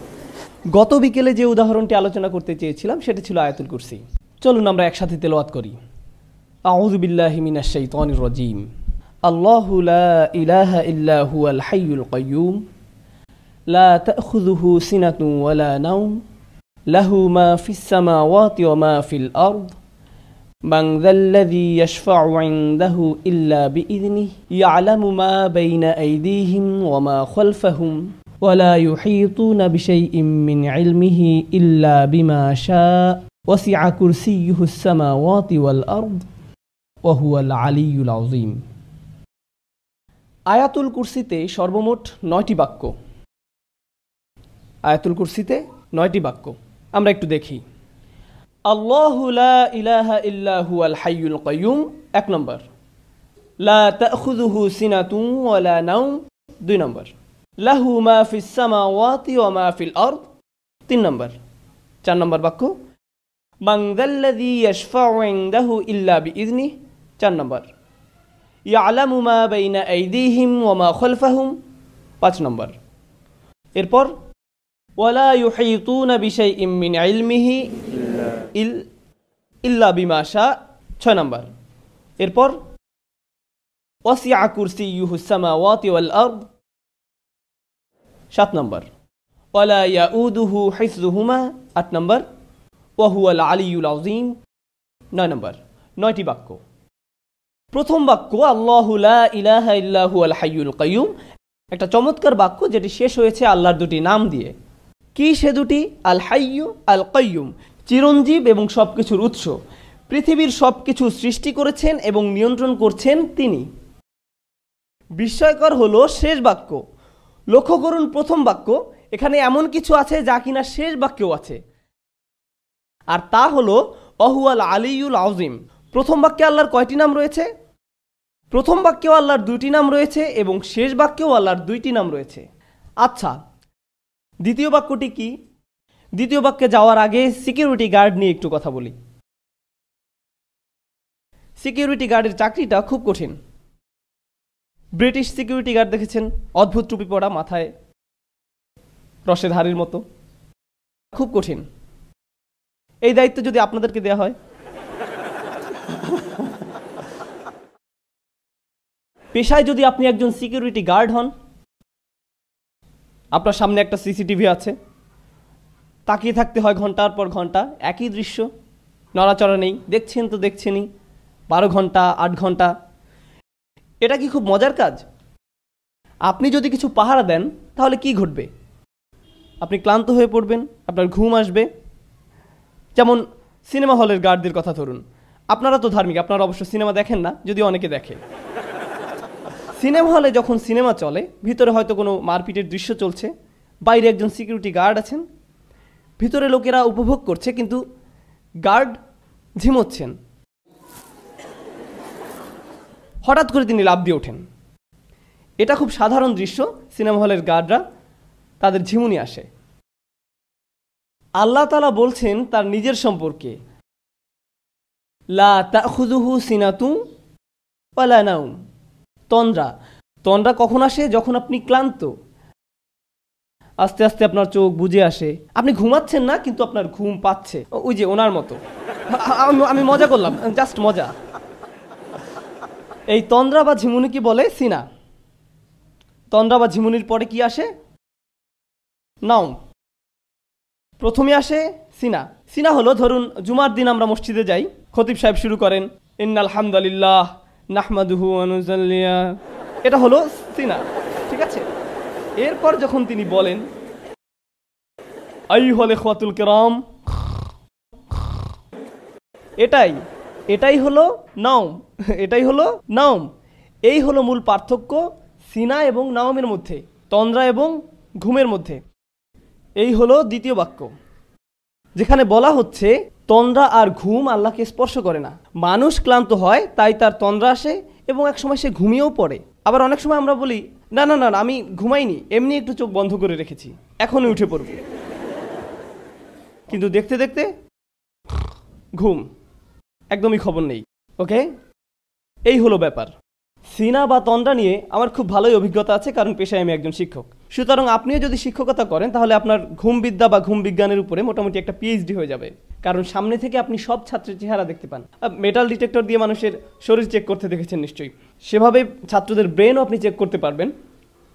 গত বিকেলে যে উদাহরণটি আলোচনা করতে চেয়েছিলাম, সেটা ছিল আয়াতুল কুরসি। চলুন আমরা একসাথে তেলাওয়াত করি। আউযু বিল্লাহি মিনাশ শাইতানির রাজিম। আল্লাহু লা ইলাহা ইল্লা হুয়াল হাইয়ুল কাইয়্যুম লা তাখুযুহু সিনাতুন ওয়ালা নাওম লাহু মা ফিস সামাওয়াতি ওয়া মা ফিল আরদ من ذا الذي يشفع عنده إلا بإذنه يعلم ما بين أيديهم وما خلفهم ولا يحيطون بشيء من علمه إلا بما شاء وسع كرسيه السماوات والأرض وهو العلي العظيم আয়াতুল কুরসিতে সর্বমোট নয়টি বাক্য আয়াতুল কুরসিতে নয়টি বাক্য। আমরা একটু দেখি। আল্লাহু লা ইলাহা ইল্লা হুয়াল হাইয়ুল কাইয়ুম, এক নম্বর। লা তাখুযুহু সিনাতুন ওয়ালা নাওম, দুই নম্বর। লাহু মা ফিস সামাওয়াতি ওয়া মা ফিল তিন নম্বর। চার নম্বর বাক্য। যাল্লাযী ইয়াশফাউ ইনদাহু ইল্লা বিইذনি চার নম্বর। ইয়ালামু মা বাইনা আইদিহিম ওয়া মা খালফাহুম, পাঁচ নম্বর। এরপর ওয়ালা ইউহিতুনা বিশাইইম মিন ইলমিহি ইল, ইল্লা বিমাশা ছয় নম্বর। এরপর, ওয়াসিআ কুরসিয়ুহু সামাওয়াতি ওয়াল আরদ। সাত নম্বর। ওয়ালা ইয়াউদুহু হিফযুহুমা আট নম্বর। ওয়া হুয়াল আলিয়ুল আযীম। নয় নম্বর। নয়টি বাক্য। প্রথম বাক্য, আল্লাহু লা ইলাহা ইল্লা হুয়াল হাইয়ুল কাইয়ুম। একটা চমৎকার বাক্য, যেটি শেষ হয়েছে আল্লাহর দুটি নাম দিয়ে। কি সে দুটি? আল হাইয়ু আল কাইয়ুম চিরঞ্জীব এবং সব কিছুর উৎস। পৃথিবীর সবকিছু সৃষ্টি করেছেন এবং নিয়ন্ত্রণ করছেন তিনি। বিস্ময়কর হলো শেষ বাক্য। লক্ষ্য করুন প্রথম বাক্য। এখানে এমন কিছু আছে যা কিনা শেষ বাক্যেও আছে। আর তা হলো, অহুয়াল আলিউল আউজিম প্রথম বাক্যে আল্লাহর কয়টি নাম রয়েছে? প্রথম বাক্যেও আল্লাহর দুইটি নাম রয়েছে এবং শেষ বাক্যেও আল্লাহর দুইটি নাম রয়েছে। আচ্ছা দ্বিতীয় বাক্যটি কি? দ্বিতীয় বাক্যে যাওয়ার আগে সিকিউরিটি গার্ড নিয়ে একটু কথা বলি। সিকিউরিটি গার্ডের চাকরিটা খুব কঠিন। ব্রিটিশ সিকিউরিটি গার্ড দেখেছেন, অদ্ভুত টুপি পরা, মাথায় রসের হাড়ির মতো। খুব কঠিন। এই দায়িত্ব যদি আপনাদেরকে দেওয়া হয়। পেশায় যদি আপনি একজন সিকিউরিটি গার্ড হন আপনার সামনে একটা সিসিটিভি আছে। তাকিয়ে থাকতে হয় ঘণ্টার পর ঘণ্টা, একই দৃশ্য, নড়াচড়া নেই, দেখছেন তো দেখছেনই, বারো ঘণ্টা, আট ঘণ্টা। এটা কি খুব মজার কাজ? আপনি যদি কিছু পাহারা দেন, তাহলে কি ঘটবে? আপনি ক্লান্ত হয়ে পড়বেন, আপনার ঘুম আসবে। যেমন সিনেমা হলের গার্ডদের কথা ধরুন। আপনারা তো ধার্মিক, আপনারা অবশ্য সিনেমা দেখেন না যদি অনেকে দেখে। সিনেমা হলে যখন সিনেমা চলে, ভিতরে হয়তো কোনো মারপিটের দৃশ্য চলছে, বাইরে একজন সিকিউরিটি গার্ড আছেন, ভিতরে লোকেরা উপভোগ করছে, কিন্তু গার্ড ঝিমোচ্ছেন। হঠাৎ করে তিনি লাভ দিয়ে ওঠেন। এটা খুব সাধারণ দৃশ্য, সিনেমা হলের গার্ডরা তাদের ঝিমুনি আসে। আল্লাহ তালা বলছেন তার নিজের সম্পর্কে, লা তা তাখুদুহু সিনাতু ওয়ালা নাউম তন্দ্রা। তন্দ্রা কখন আসে? যখন আপনি ক্লান্ত। আস্তে আস্তে আপনার চোখ বুঝে আসে। আপনি ঘুমাচ্ছেন না, কিন্তু আপনার ঘুম পাচ্ছে। ওই যে ওনার মতো। আমি- মজা করলাম। জাস্ট মজা। এই তন্দ্রা বা ঝিমুনি কি বলে? সিনা। তন্দ্রা বা ঝিমুনির পরে কি আসে? নাও প্রথমে আসে সিনা। সিনা হলো, ধরুন, জুমার দিন আমরা মসজিদে যাই। খতিব সাহেব শুরু করেন, ইন্নাল হামদালিল্লাহ নাহমাদুহু আনুজাল্লিয়া এটা হলো সিনা, ঠিক আছে? এরপর যখন তিনি বলেন আই হলে খাতুল কেরাম, এটাই এটাই হলো নাওম, এটাই হলো নাওম। এই হলো মূল পার্থক্য সিনা এবং নাওমের মধ্যে, তন্দ্রা এবং ঘুমের মধ্যে। এই হলো দ্বিতীয় বাক্য, যেখানে বলা হচ্ছে তন্দ্রা আর ঘুম আল্লাহকে স্পর্শ করে না। মানুষ ক্লান্ত হয়, তাই তার তন্দ্রা আসে এবং এক সময় সে ঘুমিয়েও পড়ে। আবার অনেক সময় আমরা বলি, না না না, আমি ঘুমাইনি, এমনি একটু চোখ বন্ধ করে রেখেছি, এখনই উঠে পড়ব। কিন্তু দেখতে দেখতে, ঘুম, একদমই খবর নেই ওকে এই হলো ব্যাপার। সিনা বা তন্দ্রা নিয়ে আমার খুব ভালোই অভিজ্ঞতা আছে, কারণ পেশায় আমি একজন শিক্ষক। সুতরাং আপনিও যদি শিক্ষকতা করেন, তাহলে আপনার ঘুম বিদ্যা বা ঘুম বিজ্ঞানের উপরে মোটামুটি একটা পিএইচডি হয়ে যাবে। কারণ সামনে থেকে আপনি সব ছাত্রের চেহারা দেখতে পান। মেটাল ডিটেক্টর দিয়ে মানুষের শরীর চেক করতে দেখেছেন নিশ্চয়ই। সেভাবে ছাত্রদের ব্রেনও আপনি চেক করতে পারবেন।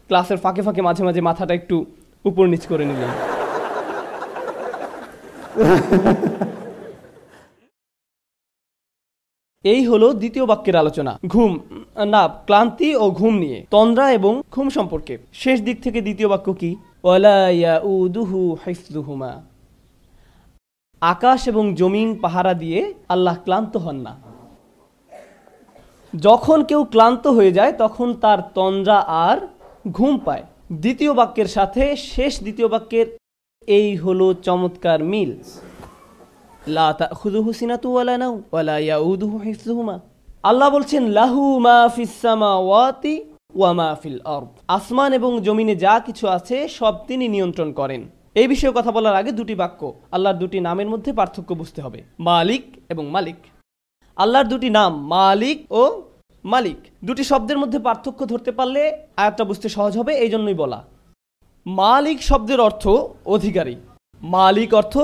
ক্লাসের ফাঁকে ফাঁকে মাঝে মাঝে মাথাটা একটু উপর নিচ করে নিলেন। এই হলো দ্বিতীয় বাক্যের আলোচনা। ঘুম, না, ক্লান্তি ও ঘুম নিয়ে, তন্দ্রা এবং ঘুম সম্পর্কে। শেষ দিক থেকে দ্বিতীয় বাক্য কি? আকাশ এবং জমিন পাহারা দিয়ে আল্লাহ ক্লান্ত হন না। যখন কেউ ক্লান্ত হয়ে যায়, তখন তার তন্দ্রা আর ঘুম পায়। দ্বিতীয় বাক্যের সাথে শেষ দ্বিতীয় বাক্যের এই হলো চমৎকার মিল। ওয়ালা ওয়ালা আল্লাহ বলছেন, লাহু মা ওয়া আসমান এবং জমিনে যা কিছু আছে, সব তিনি নিয়ন্ত্রণ করেন। এই বিষয়ে কথা বলার আগে দুটি বাক্য, আল্লাহর দুটি নামের মধ্যে পার্থক্য বুঝতে হবে। মালিক এবং মালিক। আল্লাহর দুটি নাম, মালিক ও মালিক। দুটি শব্দের মধ্যে পার্থক্য ধরতে পারলে আয়াতটা বুঝতে সহজ হবে এই জন্যই বলা। মালিক শব্দের অর্থ অধিকারী। মালিক অর্থ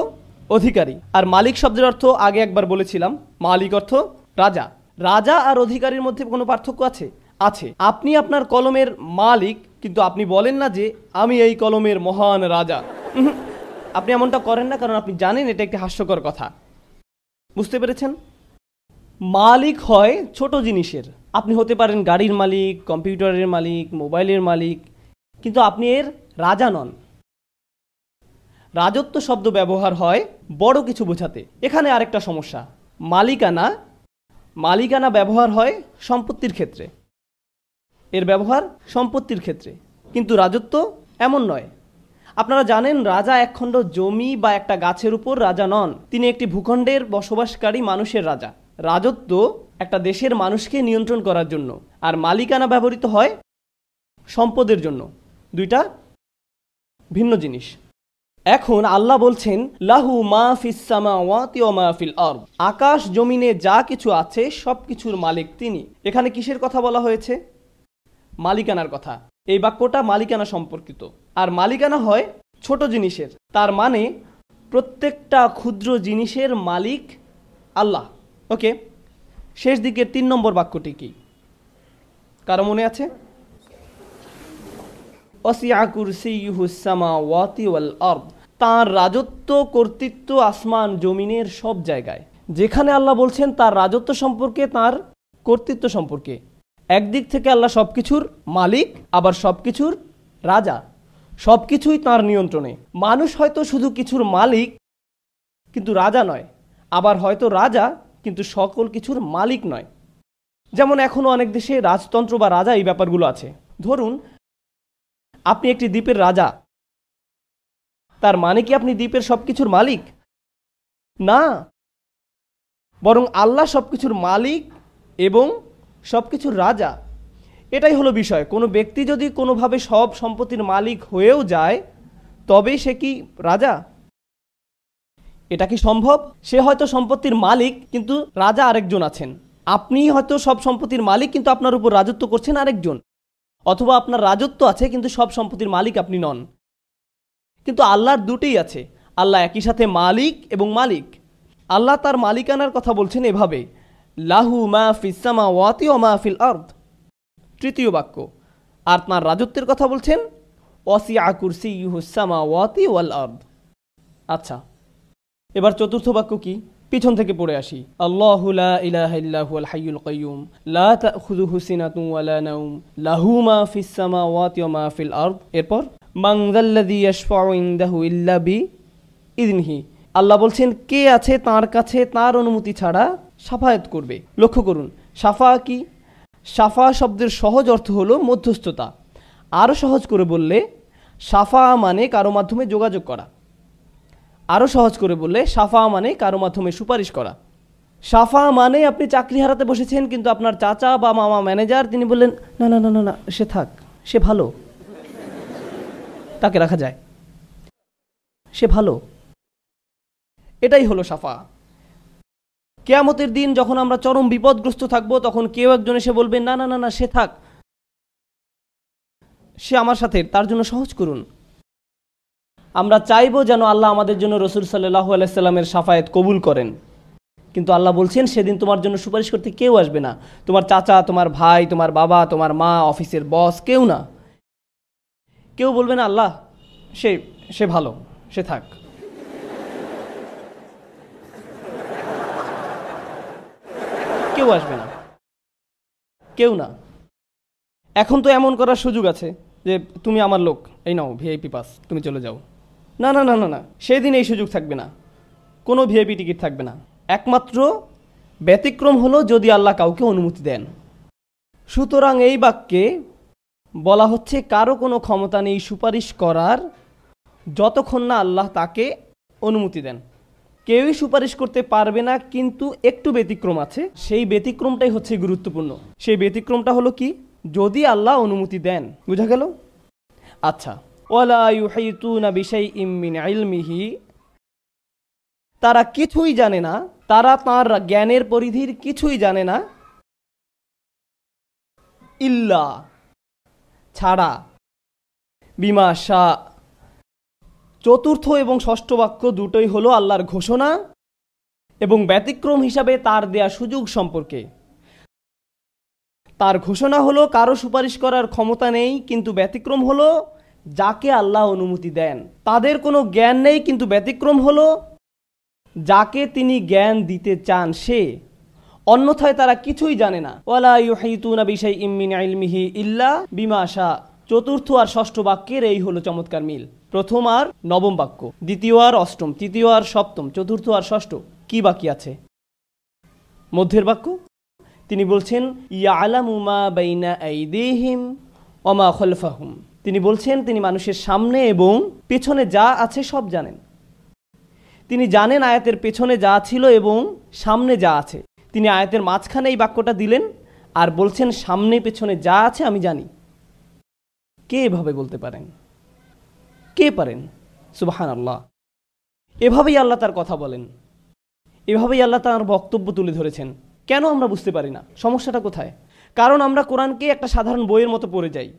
অধিকারী। আর মালিক শব্দের অর্থ আগে একবার বলেছিলাম, মালিক অর্থ রাজা। রাজা আর অধিকারীর মধ্যে কোনো পার্থক্য আছে? আছে। আপনি আপনার কলমের মালিক, কিন্তু আপনি বলেন না যে আমি এই কলমের মহান রাজা। আপনি এমনটা করেন না, কারণ আপনি জানেন এটা একটি হাস্যকর কথা। বুঝতে পেরেছেন? মালিক হয় ছোট জিনিসের। আপনি হতে পারেন গাড়ির মালিক, কম্পিউটারের মালিক, মোবাইলের মালিক, কিন্তু আপনি এর রাজা নন। রাজত্ব শব্দ ব্যবহার হয় বড় কিছু বোঝাতে। এখানে আরেকটা সমস্যা। মালিকানা মালিকানা ব্যবহার হয় সম্পত্তির ক্ষেত্রে। এর ব্যবহার সম্পত্তির ক্ষেত্রে। কিন্তু রাজত্ব এমন নয়। আপনারা জানেন, রাজা একখণ্ড জমি বা একটা গাছের উপর রাজা নন। তিনি একটি ভূখণ্ডের বসবাসকারী মানুষের রাজা। রাজত্ব একটা দেশের মানুষকে নিয়ন্ত্রণ করার জন্য, আর মালিকানা ব্যবহৃত হয় সম্পদের জন্য। দুইটা ভিন্ন জিনিস। এখন আল্লাহ বলছেন, লাহু মা ফিল আকাশ জমিনে যা কিছু আছে সব কিছুর মালিক তিনি। এখানে কিসের কথা বলা হয়েছে? মালিকানার কথা। এই বাক্যটা মালিকানা সম্পর্কিত। আর মালিকানা হয় ছোট জিনিসের। তার মানে প্রত্যেকটা ক্ষুদ্র জিনিসের মালিক আল্লাহ। ওকে? শেষ দিকের তিন নম্বর বাক্যটি কি? কারও মনে আছে ওয়াসিআ কুরসিয়ুহু সামাওয়াতি ওয়াল আরদ তার রাজত্ব, কর্তৃত্ব, আসমান, জমিনের সব জায়গায়। যেখানে আল্লাহ বলছেন তার রাজত্ব সম্পর্কে, তার কর্তৃত্ব সম্পর্কে। একদিক থেকে আল্লাহ সবকিছুর মালিক, আবার সবকিছুর রাজা। সবকিছুই তার নিয়ন্ত্রণে। মানুষ হয়তো শুধু কিছুর মালিক, কিন্তু রাজা নয়। আবার হয়তো রাজা, কিন্তু সকল কিছুর মালিক নয়। যেমন এখনও অনেক দেশে রাজতন্ত্র বা রাজা এই ব্যাপারগুলো আছে। ধরুন আপনি একটি দ্বীপের রাজা। তার মানে কি আপনি দ্বীপের সব কিছুর মালিক? না। বরং আল্লাহ সব কিছুর মালিক এবং সব কিছুর রাজা। এটাই হলো বিষয়। কোনো ব্যক্তি যদি কোনোভাবে সব সম্পত্তির মালিক হয়েও যায় তবে সে কি রাজা? এটা কি সম্ভব? সে হয়তো সম্পত্তির মালিক, কিন্তু রাজা আরেকজন আছেন। আপনি হয়তো সব সম্পত্তির মালিক, কিন্তু আপনার উপর রাজত্ব করছেন আরেকজন। অথবা আপনার রাজত্ব আছে, কিন্তু সব সম্পত্তির মালিক আপনি নন। কিন্তু আল্লাহর দুটোই আছে। আল্লাহ একই সাথে মালিক এবং মালিক। আল্লাহ তার মালিকানার কথা বলছেন এভাবে, লাহু মা ফিসামা ওয়াতি ও মা ফিল আর্দ। তৃতীয় বাক্য, আর তাঁর রাজত্বের কথা বলছেন ওয়াসি আকুরসি ইহুসামা ওয়াতি ওয়াল আর্দ। আচ্ছা এবার চতুর্থ বাক্য কি? পিছন থেকে পড়ে আসি। লা লাহু মা এরপর ইল্লা বি আল্লাহ বলছেন, কে আছে তার কাছে তার অনুমতি ছাড়া সাফায়াত করবে? লক্ষ্য করুন, সাফা কি? সাফা শব্দের সহজ অর্থ হলো মধ্যস্থতা। আরও সহজ করে বললে, সাফা মানে কারও মাধ্যমে যোগাযোগ করা। আরও সহজ করে বললে, সাফা মানে কারও মাধ্যমে সুপারিশ করা। সাফা মানে আপনি চাকরি হারাতে বসেছেন, কিন্তু আপনার চাচা বা মামা ম্যানেজার, তিনি বললেন, না না না না না, সে থাক, সে ভালো। তাকে রাখা যায়। সে ভালো। এটাই হলো সাফা। কেয়ামতের দিন যখন আমরা চরম বিপদগ্রস্ত থাকব, তখন কেউ একজন এসে বলবে, না না না না, সে থাক। সে আমার সাথে, তার জন্য সহজ করুন। আমরা চাইব যেন আল্লাহ আমাদের জন্য রসুল সাল্লাহ আলাইসাল্লামের সাফায়েত কবুল করেন। কিন্তু আল্লাহ বলছেন, সেদিন তোমার জন্য সুপারিশ করতে কেউ আসবে না। তোমার চাচা, তোমার ভাই, তোমার বাবা, তোমার মা, অফিসের বস, কেউ না। কেউ বলবে না, আল্লাহ, সে সে ভালো, সে থাক। কেউ আসবে না। কেউ না। এখন তো এমন করার সুযোগ আছে যে, তুমি আমার লোক, এই নাও, ভিআইপি পাস, তুমি চলে যাও। না না না না না। সেদিন এই সুযোগ থাকবে না। কোনো ভিআইপি টিকিট থাকবে না। একমাত্র ব্যতিক্রম হলো যদি আল্লাহ কাউকে অনুমতি দেন। সুতরাং এই বাক্যে বলা হচ্ছে, কারও কোনো ক্ষমতা নেই সুপারিশ করার যতক্ষণ না আল্লাহ তাকে অনুমতি দেন। কেউই সুপারিশ করতে পারবে না, কিন্তু একটু ব্যতিক্রম আছে। সেই ব্যতিক্রমটাই হচ্ছে গুরুত্বপূর্ণ। সেই ব্যতিক্রমটা হলো কি? যদি আল্লাহ অনুমতি দেন। বুঝা গেল? আচ্ছা। ইলমিহি। তারা কিছুই জানে না, তারা তার জ্ঞানের পরিধির কিছুই জানে না। ইল্লা, ছাড়া, বিমা শাহ। চতুর্থ এবং ষষ্ঠ বাক্য দুটোই হলো আল্লাহর ঘোষণা এবং ব্যতিক্রম হিসাবে তার দেয়া সুযোগ সম্পর্কে। তার ঘোষণা হলো, কারও সুপারিশ করার ক্ষমতা নেই, কিন্তু ব্যতিক্রম হলো যাকে আল্লাহ অনুমতি দেন। তাদের কোনো জ্ঞান নেই, কিন্তু ব্যতিক্রম হলো যাকে তিনি জ্ঞান দিতে চান সে। অন্যথায় তারা কিছুই জানে না। ওয়ালা ইউহাইতুনা বিশাইইম মিন ইলমিহি ইল্লা বিমা শা চতুর্থ আর ষষ্ঠ বাক্যের এই হলো চমৎকার মিল। প্রথম আর নবম বাক্য। দ্বিতীয় আর অষ্টম। তৃতীয় আর সপ্তম। চতুর্থ আর ষষ্ঠ। কি বাকি আছে? মধ্যের বাক্য। তিনি বলছেন, ইয়ালামু মা বাইনা আইদিহিম ওমা খলফাহুম। তিনি বলছেন, তিনি মানুষের সামনে এবং পেছনে যা আছে সব জানেন। তিনি জানেন আয়াতের পেছনে যা ছিল এবং সামনে যা আছে। তিনি আয়াতের মাঝখানে এই বাক্যটা দিলেন আর বলছেন, সামনে পেছনে যা আছে আমি জানি। কে এভাবে বলতে পারেন? কে পারেন? সুবাহান আল্লাহ এভাবেই আল্লাহ তার কথা বলেন। এভাবেই আল্লাহ তার বক্তব্য তুলে ধরেছেন। কেন আমরা বুঝতে পারি না? সমস্যাটা কোথায়? কারণ আমরা কোরআনকে একটা সাধারণ বইয়ের মতো পড়ে যাই।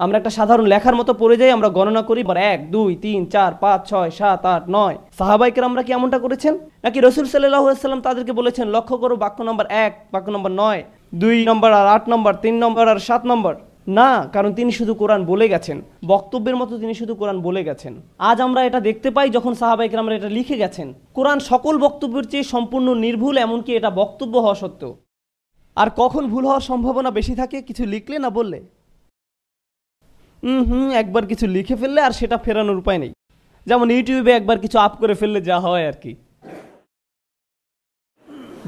আমরা একটা সাধারণ লেখার মতো পড়ে যাই, আমরা গণনা করি এক, দুই, তিন, চার, পাঁচ, ছয়, সাত, আট, নয়। সাহাবাইকের আমরা কি এমনটা করেছেন? নাকি রসুল সাল্লাম তাদেরকে বলেছেন, লক্ষ্য করো, বাক্য নম্বর এক, বাক্য নম্বর নয়, দুই নম্বর আর আট নম্বর, তিন নম্বর আর সাত নম্বর। না, কারণ তিনি শুধু কোরআন বলে গেছেন, বক্তব্যের মতো তিনি শুধু কোরআন বলে গেছেন। আজ আমরা এটা দেখতে পাই যখন সাহাবাইকের আমরা এটা লিখে গেছেন। কোরআন সকল বক্তব্যের চেয়ে সম্পূর্ণ নির্ভুল, এমনকি এটা বক্তব্য হওয়া সত্ত্বেও। আর কখন ভুল হওয়ার সম্ভাবনা বেশি থাকে, কিছু লিখলে না বললে? হুম একবার কিছু লিখে ফেললে আর সেটা ফেরানোর উপায় নেই। যেমন ইউটিউবে একবার কিছু আপ করে ফেললে যা হয় আর কি।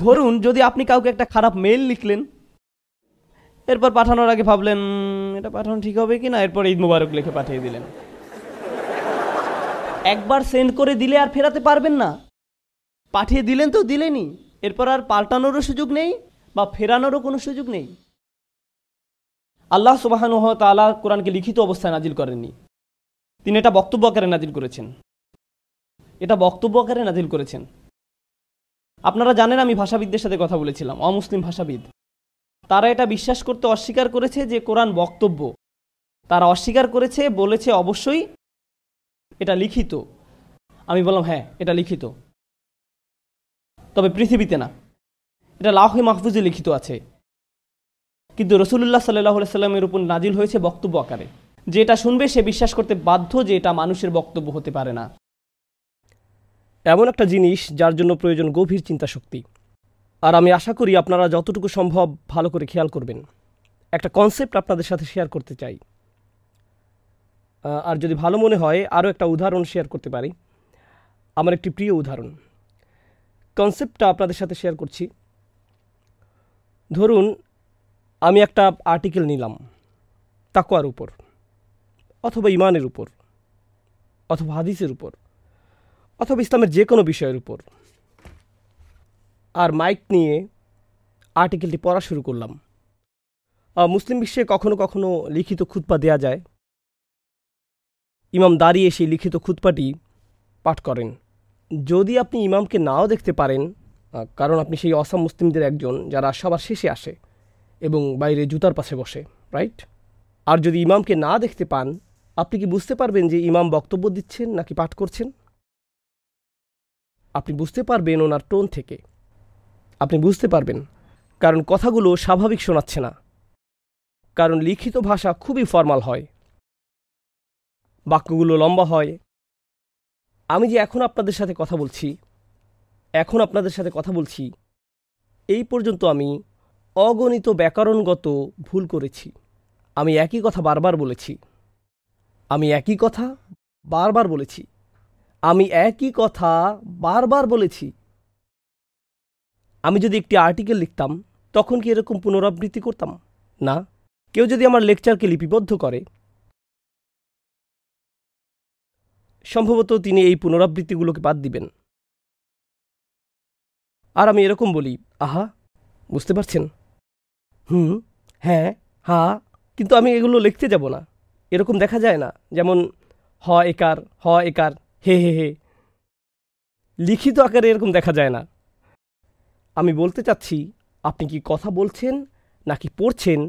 ধরুন, যদি আপনি কাউকে একটা খারাপ মেল লিখলেন, এরপর পাঠানোর আগে ভাবলেন এটা পাঠানো ঠিক হবে কি না এরপর ঈদ মুবারক লিখে পাঠিয়ে দিলেন। একবার সেন্ড করে দিলে আর ফেরাতে পারবেন না। পাঠিয়ে দিলেন তো দিলেনই। এরপর আর পাল্টানোরও সুযোগ নেই বা ফেরানোরও কোনো সুযোগ নেই। আল্লাহ সুবাহান তালা কোরআনকে লিখিত অবস্থায় নাজিল করেননি। তিনি এটা বক্তব্য আকারে নাজিল করেছেন। এটা বক্তব্য আকারে নাজিল করেছেন। আপনারা জানেন আমি ভাষাবিদদের সাথে কথা বলেছিলাম, অমুসলিম ভাষাবিদ। তারা এটা বিশ্বাস করতে অস্বীকার করেছে যে কোরআন বক্তব্য। তারা অস্বীকার করেছে, বলেছে অবশ্যই এটা লিখিত। আমি বললাম হ্যাঁ এটা লিখিত। তবে পৃথিবীতে না, এটা লাহে মাহফুজে লিখিত আছে। কিন্তু রসুল্লাহ সাল্লাহ সাল্লামের উপর নাজিল হয়েছে বক্তব্য আকারে। যে এটা শুনবে সে বিশ্বাস করতে বাধ্য যে এটা মানুষের বক্তব্য হতে পারে না। এমন একটা জিনিস যার জন্য প্রয়োজন গভীর চিন্তা শক্তি আর আমি আশা করি আপনারা যতটুকু সম্ভব ভালো করে খেয়াল করবেন। একটা কনসেপ্ট আপনাদের সাথে শেয়ার করতে চাই। আর যদি ভালো মনে হয়, আরও একটা উদাহরণ শেয়ার করতে পারি। আমার একটি প্রিয় উদাহরণ। কনসেপ্টটা আপনাদের সাথে শেয়ার করছি। ধরুন আমি একটা আর্টিকেল নিলাম তাকোয়ার উপর, অথবা ইমানের উপর, অথবা হাদিসের উপর, অথবা ইসলামের যে কোনো বিষয়ের উপর। আর মাইক নিয়ে আর্টিকেলটি পড়া শুরু করলাম। মুসলিম বিশ্বে কখনো কখনো লিখিত খুতপা দেয়া যায়। ইমাম দাঁড়িয়ে সেই লিখিত খুতপাটি পাঠ করেন। যদি আপনি ইমামকে নাও দেখতে পারেন কারণ আপনি সেই অসাম মুসলিমদের একজন যারা সবার শেষে আসে। এবং বাইরে জুতার পাশে বসে রাইট আর যদি ইমামকে না দেখতে পান, আপনি কি বুঝতে পারবেন যে ইমাম বক্তব্য দিচ্ছেন নাকি পাঠ করছেন? আপনি বুঝতে পারবেন ওনার টোন থেকে। আপনি বুঝতে পারবেন, কারণ কথাগুলো স্বাভাবিক শোনাচ্ছে না। কারণ লিখিত ভাষা খুবই ফর্মাল হয়। বাক্যগুলো লম্বা হয়। আমি যে এখন আপনাদের সাথে কথা বলছি, এখন আপনাদের সাথে কথা বলছি, এই পর্যন্ত আমি অগণিত ব্যাকরণগত ভুল করেছি। আমি একই কথা বারবার বলেছি। আমি একই কথা বারবার বলেছি। আমি একই কথা বারবার বলেছি। আমি যদি একটি আর্টিকেল লিখতাম, তখন কি এরকম পুনরাবৃত্তি করতাম? না। কেউ যদি আমার লেকচারকে লিপিবদ্ধ করে, সম্ভবত তিনি এই পুনরাবৃত্তিগুলোকে বাদ দিবেন। আর আমি এরকম বলি, আহা, বুঝতে পারছেন? হুম হ্যাঁ হা, কিন্তু আমি এগুলো লিখতে যাব না। এরকম দেখা যায় না, যেমন হ একার হ একার, হে হে হে। লিখিত আকারে এরকম দেখা যায় না। আমি বলতে চাচ্ছি, আপনি কি কথা বলছেন নাকি পড়ছেন?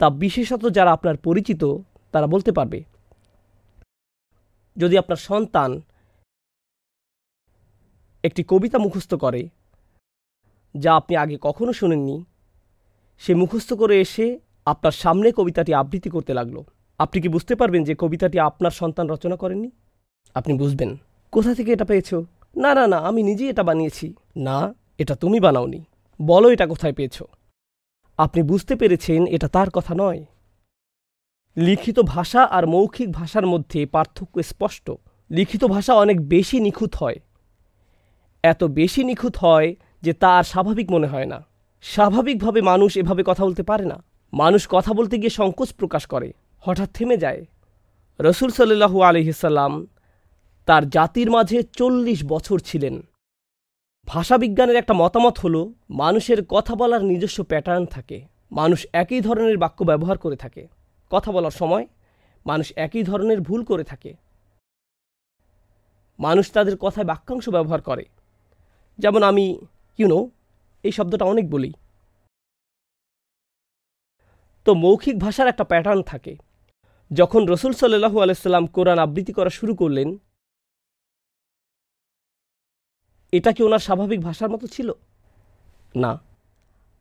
তা বিশেষত যারা আপনার পরিচিত, তারা বলতে পারবে। যদি আপনার সন্তান একটি কবিতা মুখস্থ করে, যা আপনি আগে কখনো শোনেননি সে মুখস্থ করে এসে আপনার সামনে কবিতাটি আবৃত্তি করতে লাগল। আপনি কি বুঝতে পারবেন যে কবিতাটি আপনার সন্তান রচনা করেননি? আপনি বুঝবেন। কোথা থেকে এটা পেয়েছ? না না না, আমি নিজেই এটা বানিয়েছি। না, এটা তুমি বানাওনি। বলো এটা কোথায় পেয়েছ? আপনি বুঝতে পেরেছেন এটা তার কথা নয়। লিখিত ভাষা আর মৌখিক ভাষার মধ্যে পার্থক্য স্পষ্ট। লিখিত ভাষা অনেক বেশি নিখুঁত হয়। এত বেশি নিখুঁত হয় যে তা আর স্বাভাবিক মনে হয় না। স্বাভাবিকভাবে মানুষ এভাবে কথা বলতে পারে না। মানুষ কথা বলতে গিয়ে সংকোচ প্রকাশ করে, হঠাৎ থেমে যায়। রসুল সাল্লু আলহিসাল্লাম তার জাতির মাঝে চল্লিশ বছর ছিলেন। ভাষাবিজ্ঞানের একটা মতামত হলো, মানুষের কথা বলার নিজস্ব প্যাটার্ন থাকে। মানুষ একই ধরনের বাক্য ব্যবহার করে থাকে। কথা বলার সময় মানুষ একই ধরনের ভুল করে থাকে। মানুষ তাদের কথায় বাক্যাংশ ব্যবহার করে। যেমন আমি ইউনো এই শব্দটা অনেক বলি। তো মৌখিক ভাষার একটা প্যাটার্ন থাকে। যখন রসুল সাল্লু আলাইসাল্লাম কোরআন আবৃত্তি করা শুরু করলেন, এটা কি ওনার স্বাভাবিক ভাষার মতো ছিল? না।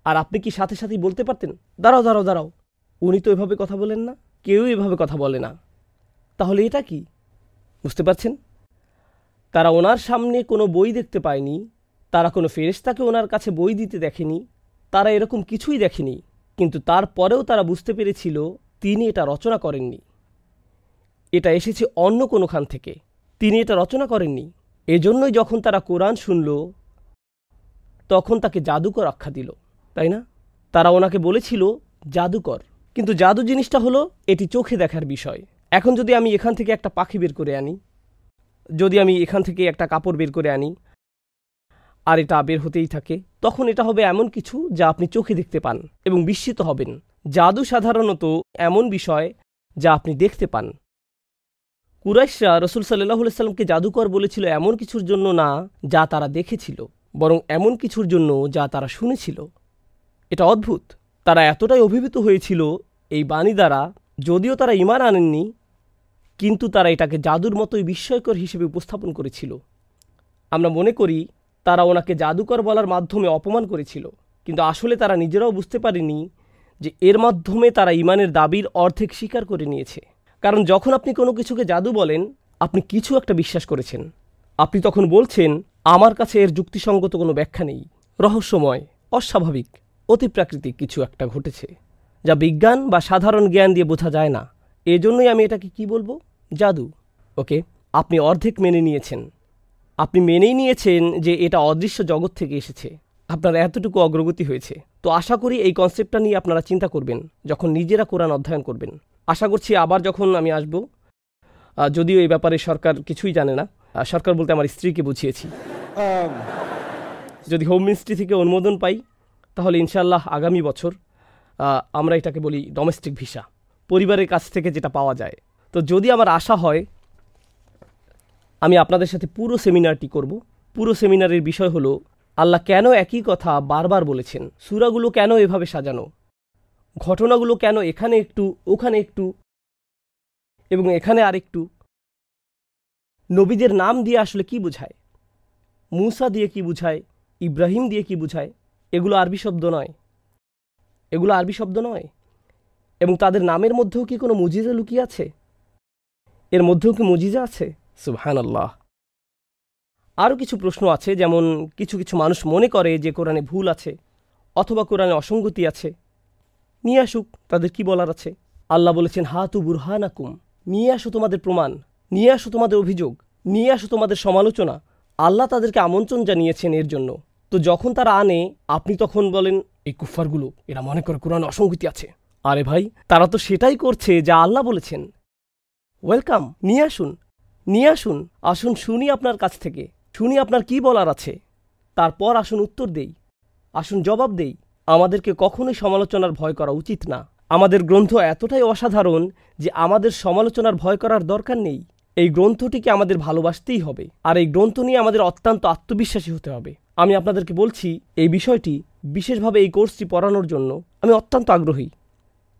আর আপনি কি সাথে সাথেই বলতে পারতেন? দাঁড়াও দাঁড়াও দাঁড়াও। উনি তো এভাবে কথা বলেন না। কেউ এভাবে কথা বলে না। তাহলে এটা কি? বুঝতে পারছেন? তারা ওনার সামনে কোনো বই দেখতে পায়নি। তারা কোনো ফেরেশতাকে ওনার কাছে বই দিতে দেখেনি, তারা এরকম কিছুই দেখেনি, কিন্তু তারপরেও তারা বুঝতে পেরেছিল তিনি এটা রচনা করেননি। এটা এসেছে অন্য কোনোখান থেকে, তিনি এটা রচনা করেননি। এজন্যই যখন তারা কোরআন শুনল, তখন তাকে জাদুকর আখ্যা দিল, তাই না? তারা ওনাকে বলেছিল, জাদুকর। কিন্তু জাদু জিনিসটা হলো এটি চোখে দেখার বিষয়। এখন যদি আমি এখান থেকে একটা পাখি বের করে আনি, যদি আমি এখান থেকে একটা কাপড় বের করে আনি আর এটা বের হতেই থাকে। তখন এটা হবে এমন কিছু যা আপনি চোখে দেখতে পান এবং বিস্মিত হবেন। জাদু সাধারণত এমন বিষয় যা আপনি দেখতে পান। কুরাইশরা রসুল সাল্লাহ সাল্লামকে জাদুকর বলেছিল এমন কিছুর জন্য না যা তারা দেখেছিল, বরং এমন কিছুর জন্য যা তারা শুনেছিল। এটা অদ্ভুত। তারা এতটাই অভিভূত হয়েছিল এই বাণী দ্বারা, যদিও তারা ইমান আনেননি, কিন্তু তারা এটাকে জাদুর মতোই বিস্ময়কর হিসেবে উপস্থাপন করেছিল। আমরা মনে করি তারা ওনাকে জাদুকর বলার মাধ্যমে অপমান করেছিল। কিন্তু আসলে তারা নিজেরাও বুঝতে পারেনি যে এর মাধ্যমে তারা ইমানের দাবির অর্ধেক স্বীকার করে নিয়েছে। কারণ যখন আপনি কোনো কিছুকে জাদু বলেন, আপনি কিছু একটা বিশ্বাস করেছেন। আপনি তখন বলছেন, আমার কাছে এর যুক্তিসঙ্গত কোনো ব্যাখ্যা নেই। রহস্যময়, অস্বাভাবিক, অতিপ্রাকৃতিক কিছু একটা ঘটেছে, যা বিজ্ঞান বা সাধারণ জ্ঞান দিয়ে বোঝা যায় না। এজন্যই আমি এটাকে কি বলব? জাদু। ওকে, আপনি অর্ধেক মেনে নিয়েছেন। আপনি মেনেই নিয়েছেন যে এটা অদৃশ্য জগৎ থেকে এসেছে। আপনার এতটুকু অগ্রগতি হয়েছে। তো আশা করি এই কনসেপ্টটা নিয়ে আপনারা চিন্তা করবেন যখন নিজেরা কোরআন অধ্যয়ন করবেন। আশা করছি আবার যখন আমি আসব যদিও এই ব্যাপারে সরকার কিছুই জানে না। সরকার বলতে আমার স্ত্রীকে বুঝিয়েছি। যদি হোম মিনিস্ট্রি থেকে অনুমোদন পাই তাহলে ইনশাল্লাহ আগামী বছর আমরা এটাকে বলি ডোমেস্টিক ভিসা পরিবারের কাছ থেকে যেটা পাওয়া যায়। তো যদি আমার আশা হয় আমি আপনাদের সাথে পুরো সেমিনারটি করব। পুরো সেমিনারের বিষয় হলো, আল্লাহ কেন একই কথা বারবার বলেছেন? সুরাগুলো কেন এভাবে সাজানো? ঘটনাগুলো কেন এখানে একটু, ওখানে একটু, এবং এখানে আরেকটু? নবীদের নাম দিয়ে আসলে কি বোঝায়? মূসা দিয়ে কি বোঝায়? ইব্রাহিম দিয়ে কি বোঝায়? এগুলো আরবি শব্দ নয়। এগুলো আরবি শব্দ নয়। এবং তাদের নামের মধ্যেও কি কোনো মুজিজা লুকিয়ে আছে? এর মধ্যেও কি মুজিজা আছে? সুবহান আল্লাহ আরও কিছু প্রশ্ন আছে, যেমন কিছু কিছু মানুষ মনে করে যে কোরআনে ভুল আছে অথবা কোরআনে অসঙ্গতি আছে। নিয়ে আসুক, তাদের কি বলার আছে? আল্লাহ বলেছেন হা তু বুরহানাকুম। নিয়ে আসো তোমাদের প্রমাণ, নিয়ে আসো তোমাদের অভিযোগ, নিয়ে আসো তোমাদের সমালোচনা। আল্লাহ তাদেরকে আমন্ত্রণ জানিয়েছেন এর জন্য। তো যখন তারা আনে, আপনি তখন বলেন, এই কুফারগুলো এরা মনে করে কোরআন অসঙ্গতি আছে। আরে ভাই, তারা তো সেটাই করছে যা আল্লাহ বলেছেন। ওয়েলকাম, নিয়ে আসুন। নিয়ে আসুন আসুন শুনি আপনার কাছ থেকে। শুনি আপনার কি বলার আছে। তারপর আসুন উত্তর দেই। আসুন জবাব দেই, আমাদেরকে কখনোই সমালোচনার ভয় করা উচিত না। আমাদের গ্রন্থ এতটাই অসাধারণ যে আমাদের সমালোচনার ভয় করার দরকার নেই। এই গ্রন্থটিকে আমাদের ভালোবাসতেই হবে, আর এই গ্রন্থ নিয়ে আমাদের অত্যন্ত আত্মবিশ্বাসী হতে হবে। আমি আপনাদেরকে বলছি, এই বিষয়টি, বিশেষভাবে এই কোর্সটি পড়ানোর জন্য, আমি অত্যন্ত আগ্রহী।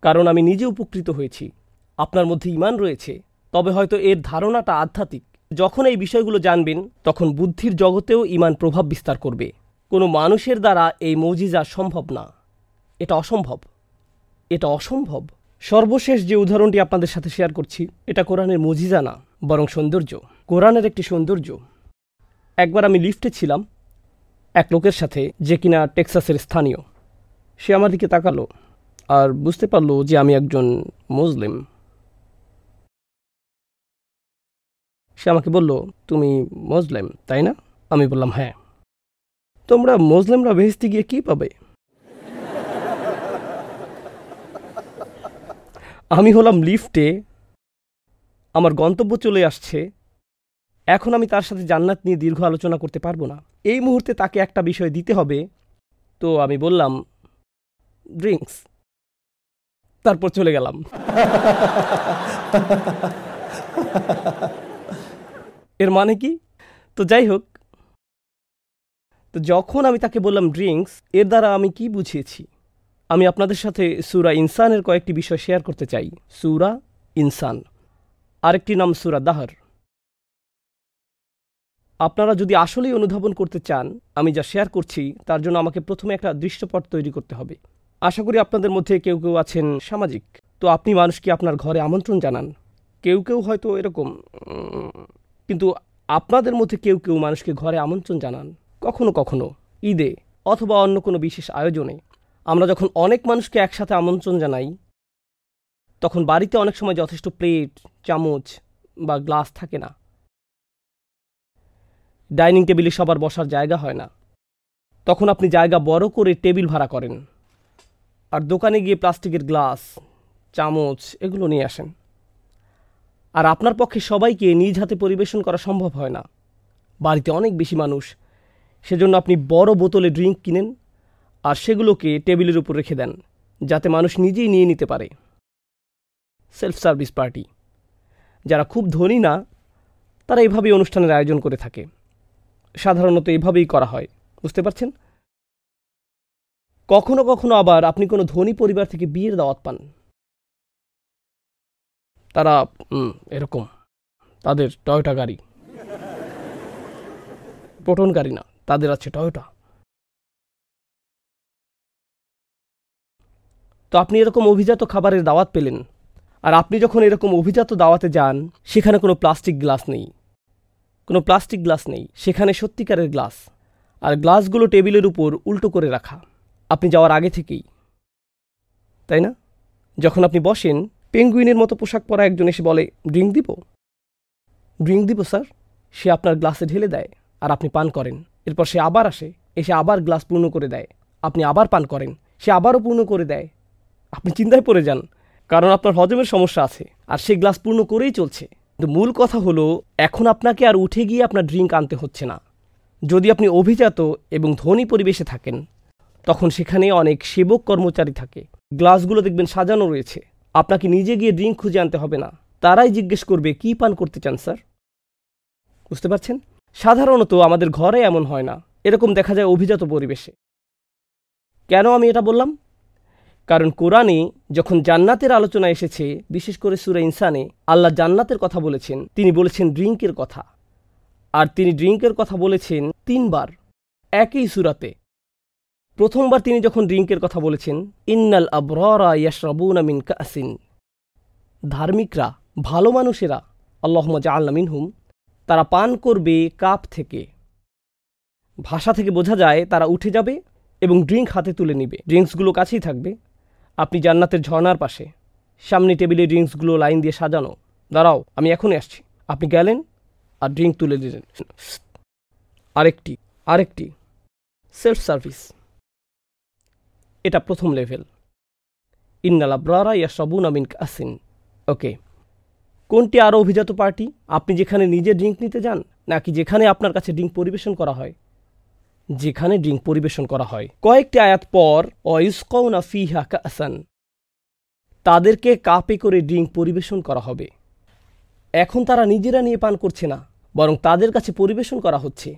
কারণ আমি নিজে উপকৃত হয়েছি। আপনার মধ্যে ইমান রয়েছে। তবে হয়তো এর ধারণাটা আধ্যাত্মিক। যখন এই বিষয়গুলো জানবেন, তখন বুদ্ধির জগতেও ইমান প্রভাব বিস্তার করবে। কোনো মানুষের দ্বারা এই মজিজা সম্ভব না। এটা অসম্ভব। এটা অসম্ভব। সর্বশেষ যে উদাহরণটি আপনাদের সাথে শেয়ার করছি, এটা কোরআনের মজিজা না, বরং সৌন্দর্য। কোরআনের একটি সৌন্দর্য। একবার আমি লিফটে ছিলাম, এক লোকের সাথে, যে কিনা টেক্সাসের স্থানীয়। সে আমার দিকে তাকালো, আর বুঝতে পারল যে আমি একজন মুসলিম। সে আমাকে বলল, তুমি মুসলিম, তাই না? আমি বললাম হ্যাঁ। তোমরা মুসলিমরা ভেস্তে গিয়ে কি পাবে? আমি হলাম লিফটে, আমার গন্তব্য চলে আসছে। এখন আমি তার সাথে জান্নাত নিয়ে দীর্ঘ আলোচনা করতে পারব না। এই মুহূর্তে তাকে একটা বিষয় দিতে হবে। তো আমি বললাম, ড্রিঙ্কস। তারপর চলে গেলাম। এর মানে কি? তো যাই হোক। তো যখন আমি তাকে বললাম ড্রিঙ্কস, এর দ্বারা আমি কি বুঝিয়েছি? আমি আপনাদের সাথে সুরা ইনসানের কয়েকটি বিষয় শেয়ার করতে চাই। সুরা ইনসান। আরেকটি নাম সুরা দাহর। আপনারা যদি আসলেই অনুধাবন করতে চান, আমি যা শেয়ার করছি, তার জন্য আমাকে প্রথমে একটা দৃশ্যপট তৈরি করতে হবে। আশা করি আপনাদের মধ্যে কেউ কেউ আছেন সামাজিক। তো আপনি মানুষকে আপনার ঘরে আমন্ত্রণ জানান। কেউ কেউ হয়তো এরকম কিন্তু আপনাদের মধ্যে কেউ কেউ মানুষকে ঘরে আমন্ত্রণ জানান। কখনো কখনো ঈদে অথবা অন্য কোনো বিশেষ আয়োজনে। আমরা যখন অনেক মানুষকে একসাথে আমন্ত্রণ জানাই, তখন বাড়িতে অনেক সময় যথেষ্ট প্লেট, চামচ বা গ্লাস থাকে না। ডাইনিং টেবিলে সবার বসার জায়গা হয় না। তখন আপনি জায়গা বড় করে টেবিল ভাড়া করেন। আর দোকানে গিয়ে প্লাস্টিকের গ্লাস, চামচ এগুলো নিয়ে আসেন। আর আপনার পক্ষে সবাইকে নিজ হাতে পরিবেশন করা সম্ভব হয় না। বাড়িতে অনেক বেশি মানুষ। সেজন্য আপনি বড় বোতলে ড্রিঙ্ক কিনেন আর সেগুলোকে টেবিলের উপর রেখে দেন, যাতে মানুষ নিজেই নিয়ে নিতে পারে। Self service party. যারা খুব ধনী না, তারা এভাবেই অনুষ্ঠানের আয়োজন করে থাকে। সাধারণত এভাবেই করা হয়। বুঝতে পারছেন? কখনো কখনো আবার আপনি কোনো ধনী পরিবার থেকে বিয়ের দাওয়াত পান। তারা এরকম তাদের টয়োটা গাড়ি। পটন গাড়ি না তাদের আছে টয়োটা। তো আপনি এরকম অভিজাত খাবারের দাওয়াত পেলেন আর আপনি যখন এরকম অভিজাত দাওয়াতে যান সেখানে কোনো প্লাস্টিক গ্লাস নেই। কোনো প্লাস্টিক গ্লাস নেই সেখানে সত্যিকারের গ্লাস। আর গ্লাসগুলো টেবিলের উপর উল্টো করে রাখা আপনি যাওয়ার আগে থেকেই। তাই না? যখন আপনি বসেন পেঙ্গুইনের মতো পোশাক পরা একজন এসে বলে ড্রিঙ্ক দিব? ড্রিঙ্ক দিব স্যার সে আপনার গ্লাসে ঢেলে দেয় আর আপনি পান করেন। এরপর সে আবার আসে, এসে আবার গ্লাস পূর্ণ করে দেয়। আপনি আবার পান করেন, সে আবারও পূর্ণ করে দেয়। আপনি চিন্তায় পড়ে যান, কারণ আপনার হজমের সমস্যা আছে আর সে গ্লাস পূর্ণ করেই চলছে। কিন্তু মূল কথা হলো, এখন আপনাকে আর উঠে গিয়ে আপনার ড্রিঙ্ক আনতে হচ্ছে না। যদি আপনি অভিজাত এবং ধনী পরিবেশে থাকেন, তখন সেখানে অনেক সেবক কর্মচারী থাকে। গ্লাসগুলো দেখবেন সাজানো রয়েছে। আপনাকে নিজে গিয়ে ড্রিঙ্ক খুঁজে আনতে হবে না। তারাই জিজ্ঞেস করবে, কি পান করতে চান স্যার বুঝতে পারছেন? সাধারণত আমাদের ঘরে এমন হয় না। এরকম দেখা যায় অভিজাত পরিবেশে। কেন আমি এটা বললাম? কারণ কোরআনে যখন জান্নাতের আলোচনা এসেছে, বিশেষ করে সুরা ইনসানে, আল্লাহ জান্নাতের কথা বলেছেন, তিনি বলেছেন ড্রিঙ্কের কথা। আর তিনি ড্রিঙ্কের কথা বলেছেন তিনবার। একই সুরাতে। প্রথমবার তিনি যখন ড্রিঙ্কের কথা বলেছেন, ইন্নাল আবরা ইয়াশরাবুনা মিন কাসিন। ধার্মিকরা, ভালো মানুষেরা আল্লাহমা জাআল্লা মিনহুম, তারা পান করবে কাপ থেকে। ভাষা থেকে বোঝা যায়, তারা উঠে যাবে এবং ড্রিঙ্ক হাতে তুলে নিবে। ড্রিঙ্কসগুলো কাছেই থাকবে। আপনি জান্নাতের ঝর্ণার পাশে। সামনে টেবিলে ড্রিঙ্কসগুলো লাইন দিয়ে সাজানো। দাঁড়াও, আমি এখনই আসছি। আপনি গেলেন আর ড্রিঙ্ক তুলে দিলেন। আরেকটি আরেকটি। Self service. এটা প্রথম লেভেল ইন্নাল আব্রারা ইয়া সবুন আমিন কাসিন ওকে কোনটি আরও অভিজাত পার্টি? আপনি যেখানে নিজে ড্রিঙ্ক নিতে যান, নাকি যেখানে আপনার কাছে ড্রিঙ্ক পরিবেশন করা হয়? যেখানে ড্রিঙ্ক পরিবেশন করা হয়। কয়েকটি আয়াত পর অয়ুস্কৌনা ফিহা কাসান তাদেরকে কাপে করে ড্রিঙ্ক পরিবেশন করা হবে। এখন তারা নিজেরা নিয়ে পান করছে না, বরং তাদের কাছে পরিবেশন করা হচ্ছে।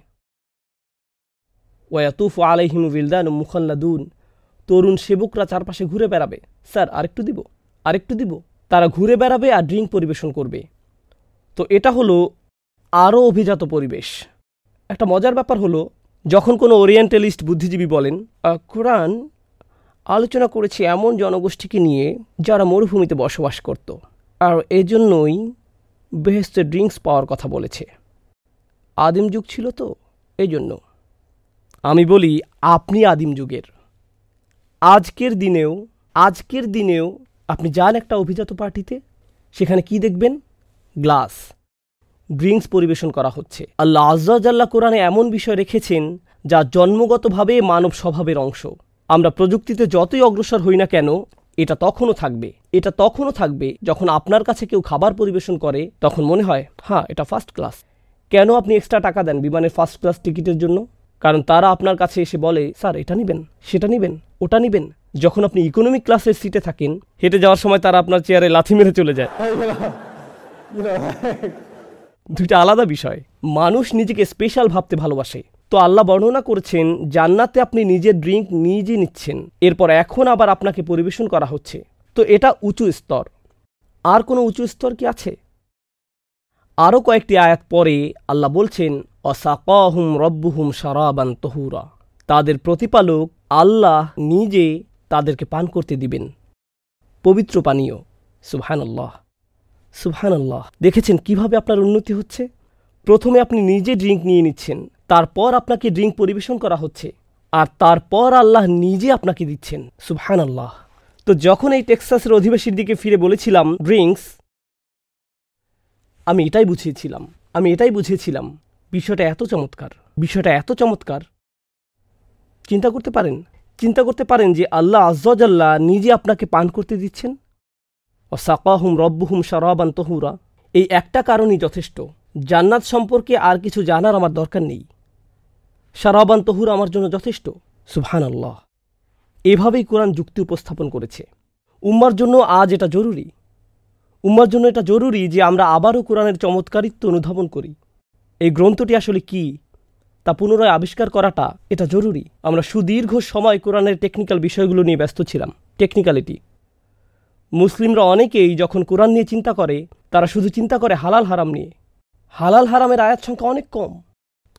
ওয়াতুফ আলাইহিম উইলদান মুখাল্লাদুন। তরুণ সেবকরা চারপাশে ঘুরে বেড়াবে। স্যার আরেকটু দিব। আরেকটু দিব। তারা ঘুরে বেড়াবে আর ড্রিঙ্ক পরিবেশন করবে। তো এটা হলো আরও অভিজাত পরিবেশ। একটা মজার ব্যাপার হলো যখন কোনো ওরিয়েন্টালিস্ট বুদ্ধিজীবী বলেন "আহ, কোরআন আলোচনা করেছে এমন জনগোষ্ঠীকে নিয়ে যারা মরুভূমিতে বসবাস করত আর এজন্যই বেহেস্তে ড্রিঙ্কস পাওয়ার কথা বলেছে। আদিম যুগ ছিল তো এই জন্য আমি বলি আপনি আদিম যুগের। আজকের দিনেও আজকের দিনেও আপনি যান একটা অভিজাত পার্টিতে, সেখানে কি দেখবেন? গ্লাস। ড্রিঙ্কস পরিবেশন করা হচ্ছে। আল্লাহ আজ্লাহ কোরআনে এমন বিষয় রেখেছেন, যা জন্মগতভাবে মানব স্বভাবের অংশ। আমরা প্রযুক্তিতে যতই অগ্রসর হই না কেন, এটা তখনও থাকবে। এটা তখনও থাকবে যখন আপনার কাছে কেউ খাবার পরিবেশন করে, তখন মনে হয় হ্যাঁ এটা ফার্স্ট ক্লাস কেন আপনি এক্সট্রা টাকা দেন বিমানের ফার্স্ট ক্লাস টিকিটের জন্য? কারণ তারা আপনার কাছে এসে বলে, স্যার, এটা নেবেন, সেটা নেবেন, ওটা নেবেন। যখন আপনি ইকোনমিক ক্লাসের সিটে থাকেন, হেঁটে যাওয়ার সময় তারা আপনার চেয়ারে লাথি মেরে চলে যায়। দুইটা আলাদা বিষয়। মানুষ নিজেকে স্পেশাল ভাবতে ভালোবাসে। তো আল্লাহ বর্ণনা করেছেন, জান্নাতে আপনি নিজের ড্রিঙ্ক নিজে নিচ্ছেন। এরপর এখন আবার আপনাকে পরিবেশন করা হচ্ছে। তো এটা উঁচু স্তর। আর কোনো উঁচু স্তর কি আছে? আরও কয়েকটি আয়াত পরে আল্লাহ বলছেন, অসাকাহুম রব্বুহুম সারাবান তহুরা। তাদের প্রতিপালক আল্লাহ নিজে তাদেরকে পান করতে দিবেন। পবিত্র পানীয়। সুবহানাল্লাহ। সুবহানাল্লাহ। দেখেছেন কীভাবে আপনার উন্নতি হচ্ছে? প্রথমে আপনি নিজে ড্রিঙ্ক নিয়ে নিচ্ছেন, তারপর আপনাকে ড্রিঙ্ক পরিবেশন করা হচ্ছে, আর তারপর আল্লাহ নিজে আপনাকে দিচ্ছেন। সুবহানাল্লাহ। তো যখন এই টেক্সাসের অধিবাসীর দিকে ফিরে বলেছিলাম ড্রিঙ্কস আমি এটাই বুঝিয়েছিলাম, আমি এটাই বুঝিয়েছিলাম, বিষয়টা এত চমৎকার, বিষয়টা এত চমৎকার। চিন্তা করতে পারেন? চিন্তা করতে পারেন যে আল্লাহ আজ্লাহ নিজে আপনাকে পান করতে দিচ্ছেন? ও সাকাহুম রব্বুহুম সারাবান তহুরা। এই একটা কারণই যথেষ্ট। জান্নাত সম্পর্কে আর কিছু জানার আমার দরকার নেই। সারাবান তহুরা আমার জন্য যথেষ্ট। সুবহান আল্লাহ এভাবেই কোরআন যুক্তি উপস্থাপন করেছে। উম্মার জন্য আজ এটা জরুরি। উম্মার জন্য এটা জরুরি যে আমরা আবারও কোরআনের চমৎকারিত্ব অনুধাবন করি। এই গ্রন্থটি আসলে কি? তা পুনরায় আবিষ্কার করাটা এটা জরুরি। আমরা সুদীর্ঘ সময় কোরআনের টেকনিক্যাল বিষয়গুলো নিয়ে ব্যস্ত ছিলাম। টেকনিক্যালিটি মুসলিমরা অনেকেই যখন কোরআন নিয়ে চিন্তা করে, তারা শুধু চিন্তা করে হালাল হারাম নিয়ে। হালাল হারামের আয়াত সংখ্যা অনেক কম।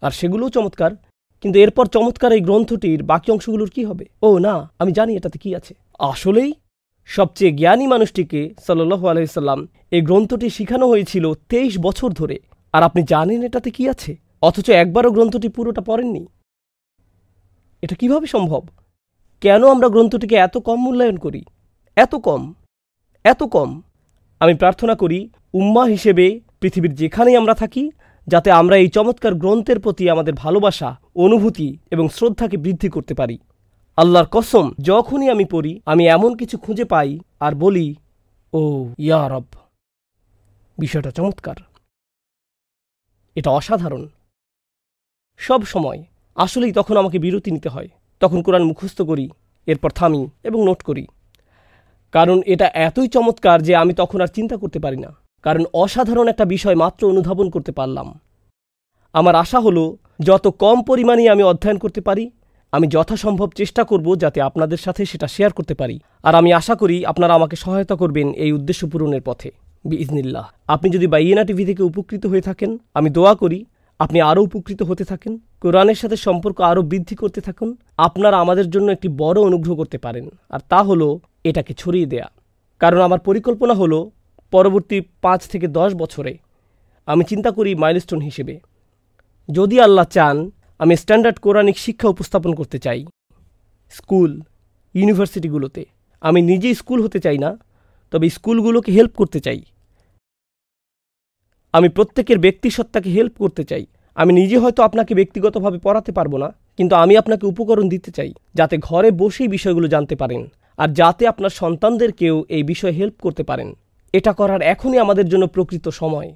আর সেগুলোও চমৎকার। কিন্তু এরপর চমৎকার এই গ্রন্থটির বাকি অংশগুলোর কি হবে? ও না, আমি জানি এটাতে কি আছে। আসলেই সবচেয়ে জ্ঞানী মানুষটিকে সাল্লু আলহিসাল্লাম এই গ্রন্থটি শিখানো হয়েছিল তেইশ বছর ধরে। আর আপনি জানেন এটাতে কি আছে? অথচ একবারও গ্রন্থটি পুরোটা পড়েননি। এটা কীভাবে সম্ভব? কেন আমরা গ্রন্থটিকে এত কম মূল্যায়ন করি? এত কম? এত কম? আমি প্রার্থনা করি উম্মা হিসেবে পৃথিবীর যেখানেই আমরা থাকি, যাতে আমরা এই চমৎকার গ্রন্থের প্রতি আমাদের ভালোবাসা, অনুভূতি এবং শ্রদ্ধাকে বৃদ্ধি করতে পারি। আল্লাহর কসম, যখনই আমি পড়ি, আমি এমন কিছু খুঁজে পাই আর বলি, ও, ইয়া রব। বিষয়টা চমৎকার। এটা অসাধারণ। সব সময়, আসলেই তখন আমাকে বিরতি নিতে হয়। তখন কোরআন মুখস্থ করি, এরপর থামি এবং নোট করি। কারণ এটা এতই চমৎকার যে আমি তখন আর চিন্তা করতে পারি না। কারণ অসাধারণ একটা বিষয় মাত্র অনুধাবন করতে পারলাম। আমার আশা হলো, যত কম পরিমাণে আমি অধ্যয়ন করতে পারি আমি যথাসম্ভব চেষ্টা করব যাতে আপনাদের সাথে সেটা শেয়ার করতে পারি। আর আমি আশা করি আপনারা আমাকে সহায়তা করবেন এই উদ্দেশ্য পূরণের পথে। বিজনিল্লাহ আপনি যদি বাইয়েনা টিভি থেকে উপকৃত হয়ে থাকেন, আমি দোয়া করি আপনি আরও উপকৃত হতে থাকেন, কোরআনের সাথে সম্পর্ক আরও বৃদ্ধি করতে থাকুন, আপনারা আমাদের জন্য একটি বড় অনুগ্রহ করতে পারেন। আর তা হলো এটাকে ছড়িয়ে দেয়া। কারণ আমার পরিকল্পনা হলো পরবর্তী পাঁচ থেকে দশ বছরে আমি চিন্তা করি মাইলস্টোন হিসেবে। যদি আল্লাহ চান আমি স্ট্যান্ডার্ড কোরআনিক শিক্ষা উপস্থাপন করতে চাই। স্কুল, ইউনিভার্সিটিগুলোতে। আমি নিজেই স্কুল হতে চাই না, তবে স্কুলগুলোকে হেল্প করতে চাই। আমি প্রত্যেকের ব্যক্তিসত্তাকে হেল্প করতে চাই। আমি নিজে হয়তো আপনাকে ব্যক্তিগতভাবে পড়াতে পারব না, কিন্তু আমি আপনাকে উপকরণ দিতে চাই, যাতে ঘরে বসেই বিষয়গুলো জানতে পারেন, আর যাতে আপনার সন্তানদেরকেও এই বিষয়ে হেল্প করতে পারেন। এটা করার এখনই আমাদের জন্য প্রকৃত সময়।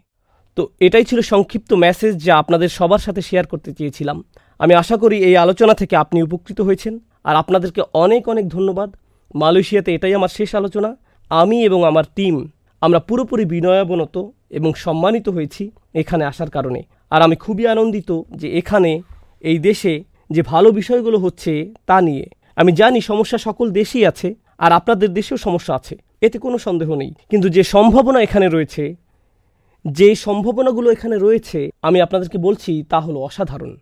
তো এটাই ছিল সংক্ষিপ্ত মেসেজ যা আপনাদের সবার সাথে শেয়ার করতে চেয়েছিলাম। আমি আশা করি এই আলোচনা থেকে আপনি উপকৃত হয়েছেন। আর আপনাদেরকে অনেক অনেক ধন্যবাদ। মালয়েশিয়াতে এটাই আমার শেষ আলোচনা। আমি এবং আমার টিম আমরা পুরোপুরি বিনয়াবনত এবং সম্মানিত হয়েছি এখানে আসার কারণে। আর আমি খুবই আনন্দিত যে এখানে এই দেশে যে ভালো বিষয়গুলো হচ্ছে তা নিয়ে। আমি জানি সমস্যা সকল দেশেই আছে, আর আপনাদের দেশেও সমস্যা আছে। এতে কোনো সন্দেহ নেই। কিন্তু যে সম্ভাবনা এখানে রয়েছে যে সম্ভাবনাগুলো এখানে রয়েছে, আমি আপনাদেরকে বলছি তা হলো অসাধারণ।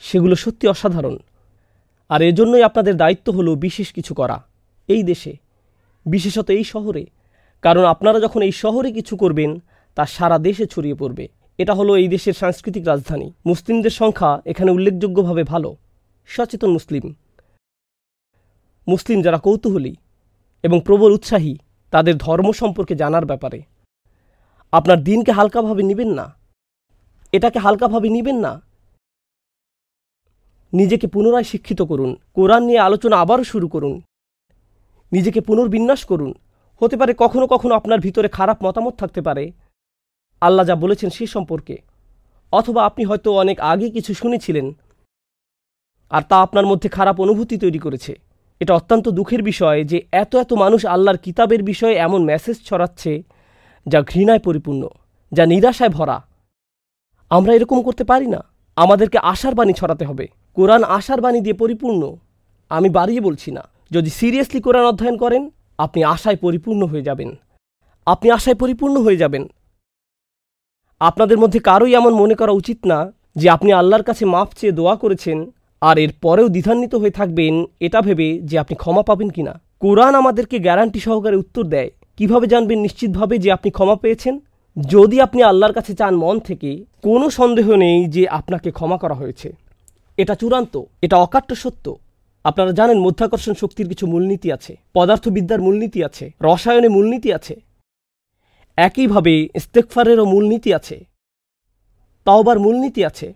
সেগুলো সত্যি অসাধারণ। আর এজন্যই আপনাদের দায়িত্ব হলো বিশেষ কিছু করা এই দেশে, বিশেষত এই শহরে। কারণ আপনারা যখন এই শহরে কিছু করবেন, তা সারা দেশে ছড়িয়ে পড়বে। এটা হলো এই দেশের সাংস্কৃতিক রাজধানী। মুসলিমদের সংখ্যা এখানে উল্লেখযোগ্যভাবে ভালো। সচেতন মুসলিম। মুসলিম যারা কৌতূহলী এবং প্রবল উৎসাহী, তাদের ধর্ম সম্পর্কে জানার ব্যাপারে। আপনার দিনকে হালকাভাবে নেবেন না। এটাকে হালকাভাবে নেবেন না। নিজেকে পুনরায় শিক্ষিত করুন। কোরআন নিয়ে আলোচনা আবারও শুরু করুন। নিজেকে পুনর্বিন্যাস করুন। হতে পারে কখনো কখনো আপনার ভিতরে খারাপ মতামত থাকতে পারে। আল্লাহ যা বলেছেন সে সম্পর্কে। অথবা আপনি হয়তো অনেক আগে কিছু শুনেছিলেন। আর তা আপনার মধ্যে খারাপ অনুভূতি তৈরি করেছে। এটা অত্যন্ত দুঃখের বিষয় যে এত এত মানুষ আল্লাহর কিতাবের বিষয়ে এমন মেসেজ ছড়াচ্ছে যা ঘৃণায় পরিপূর্ণ, যা নিরাশায় ভরা। আমরা এরকম করতে পারি না। আমাদেরকে আশার বাণী ছড়াতে হবে। কোরআন আশার বাণী দিয়ে পরিপূর্ণ। আমি বাড়িয়ে বলছি না, যদি সিরিয়াসলি কোরআন অধ্যয়ন করেন, আপনি আশায় পরিপূর্ণ হয়ে যাবেন। আপনি আশায় পরিপূর্ণ হয়ে যাবেন। আপনাদের মধ্যে কারোই এমন মনে করা উচিত না যে আপনি আল্লাহর কাছে মাফ চেয়ে দোয়া করেছেন আর এর পরেও দ্বিধান্বিত হয়ে থাকবেন, এটা ভেবে যে আপনি ক্ষমা পাবেন কিনা। কোরআন আমাদেরকে গ্যারান্টি সহকারে উত্তর দেয়। কীভাবে জানবেন নিশ্চিতভাবে যে আপনি ক্ষমা পেয়েছেন? যদি আপনি আল্লাহর কাছে চান মন থেকে, কোনো সন্দেহ নেই যে আপনাকে ক্ষমা করা হয়েছে। এটা চূড়ান্ত, এটা অকাট্য সত্য। আপনারা জানেন মধ্যাকর্ষণ শক্তির কিছু মূলনীতি আছে, পদার্থবিদ্যার মূলনীতি আছে, রসায়নে মূলনীতি আছে। একইভাবে ইস্তেকফারেরও মূলনীতি আছে। তাওবার মূলনীতি আছে।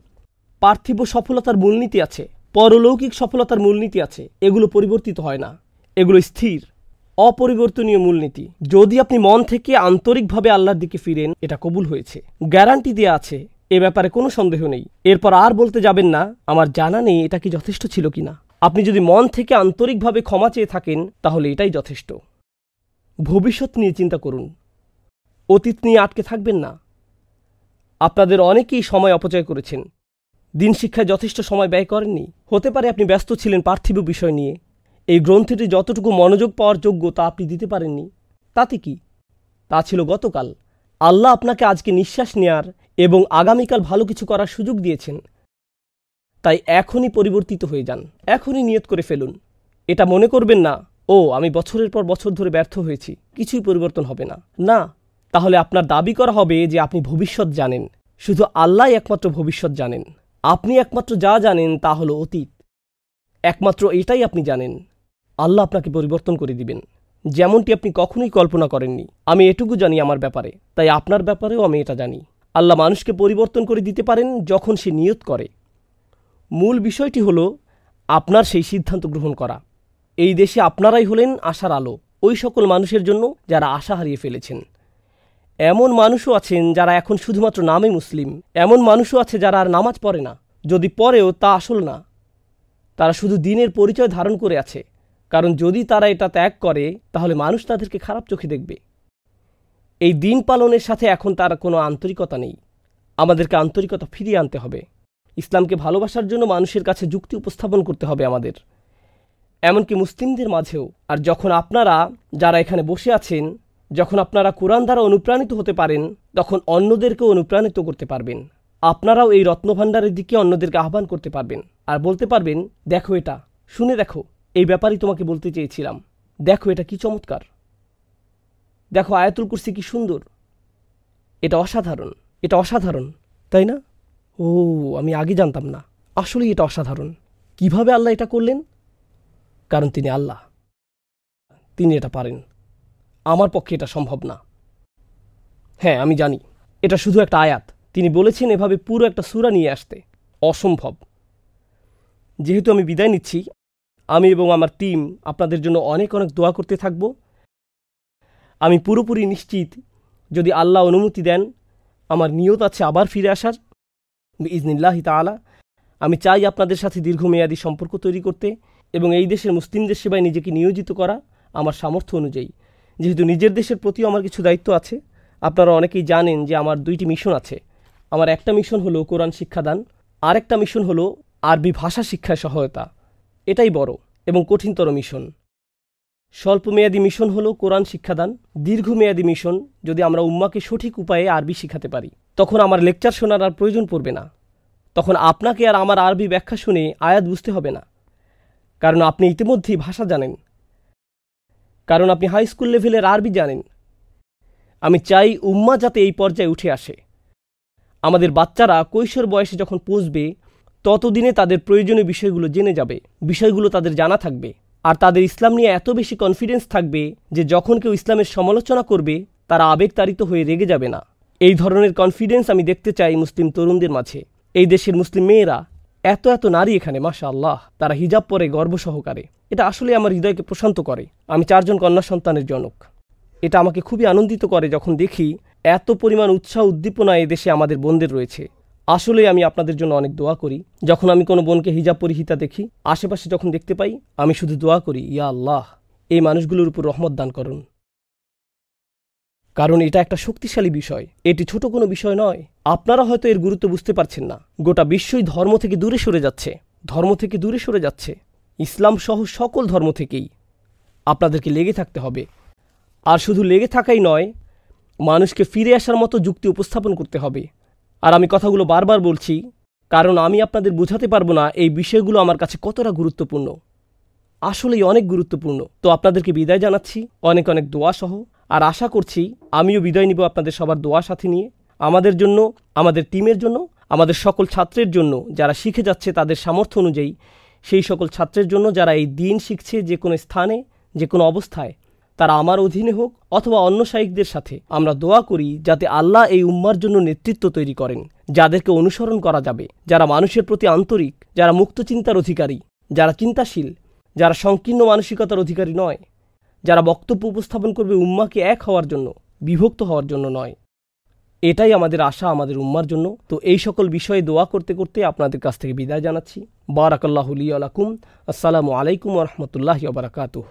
পার্থিব সফলতার মূলনীতি আছে। পরলৌকিক সফলতার মূলনীতি আছে। এগুলো পরিবর্তিত হয় না। এগুলো স্থির। অপরিবর্তনীয় মূলনীতি। যদি আপনি মন থেকে আন্তরিকভাবে আল্লাহর দিকে ফিরেন, এটা কবুল হয়েছে। গ্যারান্টি দেওয়া আছে, এ ব্যাপারে কোনো সন্দেহ নেই। এরপর আর বলতে যাবেন না, আমার জানা নেই এটা কি যথেষ্ট ছিল কিনা। আপনি যদি মন থেকে আন্তরিকভাবে ক্ষমা চেয়ে থাকেন, তাহলে এটাই যথেষ্ট। ভবিষ্যৎ নিয়ে চিন্তা করুন। অতীত নিয়ে আটকে থাকবেন না। আপনাদের অনেকেই সময় অপচয় করেছেন। দিন শিক্ষায় যথেষ্ট সময় ব্যয় করেননি। হতে পারে আপনি ব্যস্ত ছিলেন পার্থিব বিষয় নিয়ে। এই গ্রন্থটি যতটুকু মনোযোগ পাওয়ার যোগ্য তা আপনি দিতে পারেননি। তাতে কি? তা ছিল গতকাল। আল্লাহ আপনাকে আজকে নিঃশ্বাস নেয়ার এবং আগামীকাল ভালো কিছু করার সুযোগ দিয়েছেন। তাই এখনই পরিবর্তিত হয়ে যান। এখনই নিয়ত করে ফেলুন। এটা মনে করবেন না, ও, আমি বছরের পর বছর ধরে ব্যর্থ হয়েছি। কিছুই পরিবর্তন হবে না। না, তাহলে আপনার দাবি করা হবে যে আপনি ভবিষ্যৎ জানেন। শুধু আল্লাহ একমাত্র ভবিষ্যৎ জানেন। আপনি একমাত্র যা জানেন তা হলো অতীত। একমাত্র এটাই আপনি জানেন। আল্লাহ আপনাকে পরিবর্তন করে দিবেন। যেমনটি আপনি কখনোই কল্পনা করেননি। আমি এটুকু জানি আমার ব্যাপারে, তাই আপনার ব্যাপারেও আমি এটা জানি। আল্লাহ মানুষকে পরিবর্তন করে দিতে পারেন যখন সে নিয়ত করে। মূল বিষয়টি হলো আপনার সেই সিদ্ধান্ত গ্রহণ করা। এই দেশে আপনারাই হলেন আশার আলো, ওই সকল মানুষের জন্য যারা আশা হারিয়ে ফেলেছেন। এমন মানুষও আছেন যারা এখন শুধুমাত্র নামে মুসলিম। এমন মানুষও আছে যারা আর নামাজ পড়ে না। যদি পড়েও তা আসল না। তারা শুধু দিনের পরিচয় ধারণ করে আছে। কারণ যদি তারা এটা ত্যাগ করে, তাহলে মানুষ তাদেরকে খারাপ চোখে দেখবে। এই দিন পালনের সাথে এখন তার কোনো আন্তরিকতা নেই। আমাদেরকে আন্তরিকতা ফিরিয়ে আনতে হবে। ইসলামকে ভালোবাসার জন্য মানুষের কাছে যুক্তি উপস্থাপন করতে হবে আমাদের। এমনকি মুসলিমদের মাঝেও। আর যখন আপনারা যারা এখানে বসে আছেন, যখন আপনারা কোরআন দ্বারা অনুপ্রাণিত হতে পারেন, তখন অন্যদেরকেও অনুপ্রাণিত করতে পারবেন। আপনারাও এই রত্নভাণ্ডারের দিকে অন্যদেরকে আহ্বান করতে পারবেন। আর বলতে পারবেন, দেখো এটা, শুনে দেখো। এই ব্যাপারেই তোমাকে বলতে চেয়েছিলাম। দেখো এটা কি চমৎকার। দেখো, আয়াতুল কুরসি কি সুন্দর। এটা অসাধারণ এটা অসাধারণ, তাই না? ও, আমি আগে জানতাম না। আসলেই এটা অসাধারণ। কীভাবে আল্লাহ এটা করলেন? কারণ তিনি আল্লাহ। তিনি এটা পারেন। আমার পক্ষে এটা সম্ভব না। হ্যাঁ আমি জানি। এটা শুধু একটা আয়াত। তিনি বলেছেন এভাবে পুরো একটা সুরা নিয়ে আসতে। অসম্ভব। যেহেতু আমি বিদায় নিচ্ছি আমি এবং আমার টিম আপনাদের জন্য অনেক অনেক দোয়া করতে থাকব। আমি পুরোপুরি নিশ্চিত, যদি আল্লাহ অনুমতি দেন, আমার নিয়ত আছে আবার ফিরে আসার। ইজনিল্লাহি তালা আমি চাই আপনাদের সাথে দীর্ঘমেয়াদী সম্পর্ক তৈরি করতে এবং এই দেশের মুসলিমদের সেবায় নিজেকে নিয়োজিত করা আমার সামর্থ্য অনুযায়ী। যেহেতু নিজের দেশের প্রতিও আমার কিছু দায়িত্ব আছে, আপনারা অনেকেই জানেন যে আমার দুইটি মিশন আছে। আমার একটা মিশন হলো কোরআন শিক্ষাদান, আরেকটা মিশন হলো আরবি ভাষা শিক্ষায় সহায়তা। এটাই বড় এবং কঠিনতর মিশন। স্বল্পমেয়াদী মিশন হলো কোরআন শিক্ষাদান, দীর্ঘমেয়াদী মিশন যদি আমরা উম্মাকে সঠিক উপায়ে আরবি শিখাতে পারি। তখন আমার লেকচার শোনার আর প্রয়োজন পড়বে না। তখন আপনাকে আর আমার আরবি ব্যাখ্যা শুনে আয়াত বুঝতে হবে না। কারণ আপনি ইতিমধ্যেই ভাষা জানেন। কারণ আপনি হাই স্কুল লেভেলের আরবি জানেন। আমি চাই উম্মা যাতে এই পর্যায়ে উঠে আসে। আমাদের বাচ্চারা কৈশোর বয়সে যখন পৌঁছবে ততদিনে তাদের প্রয়োজনীয় বিষয়গুলো জেনে যাবে, বিষয়গুলো তাদের জানা থাকবে। আর তাদের ইসলাম নিয়ে এত বেশি কনফিডেন্স থাকবে যে যখন কেউ ইসলামের সমালোচনা করবে, তারা আবেগতাড়িত হয়ে রেগে যাবে না। এই ধরনের কনফিডেন্স আমি দেখতে চাই মুসলিম তরুণদের মাঝে। এই দেশের মুসলিম মেয়েরা, এত এত নারী এখানে মাশা আল্লাহ তারা হিজাব পরে গর্ব সহকারে। এটা আসলে আমার হৃদয়কে প্রশান্ত করে। আমি চারজন কন্যা সন্তানের জনক। এটা আমাকে খুবই আনন্দিত করে যখন দেখি এত পরিমাণ উৎসাহ উদ্দীপনা দেশে আমাদের বোনদের রয়েছে। আসলে আমি আপনাদের জন্য অনেক দোয়া করি। যখন আমি কোনো বোনকে হিজাব পরিহিতা দেখি, আশেপাশে যখন দেখতে পাই, আমি শুধু দোয়া করি, ইয়া আল্লাহ, এই মানুষগুলোর উপর রহমত দান করুন। কারণ এটা একটা শক্তিশালী বিষয়। এটি ছোট কোনো বিষয় নয়। আপনারা হয়তো এর গুরুত্ব বুঝতে পারছেন না। গোটা বিশ্বই ধর্ম থেকে দূরে সরে যাচ্ছে। ধর্ম থেকে দূরে সরে যাচ্ছে। ইসলাম সহ সকল ধর্ম থেকেই। আপনাদেরকে লেগে থাকতে হবে। আর শুধু লেগে থাকাই নয়, মানুষকে ফিরে আসার মতো যুক্তি উপস্থাপন করতে হবে। আর আমি কথাগুলো বারবার বলছি, কারণ আমি আপনাদের বোঝাতে পারব না এই বিষয়গুলো আমার কাছে কতটা গুরুত্বপূর্ণ। আসলেই অনেক গুরুত্বপূর্ণ। তো আপনাদেরকে বিদায় জানাচ্ছি। অনেক অনেক দোয়া সহ। আর আশা করছি আমিও বিদায় নিব আপনাদের সবার দোয়া সাথে নিয়ে। আমাদের জন্য, আমাদের টিমের জন্য, আমাদের সকল ছাত্রের জন্য যারা শিখে যাচ্ছে তাদের সামর্থ্য অনুযায়ী, সেই সকল ছাত্রের জন্য যারা এই দিন শিখছে যে কোনো স্থানে, যে কোনো অবস্থায় তারা আমার অধীনে হোক অথবা অন্য শাহিকদের সাথে। আমরা দোয়া করি যাতে আল্লাহ এই উম্মার জন্য নেতৃত্ব তৈরি করেন, যাদেরকে অনুসরণ করা যাবে, যারা মানুষের প্রতি আন্তরিক, যারা মুক্ত চিন্তার অধিকারী, যারা চিন্তাশীল, যারা সংকীর্ণ মানসিকতার অধিকারী নয়, যারা বক্তব্য উপস্থাপন করবে উম্মাকে এক হওয়ার জন্য, বিভক্ত হওয়ার জন্য নয়। এটাই আমাদের আশা আমাদের উম্মার জন্য। তো এই সকল বিষয়ে দোয়া করতে করতে আপনাদের কাছ থেকে বিদায় জানাচ্ছি। বারাকাল্লাহ আলাইকুম আসসালামু আলাইকুম রহমতুল্লাহ বারাকাতুহ।